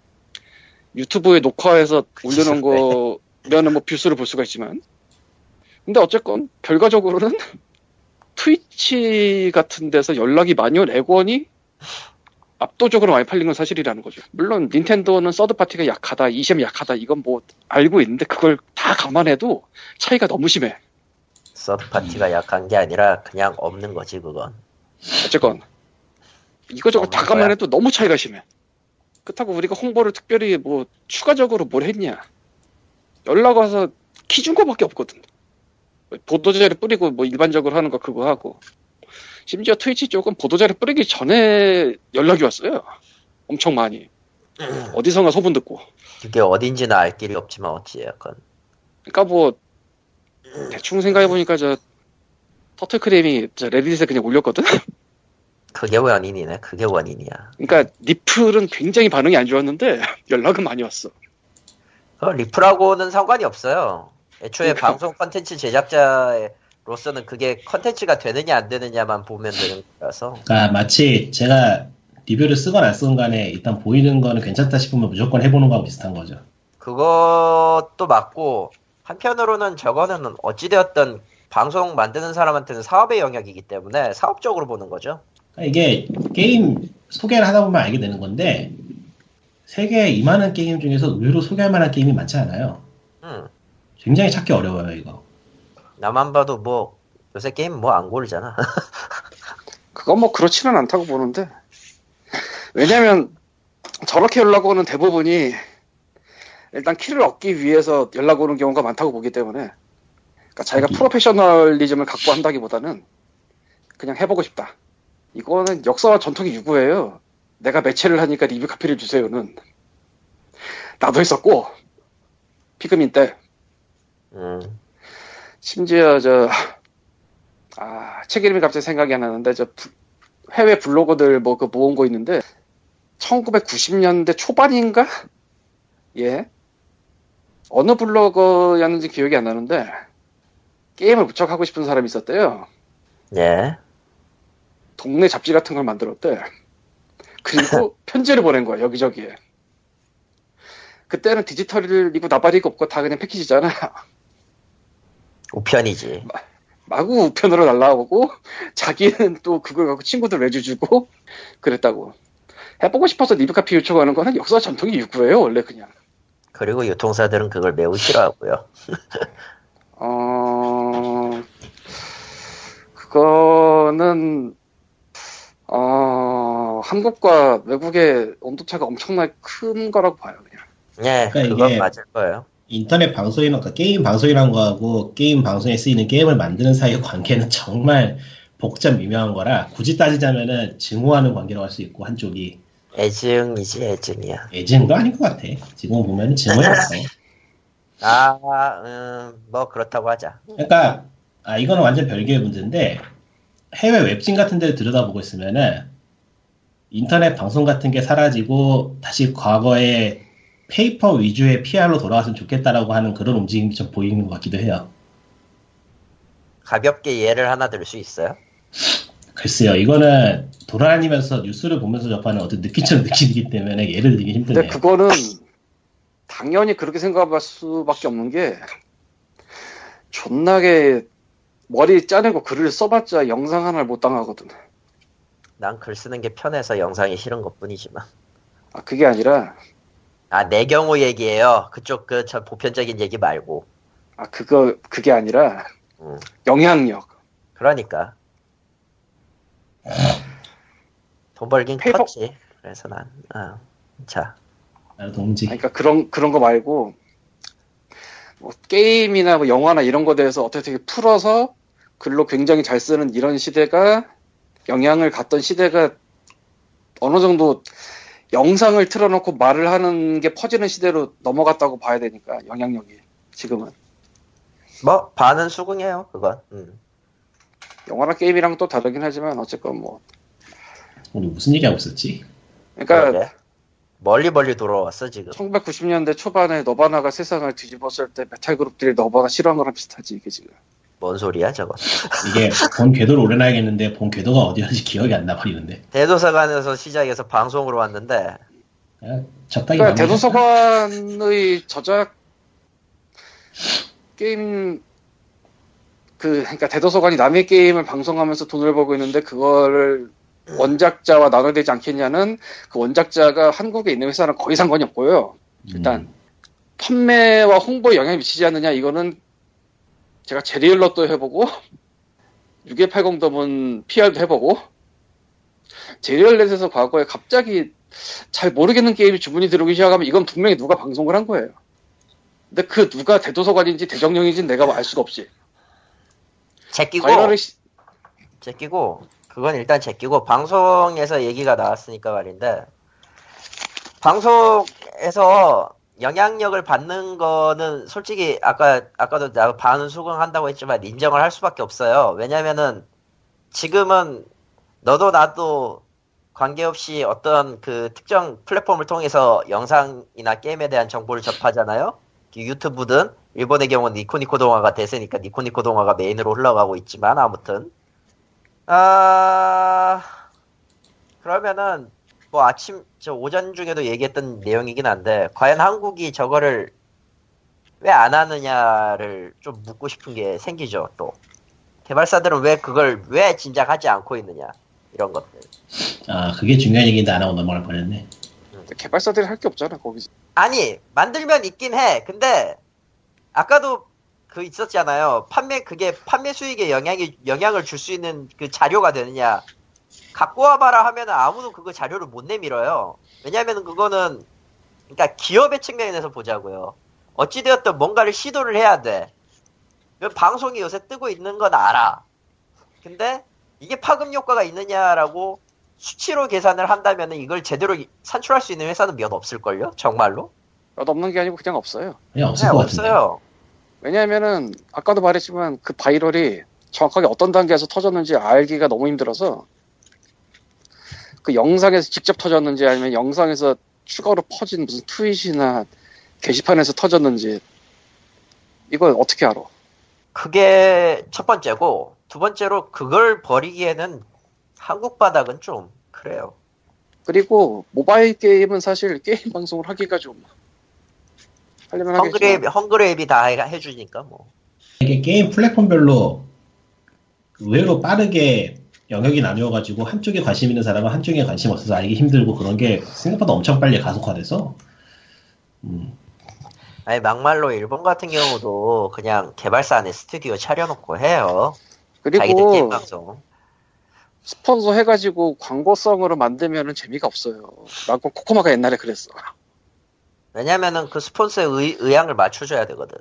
A: 유튜브에 녹화해서 올려놓은 거 면은 뭐 뷰수를 볼 수가 있지만 근데 어쨌건 결과적으로는 트위치 같은 데서 연락이 많이 온 액원이 압도적으로 많이 팔린 건 사실이라는 거죠. 물론 닌텐도는 서드 파티가 약하다, 이셈 약하다 이건 뭐 알고 있는데 그걸 다 감안해도 차이가 너무 심해.
B: 서드 파티가 약한 게 아니라 그냥 없는 거지, 그건.
A: 어쨌건 이거저거 다? 감안해도 너무 차이가 심해. 그렇다고 우리가 홍보를 특별히 뭐 추가적으로 뭘 했냐? 연락 와서 키 준 거밖에 없거든. 보도자료 뿌리고 뭐 일반적으로 하는 거 그거 하고 심지어 트위치 쪽은 보도자료 뿌리기 전에 연락이 왔어요. 엄청 많이. 어디선가 소문 듣고.
B: 그게 어딘지는 알 길이 없지만 어찌 약간.
A: 그러니까 뭐 대충 생각해 보니까 저 터틀크림이 저 레딧에 그냥 올렸거든.
B: 그게 원인이네. 그게 원인이야.
A: 그러니까 리플은 굉장히 반응이 안 좋았는데 연락은 많이 왔어.
B: 그 리플하고는 상관이 없어요. 애초에
A: 그러니까.
B: 방송 컨텐츠 제작자로서는 그게 컨텐츠가 되느냐 안 되느냐만 보면 되는 거라서.
C: 그러니까 마치 제가 리뷰를 쓰건 안 쓰건 간에 일단 보이는 거는 괜찮다 싶으면 무조건 해보는 거하고 비슷한 거죠.
B: 그것도 맞고 한편으로는 저거는 어찌되었든 방송 만드는 사람한테는 사업의 영역이기 때문에 사업적으로 보는 거죠.
C: 그러니까 이게 게임 소개를 하다 보면 알게 되는 건데 세계 이만한 게임 중에서 의외로 소개할 만한 게임이 많지 않아요.
B: 음,
C: 굉장히 찾기 어려워요 이거.
B: 나만 봐도 뭐 요새 게임 뭐 안 고르잖아.
A: 그건 뭐 그렇지는 않다고 보는데 왜냐면 저렇게 연락 오는 대부분이 일단 키를 얻기 위해서 연락 오는 경우가 많다고 보기 때문에 그러니까 자기가
C: 하긴.
A: 프로페셔널리즘을 갖고 한다기보다는 그냥 해보고 싶다. 이거는 역사와 전통이 유구해요. 내가 매체를 하니까 리뷰 카피를 주세요는 나도 했었고 피그민 때
B: 음,
A: 심지어 저, 아, 책 이름이 갑자기 생각이 안 나는데, 저, 부- 해외 블로거들 뭐 그 모은 거 있는데, 1990년대 초반인가? 예. 어느 블로거였는지 기억이 안 나는데, 게임을 무척 하고 싶은 사람이 있었대요.
B: 예.
A: 동네 잡지 같은 걸 만들었대. 그리고 편지를 보낸 거야 여기저기에. 그때는 디지털이고 나발이고 없고 다 그냥 패키지잖아.
B: 우편이지.
A: 마구 우편으로 날라오고 자기는 또 그걸 갖고 친구들 외주주고 그랬다고. 해보고 싶어서 리뷰카피 요청하는 거는 역사 전통이 유구예요 원래 그냥.
B: 그리고 유통사들은 그걸 매우 싫어하고요.
A: 어 그거는 어 한국과 외국의 온도차가 엄청나게 큰 거라고 봐요 그냥.
B: 예,
C: 그러니까
B: 그건
C: 이게-
B: 맞을 거예요.
C: 인터넷 방송이나 그러니까 게임 방송이란 거하고 게임 방송에 쓰이는 게임을 만드는 사이의 관계는 정말 복잡 미묘한 거라 굳이 따지자면은 증오하는 관계라고 할 수 있고 한쪽이
B: 애증이지, 애증이야.
C: 애증도 아닌 것 같아. 지금 보면 없어.
B: 아, 음, 뭐, 그렇다고 하자.
C: 그러니까 아 이거는 완전 별개의 문제인데 해외 웹진 같은 데를 들여다보고 있으면은 인터넷 방송 같은 게 사라지고 다시 과거의 페이퍼 위주의 PR로 돌아왔으면 좋겠다라고 하는 그런 움직임이 좀 보이는 것 같기도 해요.
B: 가볍게 예를 하나 들 수 있어요?
C: 글쎄요, 이거는 돌아다니면서 뉴스를 보면서 접하는 어떤 느낌처럼 느끼기 때문에 예를 들기
A: 근데
C: 힘드네요.
A: 그거는 당연히 그렇게 생각할 수밖에 없는 게 존나게 머리 짜내고 글을 써봤자 영상 하나를 못 당하거든.
B: 난 글 쓰는 게 편해서 영상이 싫은 것 뿐이지만.
A: 아 그게 아니라
B: 아, 내 경우 얘기예요. 그쪽 그 저 보편적인 얘기 말고.
A: 아 그거 그게 아니라
B: 음,
A: 영향력.
B: 그러니까. 돈 벌긴
A: 페이퍼-
B: 컸지. 그래서 난, 아, 자.
C: 동지.
A: 그러니까 그런 그런 거 말고 뭐 게임이나 뭐 영화나 이런 거에 대해서 어떻게 되게 풀어서 글로 굉장히 잘 쓰는 이런 시대가 영향을 갖던 시대가 어느 정도 영상을 틀어놓고 말을 하는 게 퍼지는 시대로 넘어갔다고 봐야 되니까 영향력이 지금은
B: 뭐, 반은 수긍해요, 그건. 음.
A: 영화나 게임이랑 또 다르긴 하지만 어쨌건 뭐
C: 우리 무슨 얘기하고 있었지?
A: 그러니까
B: 그러게. 멀리 멀리 돌아왔어, 지금.
A: 1990년대 초반에 너바나가 세상을 뒤집었을 때 메탈 그룹들이 너바나 싫어한 거랑 비슷하지 이게 지금
B: 뭔 소리야, 저거.
C: 이게 본 궤도를 올려놔야겠는데 본 궤도가 어디였는지 기억이 안 나버리는데.
B: 대도서관에서 시작해서 방송으로 왔는데,
C: 그냥 적당히
A: 그러니까? 대도서관의 저작 게임 그 그러니까 대도서관이 남의 게임을 방송하면서 돈을 벌고 있는데 그거를 원작자와 나눠야 되지 않겠냐는 그 원작자가 한국에 있는 회사랑 거의 상관이 없고요. 일단
C: 음,
A: 판매와 홍보에 영향이 미치지 않느냐 이거는 제가 제리얼럿도 해보고 6180 덤은 PR도 해보고 제리얼렛에서 과거에 갑자기 잘 모르겠는 게임이 주문이 들어오기 시작하면 이건 분명히 누가 방송을 한 거예요. 근데 그 누가 대도서관인지 대정령인지 내가 알 수가 없지.
B: 제끼고,
A: 바이러를 시-
B: 제끼고, 그건 일단 제끼고, 방송에서 얘기가 나왔으니까 말인데, 방송에서 영향력을 받는 거는 솔직히 아까, 아까도 나 반은 수긍한다고 했지만 인정을 할 수밖에 없어요. 왜냐면은 지금은 너도 나도 관계없이 어떤 그 특정 플랫폼을 통해서 영상이나 게임에 대한 정보를 접하잖아요. 유튜브든 일본의 경우는 니코니코 동화가 대세니까 니코니코 동화가 메인으로 흘러가고 있지만 아무튼 아 그러면은 뭐 아침 저 오전 중에도 얘기했던 내용이긴 한데 과연 한국이 저거를 왜 안 하느냐를 좀 묻고 싶은 게 생기죠 또. 개발사들은 왜 그걸 왜 진작 하지 않고 있느냐 이런 것들.
C: 아 그게 중요한 얘기인데 안 하고 넘어갈 뻔했네.
A: 개발사들이 할 게 없잖아 거기서.
B: 아니 만들면 있긴 해. 근데 아까도 그 있었잖아요. 판매 그게 판매 수익에 영향이 영향을 줄 수 있는 그 자료가 되느냐 갖고 와봐라 하면 아무도 그거 자료를 못 내밀어요 왜냐하면 그거는 그러니까 기업의 측면에서 보자고요 어찌되었든 뭔가를 시도를 해야 돼그 방송이 요새 뜨고 있는 건 알아 근데 이게 파급 효과가 있느냐라고 수치로 계산을 한다면 이걸 제대로 산출할 수 있는 회사는 몇 없을걸요? 정말로?
A: 몇 없는 게 아니고 그냥 없어요.
C: 그냥 없을
B: 네,
C: 것 같은데.
B: 없어요.
A: 왜냐하면은 아까도 말했지만 그 viral이 정확하게 어떤 단계에서 터졌는지 알기가 너무 힘들어서 그 영상에서 직접 터졌는지 아니면 영상에서 추가로 퍼진 무슨 트윗이나 게시판에서 터졌는지 이걸 어떻게 알아?
B: 그게 첫 번째고 두 번째로 그걸 버리기에는 한국 바닥은 좀 그래요.
A: 그리고 모바일 게임은 사실 게임 방송을 하기가 좀 하려면 하겠지만
B: 헝그레 헝그레입이 다 해- 해주니까 뭐.
C: 이게 게임 플랫폼별로 의외로 빠르게 영역이 나뉘어가지고 한쪽에 관심 있는 사람은 한쪽에 관심 없어서 알기 힘들고 그런 게 생각보다 엄청 빨리 가속화돼서 음,
B: 아니 막말로 일본 같은 경우도 그냥 개발사 안에 스튜디오 차려놓고 해요. 게임
A: 그리고
B: 방송.
A: 스폰서 해가지고 광고성으로 만들면은 재미가 없어요. 라고 코코마가 옛날에 그랬어.
B: 왜냐면은 그 스폰서의 의, 의향을 맞춰줘야 되거든.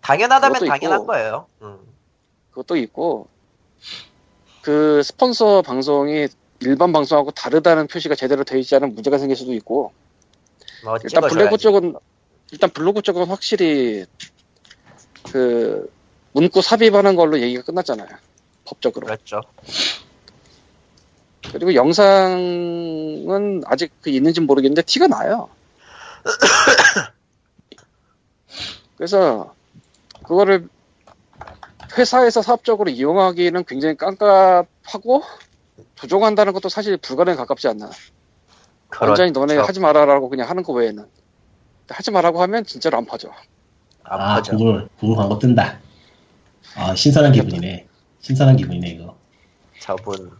B: 당연하다면 당연한
A: 있고.
B: 거예요. 음.
A: 그것도 있고 그 스폰서 방송이 일반 방송하고 다르다는 표시가 제대로 되어 있지 않은 문제가 생길 수도 있고
B: 뭐
A: 일단. 블로그 쪽은 일단 블로그 쪽은 확실히 그 문구 삽입하는 걸로 얘기가 끝났잖아요. 법적으로.
B: 그렇죠.
A: 그리고 영상은 아직 그 있는지 모르겠는데 티가 나요. 그래서 그거를 회사에서 사업적으로 이용하기는 굉장히 깜깜하고 조종한다는 것도 사실 불가능에 가깝지 않나. 완전히 너네. 하지 말아라고 그냥 하는 거 외에는. 하지 말라고 하면 진짜로 안 파죠.
C: 안아
B: 퍼져.
C: 구글 구글 광고 뜬다. 아 신선한 기분이네. 신선한 기분이네 이거.
B: 저분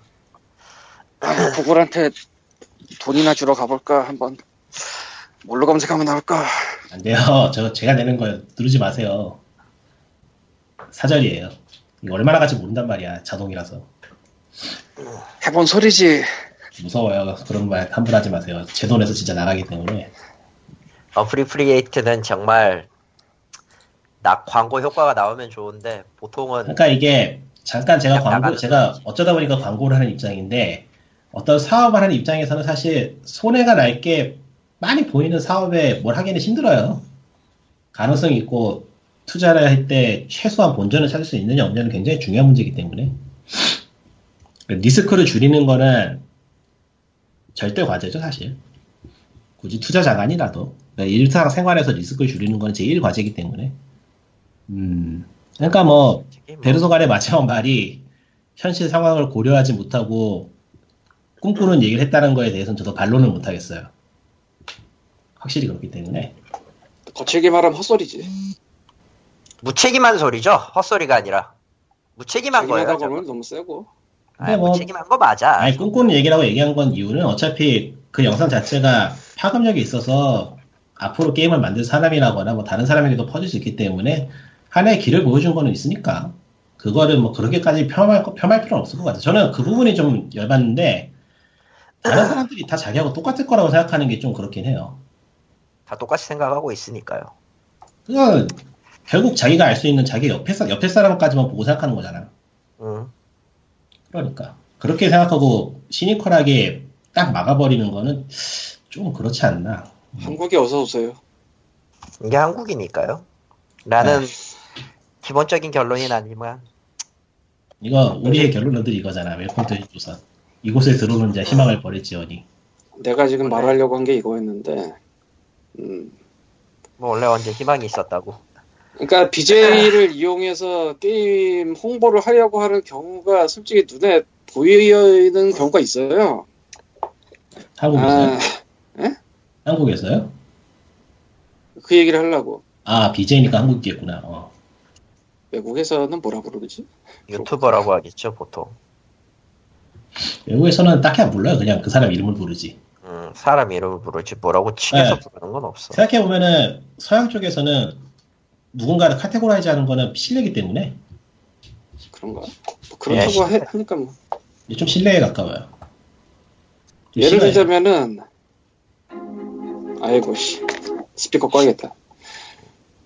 A: 아, 구글한테 돈이나 주러 가볼까 한번. 뭘로 검색하면 나올까?
C: 안 돼요. 저 제가 내는 거 누르지 마세요. 사절이에요. 이거 얼마나 갈지 모른단 말이야. 자동이라서
A: 해본 소리지.
C: 무서워요. 그런 말 함부로 하지 마세요. 제 돈에서 진짜 나가기 때문에.
B: appropriate는 정말 나 광고 효과가 나오면 좋은데 보통은
C: 그러니까 이게 잠깐 제가 광고 제가 어쩌다 보니까 광고를 하는 입장인데 어떤 사업을 하는 입장에서는 사실 손해가 날 게 많이 보이는 사업에 뭘 하기는 힘들어요. 가능성이 있고 투자를 할 때 최소한 본전을 찾을 수 있느냐 없느냐는 굉장히 중요한 문제이기 때문에 리스크를 줄이는 거는 절대 과제죠 사실. 굳이 투자자가 아니라도 그러니까 일상 생활에서 리스크를 줄이는 건 제일 과제이기 때문에. 음. 그러니까
B: 뭐뭐
C: 베르소간의 마지막 말이 현실 상황을 고려하지 못하고 꿈꾸는 얘기를 했다는 거에 대해서는 저도 반론을 못하겠어요. 확실히 그렇기 때문에.
A: 거칠게 말하면 헛소리지.
B: 무책임한 소리죠. 헛소리가 아니라 무책임한 거예요.
A: 책임하다
B: 저거.
A: 너무 세고.
B: 아,
C: 뭐-
B: 무책임한 거 맞아.
C: 아니, 꿈꾸는 얘기라고 얘기한 건 이유는 어차피 그 영상 자체가 파급력이 있어서 앞으로 게임을 만들 사람이라거나 뭐 다른 사람에게도 퍼질 수 있기 때문에 하나의 길을 보여준 거는 있으니까 그거를 뭐 그렇게까지 폄할, 거- 폄할 필요는 없을 것 같아요. 저는 그 부분이 좀 열받는데 다른 사람들이 다 자기하고 똑같을 거라고 생각하는 게 좀 그렇긴 해요.
B: 다 똑같이 생각하고 있으니까요.
C: 그건 결국 자기가 알 수 있는 자기 옆에, 사- 옆에 사람까지만 보고 생각하는 거잖아.
B: 음.
C: 그러니까. 그렇게 생각하고 시니컬하게 딱 막아버리는 거는 좀 그렇지 않나.
A: 한국에 어서 오세요.
B: 이게 한국이니까요. 나는 기본적인 결론이 아니지만
C: 이거 우리의 결론은 늘 이거잖아. Welcome to 조선. 이곳에 들어오는 자 희망을 버릴지어니.
A: 내가 지금 말하려고 한 게 이거였는데, 음,
B: 뭐 원래 언제 희망이 있었다고.
A: 그러니까 BJ를 이용해서 게임 홍보를 하려고 하는 경우가 솔직히 눈에 보이는 경우가 있어요.
C: 한국에서요?
A: 아,
C: 한국에서요?
A: 그 얘기를 하려고.
C: 아, BJ니까 한국이겠구나. 어.
A: 외국에서는 뭐라 부르지?
B: 유튜버라고 하겠죠 보통.
C: 외국에서는 딱히 안 불러요. 그냥 그 사람 이름을 부르지.
B: 음, 사람 이름을 부르지 뭐라고 칭해서
C: 네.
B: 부르는 건 없어.
C: 생각해 보면은 서양 쪽에서는 누군가를 categorize 하는 거는 실례기 때문에
A: 그런가? 뭐 그렇다고
B: 예,
A: 해- 하니까 뭐.
C: 좀 실례에 가까워요. 좀
A: 예를
C: 심해요.
A: 들자면은, 아이고, 씨. 스피커 꺼야겠다.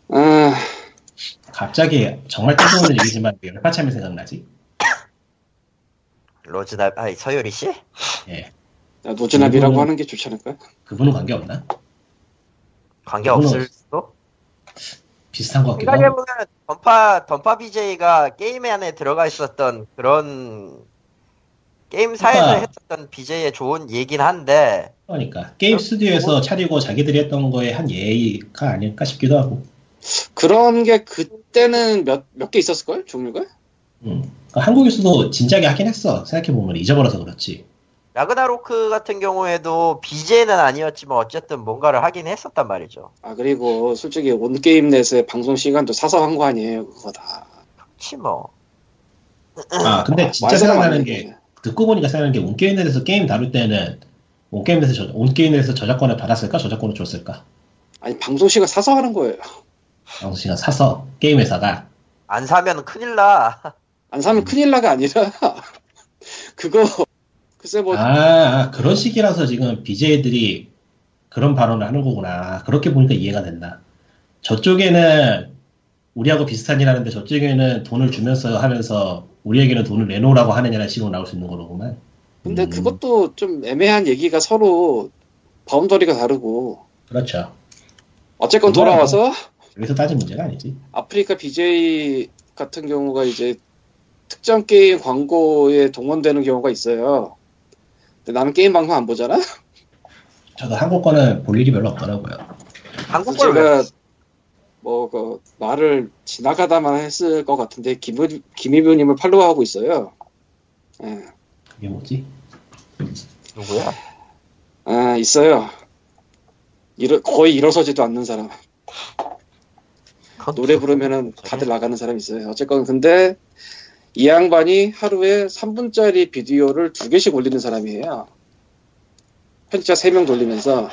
A: 아,
C: 갑자기 정말 뜬금없는 얘기지만 왜 열파참이 생각나지?
B: 로즈나 아니 서유리 씨?
C: 예.
A: 야, 로즈나비라고
C: 이거는-
A: 하는 게 좋지 않을까?
C: 그분은 관계 없나?
B: 관계 없을 수도?
C: 비슷한 것 같기도 하고.
B: 생각해보면 던파 던파 BJ가 게임 안에 들어가 있었던 그런 게임사에서
C: 그러니까.
B: 했었던 BJ의 좋은 얘긴 한데
C: 그러니까 게임 스튜디오에서 차리고 자기들이 했던 거에 한 예의가 아닐까 싶기도 하고.
A: 그런 게 그때는 몇, 몇 개 있었을 걸? 종류가?
C: 음. 그러니까 한국에서도 진작에 하긴 했어. 생각해 보면 잊어버려서 그렇지.
B: 라그나로크 같은 경우에도 BJ는 아니었지만 어쨌든 뭔가를 하긴 했었단 말이죠.
A: 아 그리고 솔직히 온 게임 넷의 방송 시간도 사서 한 거 아니에요 그거 다.
B: 그렇지 뭐.
C: 아, 근데 진짜 생각나는 게. 듣고 보니까 생각나는 게, 온 게임넷에서 게임 다룰 때는, 온 게임넷에서, 저- 온 게임넷에서 저작권을 받았을까? 저작권을 줬을까?
A: 아니 방송 시간 사서 하는 거예요.
C: 방송 시간 사서, 게임 회사가.
B: 안 사면 큰일 나.
A: 안 사면 큰일 나가 아니라 그거 글쎄 뭐
C: 아, 아, 그런 식이라서 지금 BJ들이 그런 발언을 하는 거구나. 그렇게 보니까 이해가 된다. 저쪽에는 우리하고 비슷한 일 하는데 저쪽에는 돈을 주면서 하면서 우리에게는 돈을 내놓으라고 하느냐는 식으로 나올 수 있는 거로구만.
A: 근데
C: 음,
A: 그것도 좀 애매한 얘기가 서로 boundary가 다르고
C: 그렇죠.
A: 어쨌건. 돌아와서
C: 여기서 따진 문제가 아니지.
A: 아프리카 BJ 같은 경우가 이제 특정 게임 광고에 동원되는 경우가 있어요. 근데 나는 게임 방송 안 보잖아.
C: 저도 한국 거는 볼 일이 별로 없더라고요.
B: 한국
A: 그래서
B: 걸 왜?
A: 제가 뭐그 말을 지나가다만 했을 것 같은데 김 김희부님을 follow하고 있어요. 예.
C: 그게 뭐지?
B: 누구야?
A: 아 있어요. 일어, 거의 일어서지도 않는 사람. 노래 부르면은 다들 나가는 사람 있어요. 어쨌건 근데 이 양반이 하루에 3분짜리 비디오를 두 개씩 올리는 사람이에요. 편집자 3명 돌리면서.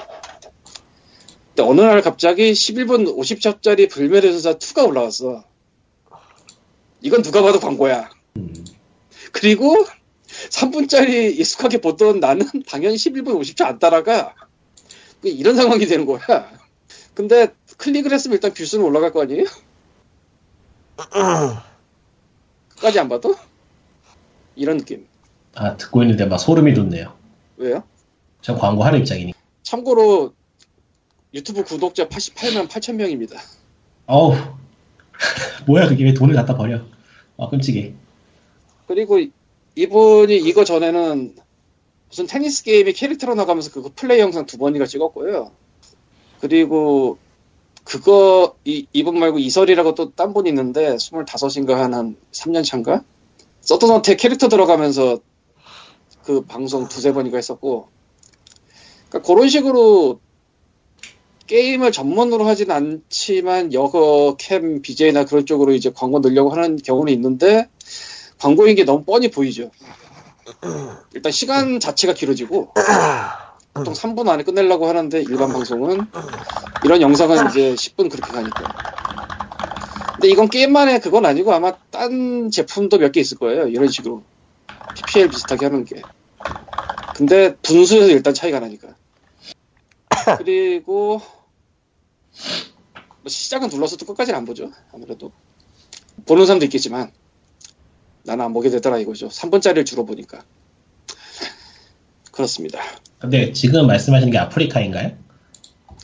A: 근데 어느 날 갑자기 11분 50초짜리 불멸의 전사 2가 올라왔어. 이건 누가 봐도 광고야.
C: 음,
A: 그리고 3분짜리 익숙하게 보던 나는 당연히 11분 50초 안 따라가. 이런 상황이 되는 거야. 근데 클릭을 했으면 일단 뷰수는 올라갈 거 아니에요? 끝까지 안 봐도? 이런 느낌.
C: 아, 듣고 있는데 막 소름이 돋네요.
A: 왜요?
C: 저 광고하는 입장이니.
A: 참고로 유튜브 구독자 88만 8천 명입니다.
C: 어우, 뭐야, 그게 왜 돈을 갖다 버려. 아, 끔찍해.
A: 그리고 이분이 이거 전에는 무슨 테니스 게임에 캐릭터로 나가면서 그거 플레이 영상 두 번이나 찍었고요. 그리고 그거 이, 이분 말고 이설이라고 또 딴 분 있는데 25인가 한, 한 3년 차인가? 서든어택 캐릭터 들어가면서 그 방송 두세 번이가 했었고 그러니까 그런 식으로 게임을 전문으로 하진 않지만 여거 캠 BJ나 그런 쪽으로 이제 광고 넣으려고 하는 경우는 있는데 광고인 게 너무 뻔히 보이죠. 일단 시간 자체가 길어지고 보통 3분 안에 끝내려고 하는데 일반 방송은 이런 영상은 이제 10분 그렇게 가니까. 근데 이건 게임만의 그건 아니고 아마 딴 제품도 몇 개 있을 거예요. 이런 식으로 PPL 비슷하게 하는 게. 근데 분수에서 일단 차이가 나니까. 그리고 뭐 시작은 눌러서도 끝까지는 안 보죠. 아무래도 보는 사람도 있겠지만 나는 안 보게 되더라 이거죠. 3분짜리를 주로 보니까. 그렇습니다.
C: 근데 지금 말씀하시는 게 아프리카인가요?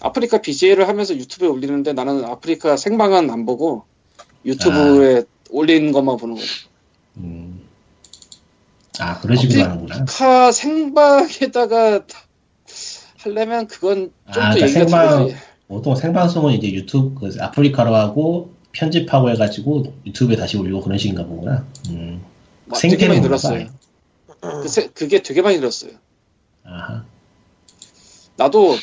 A: 아프리카 BJ를 하면서 유튜브에 올리는데 나는 아프리카 생방은 안 보고 유튜브에 올린 것만 보는 거죠.
C: 음. 아, 그런 식으로
A: 아프리-
C: 하는구나.
A: 아프리카 생방에다가 하려면 그건 좀
C: 아,
A: 더
C: 그러니까 생방-. 보통 생방송은 이제 유튜브, 그 아프리카로 하고, 편집하고 해가지고 유튜브에 다시 올리고 그런 식인가 보구나. 음.
A: 막 되게
C: 생태는
A: 늘었어요. 그 세- 그게 되게 많이 늘었어요.
C: 아하.
A: 나도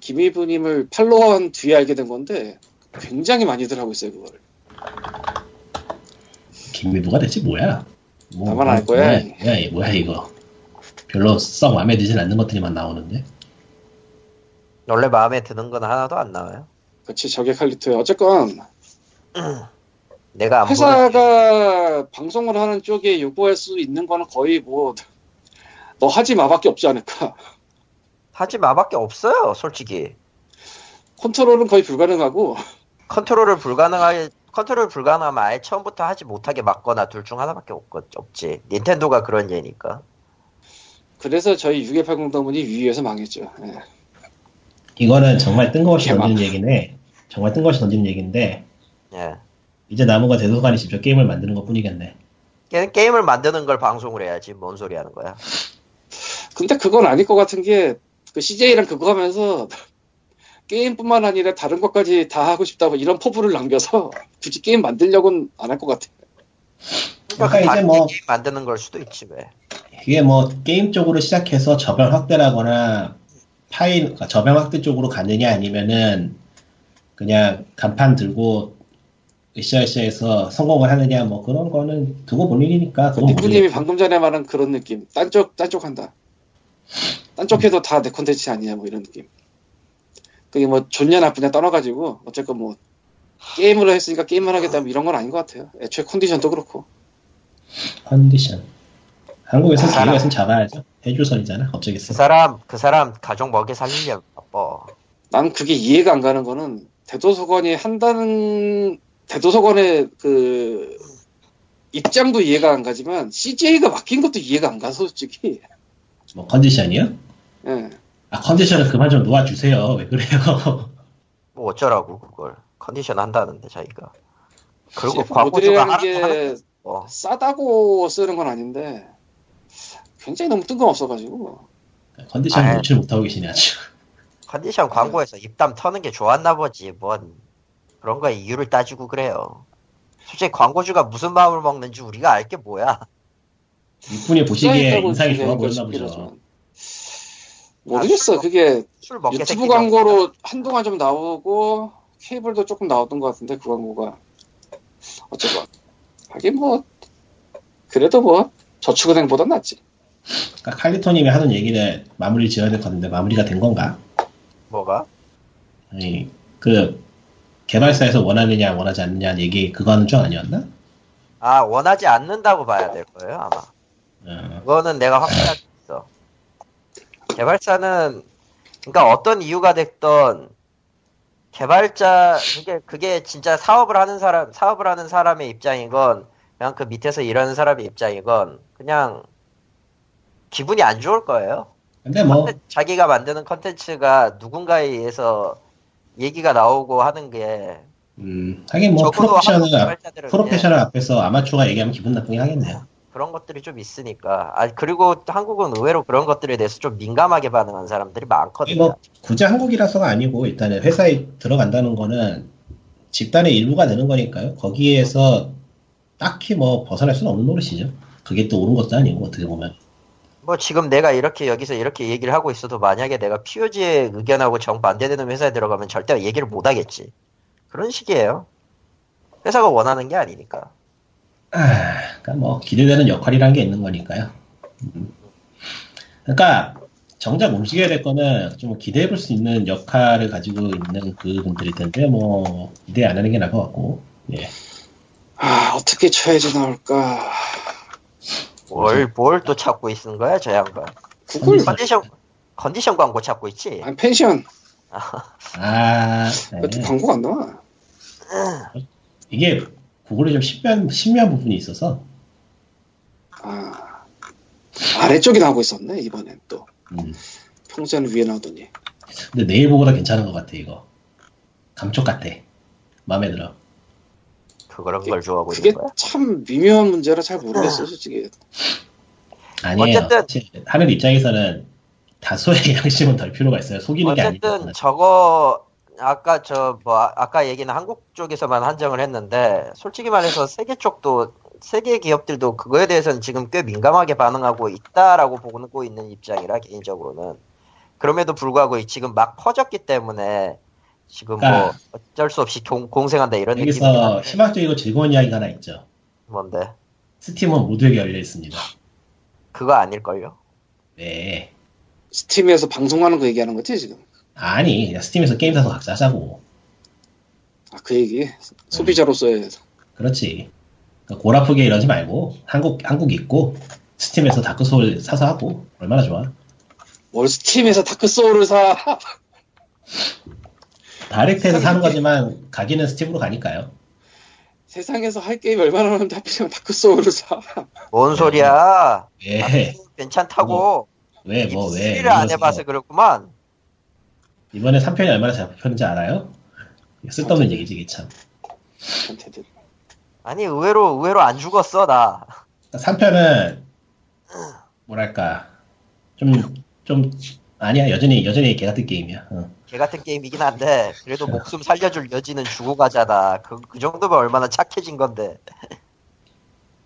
A: 김희부님을 팔로우한 뒤에 알게 된 건데 굉장히 많이들 하고 있어요 그거를.
C: 김미부가 대체 뭐야? 뭐,
A: 나만 알 거야.
C: 뭐야, 뭐야, 뭐야, 이거. 별로 썩 마음에 들진 않는 것들이만 나오는데.
B: 원래 마음에 드는 건 하나도 안 나와요.
A: 그치 저게 칼리토에 어쨌건
B: 내가
A: 회사가 방송을 하는 쪽에 요구할 수 있는 거는 거의 뭐 너 하지 마밖에 없지 않을까.
B: 하지 마밖에 없어요, 솔직히.
A: 컨트롤은 거의 불가능하고
B: 컨트롤을 불가능하게 컨트롤 불가능하면 아예 처음부터 하지 못하게 막거나 둘 중 하나밖에 없, 없지. 닌텐도가 그런 예니까.
A: 그래서 저희 6180 더문이 위에서 망했죠. 예.
C: 이거는 정말 뜬금없이
A: 개막.
C: 던지는 얘기네. 정말 뜬금없이 던지는 얘기인데,
B: 예.
C: 이제 건 대도서관이 직접 게임을 만드는 것 뿐이겠네.
B: 게- 게임을 만드는 걸 방송을 해야지. 뭔 소리 하는 거야.
A: 근데 그건 아닐 것 같은 게 그 CJ랑 그거 하면서 게임뿐만 아니라 다른 것까지 다 하고 싶다고 이런 포부를 남겨서 굳이 게임 만들려고는 안 할 것 같아.
B: 그러니까
C: 그러니까 이제 뭐-
B: 게임 만드는 걸 수도 있지 왜.
C: 이게 뭐 게임 쪽으로 시작해서 저변 확대라거나 파일 그러니까 저변 확대 쪽으로 가느냐 아니면은 그냥 간판 들고 으쌰으쌰해서 성공을 하느냐 뭐 그런 거는 두고 볼 일이니까 그건
A: 니꾸님이. 방금 전에 말한 그런 느낌. 딴쪽 딴쪽 한다. 딴쪽 해도 다내 콘텐츠 아니냐 뭐 이런 느낌. 그게 뭐 좋냐 나쁘냐 떠나가지고 어쨌건 뭐 게임을 했으니까 게임만 하겠다 뭐 이런 건 아닌 것 같아요. 애초에 컨디션도 그렇고.
C: 컨디션 한국에서
B: 그
C: 있으면 잡아야죠 해줄선이잖아 어쩌겠어
B: 그 사람 그 사람 가족 먹여 살리려면 바빠.
A: 난 그게 이해가 안 가는 거는 대도서관이 한다는 대도서관의 그 입장도 이해가 안 가지만 CJ가 맡긴 것도 이해가 안 가서 솔직히.
C: 뭐 컨디션이요?
A: 예.
C: 아 컨디션을 그만 좀 놓아주세요 왜 그래요
B: 뭐 어쩌라고 그걸 컨디션 한다는데 자기가. 그리고 광고주가
A: 게
B: 하는 하는 거.
A: 싸다고 쓰는 건 아닌데 굉장히 너무 뜬금없어가지고
C: 컨디션을
B: 아이.
C: 놓지 못하고 계시네 아주
B: 컨디션 광고에서 입담 터는 게 좋았나 보지 뭔 그런 거에 이유를 따지고 그래요. 솔직히 광고주가 무슨 마음을 먹는지 우리가 알 게 뭐야.
C: 이분이 보시기에
A: 디자인하고
C: 인상이 좋아 보였나 보죠.
A: 모르겠어. 그게
B: 술 먹게
A: 유튜브. 광고로 한동안 좀 나오고 케이블도 조금 나왔던 것 같은데 그 광고가 어쨌건 하긴 뭐 그래도 뭐 저축은행보단 낫지.
C: 그러니까 칼리토님이 하는 얘기를 마무리 지어야 될 것 같은데 마무리가 된 건가?
B: 뭐가?
C: 아니 그 개발사에서 원하느냐 원하지 않느냐 얘기 그거 하는 줄 아니었나?
B: 아 원하지 않는다고 봐야 될 거예요 아마.
C: 어,
B: 그거는 내가 확실할 수 있어. 개발사는 그러니까 어떤 이유가 됐던 개발자 그게 그게 진짜 사업을 하는 사람 사업을 하는 사람의 입장이건 그냥 그 밑에서 일하는 사람의 입장이건 그냥 기분이 안 좋을 거예요.
C: 근데 뭐
B: 컨텐- 자기가 만드는 컨텐츠가 누군가에 의해서 얘기가 나오고 하는 게
C: 음, 하긴 뭐 프로페셔널 앞- 프로페셔널 앞에서 아마추어가 얘기하면 기분 나쁘긴 하겠네요.
B: 그런 것들이 좀 있으니까. 아 그리고 한국은 의외로 그런 것들에 대해서 좀 민감하게 반응하는 사람들이 많거든요.
C: 뭐 굳이 한국이라서가 아니고 일단은 회사에 들어간다는 거는 집단의 일부가 되는 거니까요. 거기에서 딱히 뭐 벗어날 수는 없는 노릇이죠. 그게 또 옳은 것도 아니고 어떻게 보면.
B: 뭐 지금 내가 이렇게 여기서 이렇게 얘기를 하고 있어도 만약에 내가 POG의 의견하고 정반대되는 회사에 들어가면 절대 얘기를 못 하겠지. 그런 식이에요. 회사가 원하는 게 아니니까.
C: 아, 그러니까 뭐 기대되는 역할이란 게 있는 거니까요. 음. 그러니까 정작 움직여야 될 거는 좀 기대해 볼 수 있는 역할을 가지고 있는 그분들일 텐데 뭐 기대 안 하는 게 나을 것 같고. 예.
A: 아 어떻게 쳐야지 나올까?
B: 뭘, 뭘 또 찾고 있는 거야, 저 양반.
A: 구글
B: 컨디션, 컨디션 광고 찾고 있지?
A: 아니 펜션
C: 아, 네.
A: 왜또 광고가 안 나와?
C: 이게 구글이 좀 신비한, 신비한 부분이 있어서
A: 아 아래쪽이 나오고 있었네 이번엔 또
C: 음.
A: 평소에는 위에 나오더니
C: 근데 네이버보다 괜찮은 것 같아 이거 감쪽 같아 마음에 들어
B: 그런 걸 좋아하고
A: 그게
B: 있는 거야?
A: 참 미묘한 문제라 잘 모르겠어 솔직히.
C: 아니에요.
B: 어쨌든-
C: 하는 입장에서는 다소의 양심은 덜 필요가 있어요. 속이는 게
B: 어쨌든
C: 아니고
B: 저거 아까 저 뭐 아까 얘기는 한국 쪽에서만 한정을 했는데 솔직히 말해서 세계 쪽도 세계 기업들도 그거에 대해서는 지금 꽤 민감하게 반응하고 있다라고 보고 있는 입장이라 개인적으로는. 그럼에도 불구하고 지금 막 퍼졌기 때문에 지금 뭐
C: 아.
B: 어쩔 수 없이 공, 공생한다 이런
C: 여기서 희망적이고 즐거운 이야기가 하나 있죠.
B: 뭔데?
C: 스팀은 모두에게 열려 있습니다.
B: 그거 아닐걸요?
C: 네.
A: 스팀에서 방송하는 거 얘기하는 거지 지금?
C: 아니 그냥 스팀에서 게임 사서 각자 하자고.
A: 아 그 얘기. 소비자로서의
C: 그렇지. 그러니까 골 아프게 이러지 말고 한국 한국 있고 스팀에서 다크 소울 사서 하고 얼마나 좋아.
A: 뭘 스팀에서 다크 소울을 사
C: 다이렉트에서 사는 거지만 가기는 스팀으로 가니까요.
A: 세상에서 할 게임 얼마나 많은데 하필이면 다크 소울을 사.
B: 뭔 소리야?
C: 왜
B: 괜찮다고.
C: 왜 뭐왜
B: 입수리를 안 해봐서 그렇구만.
C: 이번에 3편이 얼마나 잡혔는지 알아요? 쓸데없는 얘기지 이게 참.
B: 아니 의외로 의외로 안 죽었어 나.
C: 3편은 뭐랄까. 좀 좀 아니야 여전히 여전히 개 같은 게임이야 어.
B: 개 같은 게임이긴 한데 그래도 목숨 살려줄 여지는 주고 가잖아 그, 그 정도면 얼마나 착해진 건데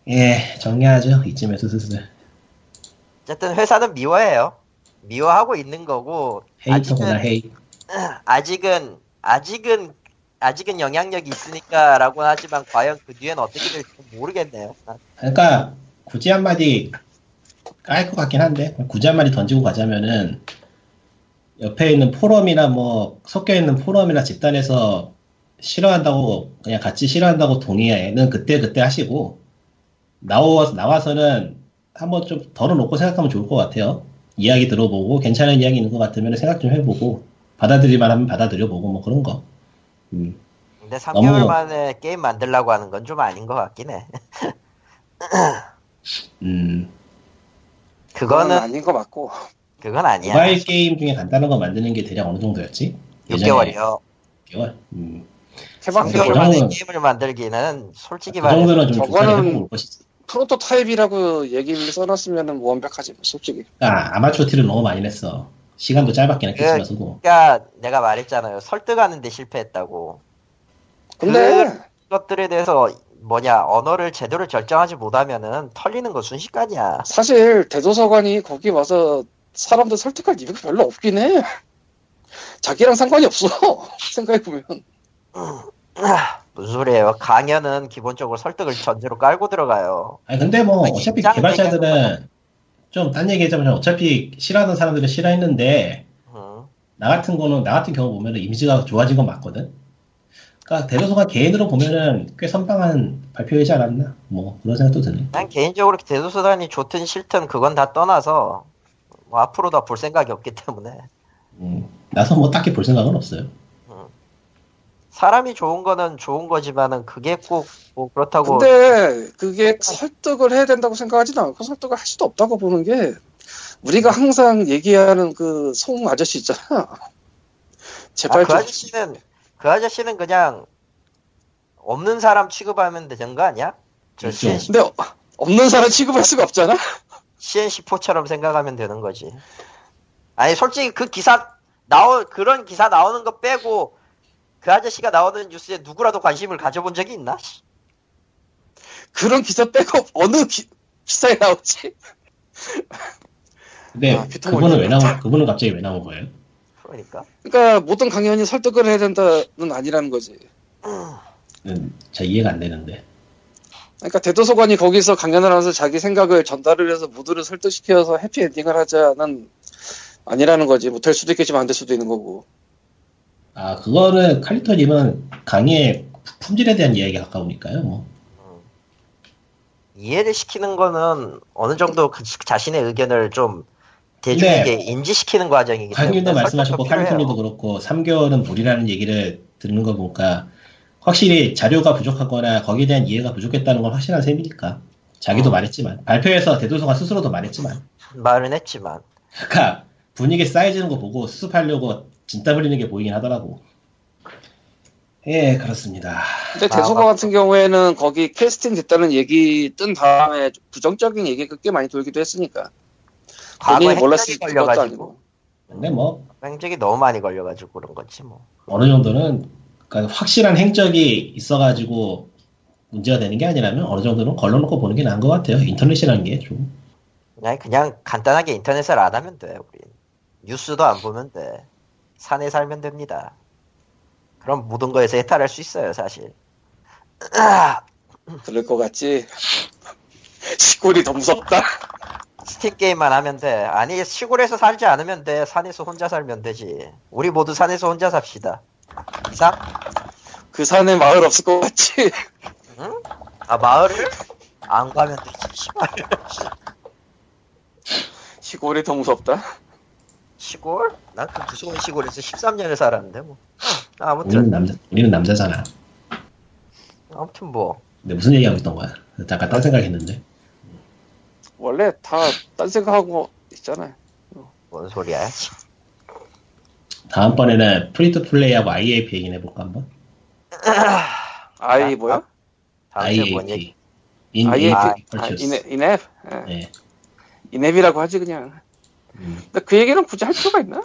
C: 예, 정리하죠. 이쯤에서 슬슬.
B: 어쨌든 회사는 미워해요. 미워하고 있는 거고
C: 헤이터구나, 헤이.
B: 아직은 아직은 아직은 영향력이 있으니까라고 하지만 과연 그 뒤엔 어떻게 될지 모르겠네요.
C: 그러니까 굳이 한마디 깔 것 같긴 한데 굳이 한마디 던지고 가자면은 옆에 있는 포럼이나 뭐 섞여 있는 포럼이나 집단에서 싫어한다고 그냥 같이 싫어한다고 동의는 그때 그때 하시고 나와 나와서는 한번 좀 덜어놓고 생각하면 좋을 것 같아요. 이야기 들어보고 괜찮은 이야기 있는 것 같으면 생각 좀 해보고 받아들일만 하면 받아들여보고 뭐 그런 거. 음.
B: 근데 3개월
C: 너무-
B: 만에 게임 만들라고 하는 건 좀 아닌 것 같긴 해.
C: 음.
B: 그거는
A: 아닌 거 맞고.
B: 그건 아니야.
C: 모바일 게임 중에 간단한 거 만드는 게 대략 어느 정도였지?
B: 6개월이요.
C: 6개월? 음.
A: 해방
C: 그
B: 6개월
C: 정도는-
B: 만에 게임을 만들기는 솔직히
C: 그
B: 말해서
C: 정도는 좀
A: 저거는-. 프로토타입이라고 얘기를 써놨으면 뭐 완벽하지, 뭐, 솔직히.
C: 아, 아마추어 티를 너무 많이 냈어. 시간도 짧았긴 했겠지만서도.
B: 그러니까 내가 말했잖아요. 설득하는데 실패했다고.
A: 근데,
B: 것들에 대해서 뭐냐 언어를 제대로 결정하지 못하면은 털리는 거 순식간이야.
A: 사실, 대도서관이 거기 와서 사람들 설득할 이유가 별로 없긴 해. 자기랑 상관이 없어. 생각해보면.
B: 무슨 소리예요? 강연은 기본적으로 설득을 전제로 깔고 들어가요.
C: 아니, 근데 뭐,
B: 아니,
C: 어차피 개발자들은 좀 딴 얘기 하자면 어차피 싫어하는 사람들은 싫어했는데,
B: 음.
C: 나 같은 거는, 나 같은 경우 보면은 이미지가 좋아진 건 맞거든? 그니까 대도서관 개인으로 보면은 꽤 선방한 발표이지 않았나? 뭐, 그런 생각도 드네.
B: 난 개인적으로 대도서관이 좋든 싫든 그건 다 떠나서 뭐 앞으로도 볼 생각이 없기 때문에
C: 음, 나서 뭐 딱히 볼 생각은 없어요.
B: 사람이 좋은 거는 좋은 거지만은 그게 꼭 뭐 그렇다고
A: 근데, 그게 설득을 해야 된다고 생각하지도 않고 설득을 할 수도 없다고 보는 게, 우리가 항상 얘기하는 그 송 아저씨 있잖아.
B: 아,
A: 제발 그좀
B: 아저씨는 그 아저씨는 그냥 없는 사람 취급하면 되는 거 아니야? 저
C: 그렇죠.
A: 근데 어- 없는 사람 취급할 수가 없잖아.
B: CNC4처럼 생각하면 되는 거지. 아니 솔직히 그 기사 나오 그런 기사 나오는 거 빼고 그 아저씨가 나오는 뉴스에 누구라도 관심을 가져본 적이 있나? 씨.
A: 그런 기사 빼고 어느 기, 기사에 나오지?
C: 근데
A: 아,
C: 그분은 왜 나온, 그분은 갑자기 왜 나온 거예요?
B: 그러니까
A: 그러니까 모든 강연이 설득을 해야 된다는 아니라는 거지.
C: 음, 잘 이해가 안 되는데.
A: 그러니까 대도서관이 거기서 강연을 하면서 자기 생각을 전달을 해서 모두를 설득시켜서 해피엔딩을 하자는 아니라는 거지. 못 할 수도 있겠지만 안 될 수도 있는 거고.
C: 아, 그거는 칼리토님은 강의의 품질에 대한 이야기에 가까우니까요, 뭐.
B: 이해를 시키는 거는 어느 정도 그 자신의 의견을 좀 대중에게 인지시키는 과정이기 때문에
C: 강님도 말씀하셨고, 칼리토님도
B: 필요해요.
C: 그렇고, 3개월은 무리라는 얘기를 듣는 거 보니까, 확실히 자료가 부족하거나 거기에 대한 이해가 부족했다는 건 확실한 셈이니까. 자기도
B: 어.
C: 말했지만, 발표에서 대도서관 스스로도 말했지만,
B: 말은 했지만
C: 그니까, 분위기 쌓여지는 거 보고 수습하려고 진땀 흘리는 게 보이긴 하더라고. 예, 그렇습니다.
A: 근데
B: 아,
A: 대소관
B: 맞다.
A: 같은 경우에는 거기 캐스팅 됐다는 얘기 뜬 다음에 부정적인 얘기가 꽤 많이 돌기도 했으니까.
B: 과거
A: 본인이 몰랐을 것도
B: 걸려가지고
A: 아니고.
C: 근데 뭐,
B: 행적이 너무 많이 걸려가지고 그런 거지 뭐.
C: 어느 정도는 그러니까 확실한 행적이 있어가지고 문제가 되는 게 아니라면 어느 정도는 걸러놓고 보는 게 나은 것 같아요. 인터넷이라는 게 좀.
B: 그냥 그냥 간단하게 인터넷을 안 하면 돼 우리. 뉴스도 안 보면 돼. 산에 살면 됩니다. 그럼 모든 거에서 해탈할 수 있어요 사실.
A: 그럴 것 같지. 시골이 더 무섭다.
B: 스팀 게임만 하면 돼. 아니 시골에서 살지 않으면 돼. 산에서 혼자 살면 되지. 우리 모두 산에서 혼자 삽시다. 이상?
A: 그 산에 마을 없을 것 같지.
B: 응? 아 마을을 안 가면 되지.
A: 시골이 더 무섭다.
B: 시골? 난 그 무서운 시골에서 13년을 살았는데 뭐.
C: 우리는
B: 아무튼
C: 남자, 우리는 남자잖아.
B: 아무튼 뭐.
C: 근데 무슨 얘기하고 있던 거야? 잠깐 딴 생각했는데.
A: 원래 다 딴 생각하고 있잖아요.
B: 뭔 소리야?
C: 다음번에는 free to play하고 IAP 얘기해 볼까 한번?
A: 아이
B: 아,
A: 뭐야?
C: IAP. In
A: IAP,
B: 아,
A: 아, in-app. 예.
C: 네.
A: in-app이라고 하지 그냥.
C: 음.
A: 근데 그 얘기는 굳이 할 필요가 있나?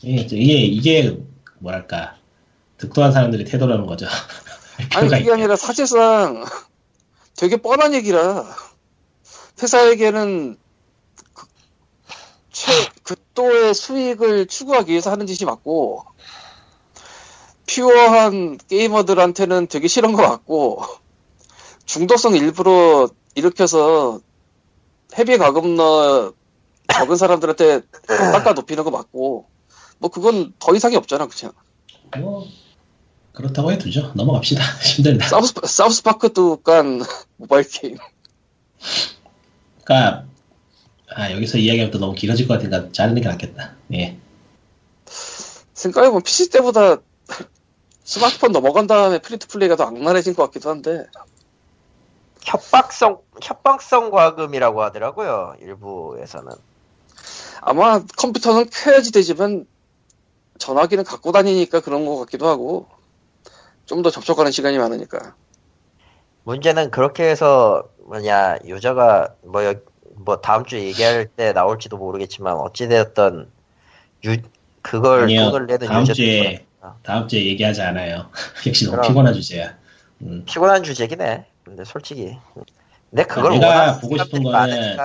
C: 이게, 이게, 이게 뭐랄까 득도한 사람들의 태도라는 거죠.
A: 아니 그게. 아니라 사실상 되게 뻔한 얘기라 회사에게는 그, 최 극도의 수익을 추구하기 위해서 하는 짓이 맞고 퓨어한 게이머들한테는 되게 싫은 것 같고 중독성 일부러 일으켜서 헤비 가금너 적은 사람들한테 깎아 높이는 거 맞고 뭐 그건 더 이상이 없잖아 그냥
C: 뭐 그렇다고 해두죠. 넘어갑시다. 힘들다.
A: 사우스, 사우스파크도 깐 모바일 게임
C: 그러니까 아 여기서 이야기하면 또 너무 길어질 것 같으니까 자르는 게 낫겠다. 예.
A: 생각해보면 PC 때보다 스마트폰 넘어간 다음에 free to play가 더 악랄해진 것 같기도 한데
B: 협박성 협박성 과금이라고 하더라고요. 일부에서는.
A: 아마 컴퓨터는 켜야지 되지만 전화기는 갖고 다니니까 그런 것 같기도 하고 좀 더 접촉하는 시간이 많으니까
B: 문제는 그렇게 해서 뭐냐 유저가 뭐, 여- 뭐 다음 주에 얘기할 때 나올지도 모르겠지만 어찌되었던 유 그걸
C: 아니요.
B: 돈을 내는
C: 다음 주에. 다음 주에 얘기하지 않아요. 역시 너무. 피곤한 주제야. 음.
B: 피곤한 주제긴 해. 근데 솔직히 근데 그걸
C: 내가 보고 싶은 거는-.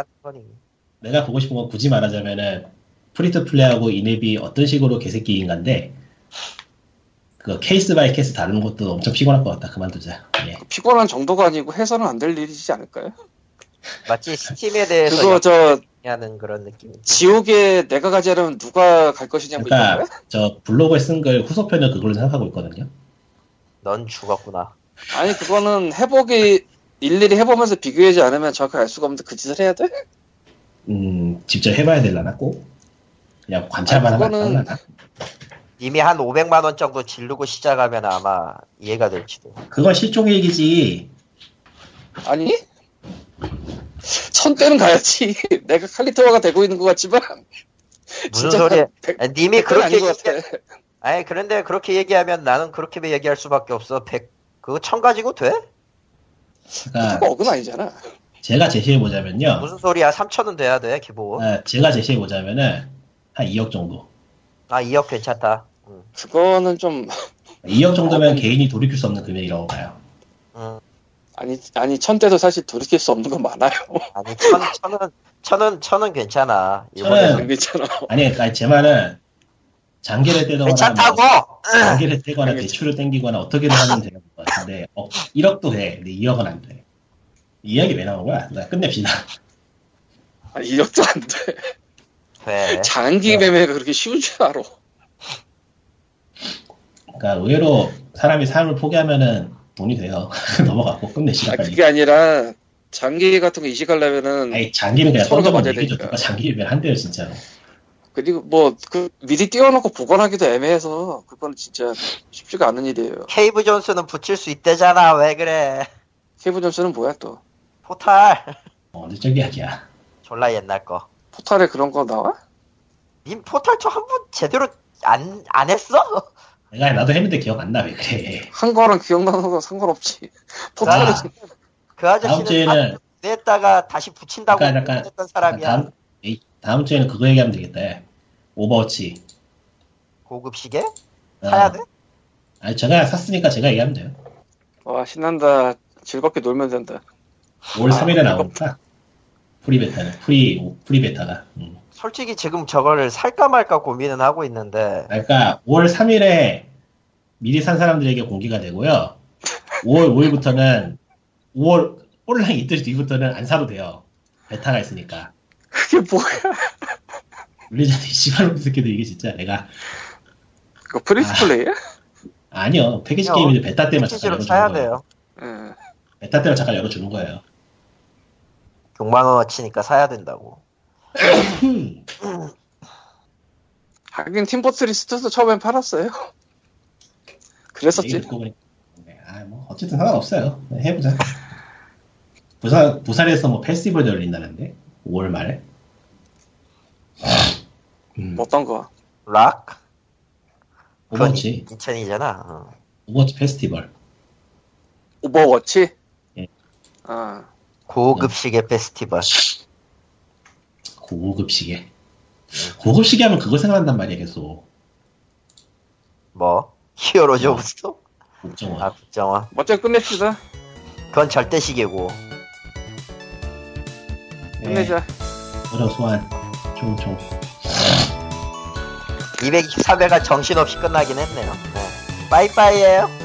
C: 내가 보고 싶은 건 굳이 말하자면은 free to play하고 in-app이 어떤 식으로 개새끼인가인데 그 case by case 다루는 것도 엄청 피곤할 것 같다. 그만두자. 예.
A: 피곤한 정도가 아니고 해서는 안 될 일이지 않을까요?
B: 마치 스팀에 대해서
A: 그거 저
B: 하는 그런 느낌.
A: 지옥에 내가 가지 않으면 누가 갈 것이냐 뭐 이런
C: 그러니까
A: 거야?
C: 저 블로그에 쓴 글 후속편을 그걸로 생각하고 있거든요.
B: 넌 죽었구나.
A: 아니 그거는 해보기 일일이 해보면서 비교하지 않으면 정확하게 알 수가 없는데 그 짓을 해야 돼?
C: 음, 직접 해봐야 되려나 꼭? 그냥 관찰만
A: 아니,
C: 하면
A: 그거는-?
B: 이미 한 500만 원 정도 지르고 시작하면 아마 이해가 될지도.
C: 그건 실종 얘기지.
A: 아니? 천 대는 가야지. 내가 칼리토어가 되고 있는 것 같지만
B: 무슨 소리야?
A: 백-
B: 아니, 님이 그렇게
A: 아닌 것
B: 얘기,
A: 같아.
B: 아니 그런데 그렇게 얘기하면 나는 그렇게 얘기할 수밖에 없어. 100 그거 천 가지고 돼?
C: 그러니까
A: 억은 아니잖아.
C: 제가 제시해 보자면요.
B: 무슨 소리야? 3천은 돼야 돼 기본.
C: 아, 제가 제시해 보자면은 한 2억 정도.
B: 아 2억 괜찮다. 응.
A: 그거는 좀
C: 2억 정도면
A: 어,
C: 개인이 돌이킬 수 없는 금액이라고 봐요.
B: 응.
A: 아니 아니 천 대도 사실 돌이킬 수 없는 건 많아요.
B: 아니 천 천은 천은 천은 괜찮아.
C: 천은
A: 괜찮아.
C: 아니, 그러니까 제 말은 장기를 떼거나
B: 괜찮다고.
C: 뭐 장기를 떼거나. 대출을 땡기거나 어떻게든 하면 되는 것 같은데 어, 1억도 해. 근데 2억은 안 돼. 이 이야기 왜 나온 거야? 나 끝냅시다.
A: 아니 이력도 안 돼.
B: 돼.
A: 장기 매매가 그렇게 쉬운 줄 알아.
C: 그러니까 의외로 사람이 삶을 포기하면은 돈이 돼요. 넘어가고 끝내시다
A: 아. 그게 아니라 장기 같은 거 이식하려면은
C: 아니 장기는 그냥
A: 서로가 맞아야
C: 얘기죠.
A: 되니까.
C: 누가 장기면 한대요 진짜로.
A: 그리고 뭐 그 미리 띄워놓고 보관하기도 애매해서 그건 진짜 쉽지가 않은 일이에요.
B: 케이브 존스는 붙일 수 있대잖아. 왜 그래?
A: 케이브 점수는 뭐야 또?
B: 포탈.
C: 어, 언제적 이야기야.
B: 졸라 옛날 거.
A: 포탈에 그런 거 나와?
B: 님 포탈 2한번 제대로 안, 안 했어?
C: 내가 나도 했는데 기억 안 나 왜 그래.
A: 한 거랑 기억나는 거 상관없지. 포탈에
C: 아,
B: 그 아저씨는
C: 다음 주에는
B: 냈다가 다시 붙인다고
C: 약간 약간
B: 했던 사람이야.
C: 다음, 에이, 다음 주에는 그거 얘기하면 되겠다. 오버워치.
B: 고급 시계?
C: 어,
B: 사야 돼?
C: 아니 제가 샀으니까 제가 얘기하면 돼요.
A: 와 신난다. 즐겁게 놀면 된다.
C: 5월
B: 아,
C: 3일에 나오니까 free 베타는 free free 베타가. 음.
B: 솔직히 지금 저거를 살까 말까 고민은 하고 있는데
C: 그러니까 5월 3일에 미리 산 사람들에게 공개가 되고요. 5월 5일부터는 5월 온라인 이틀 뒤부터는 안 사도 돼요. 베타가 있으니까.
A: 그게 뭐야?
C: 블리자드 씨발놈 새끼들 이게 진짜 내가
A: 그거 free to play야?
C: 아 니요 패키지
B: 아니요.
C: 게임인데 베타 때만 잠깐 열어주는
B: 사야
C: 거예요.
B: 돼요.
A: 예.
C: 베타 때만 잠깐 열어주는 거예요.
B: 6만 원어치니까 사야 된다고.
A: 하긴 Team Fortress 2도 처음엔 팔았어요. 그랬었지.
C: 네, 아, 뭐 어쨌든 상관없어요. 네, 해보자. 부산 부산에서 뭐 페스티벌 열린다는데 5월 말에. 음,
A: 어떤 거?
B: 락?
C: 오버워치
B: 인천이잖아. 어.
C: 오버워치 페스티벌.
A: 오버워치?
C: 예.
A: 아,
B: 고급 시계 페스티벌.
C: 고급 시계. 고급 시계 하면 그거 생각난단 말이야, 계속.
B: 뭐? 히어로죠, 무슨?
C: 국정원.
B: 아, 국정원.
A: 멋져, 끝냅시다.
B: 그건 절대 시계고.
C: 네.
A: 끝내자.
C: 어려 소환. 총, 총.
B: 224회가 정신없이 끝나긴 했네요. 네. 빠이빠이에요.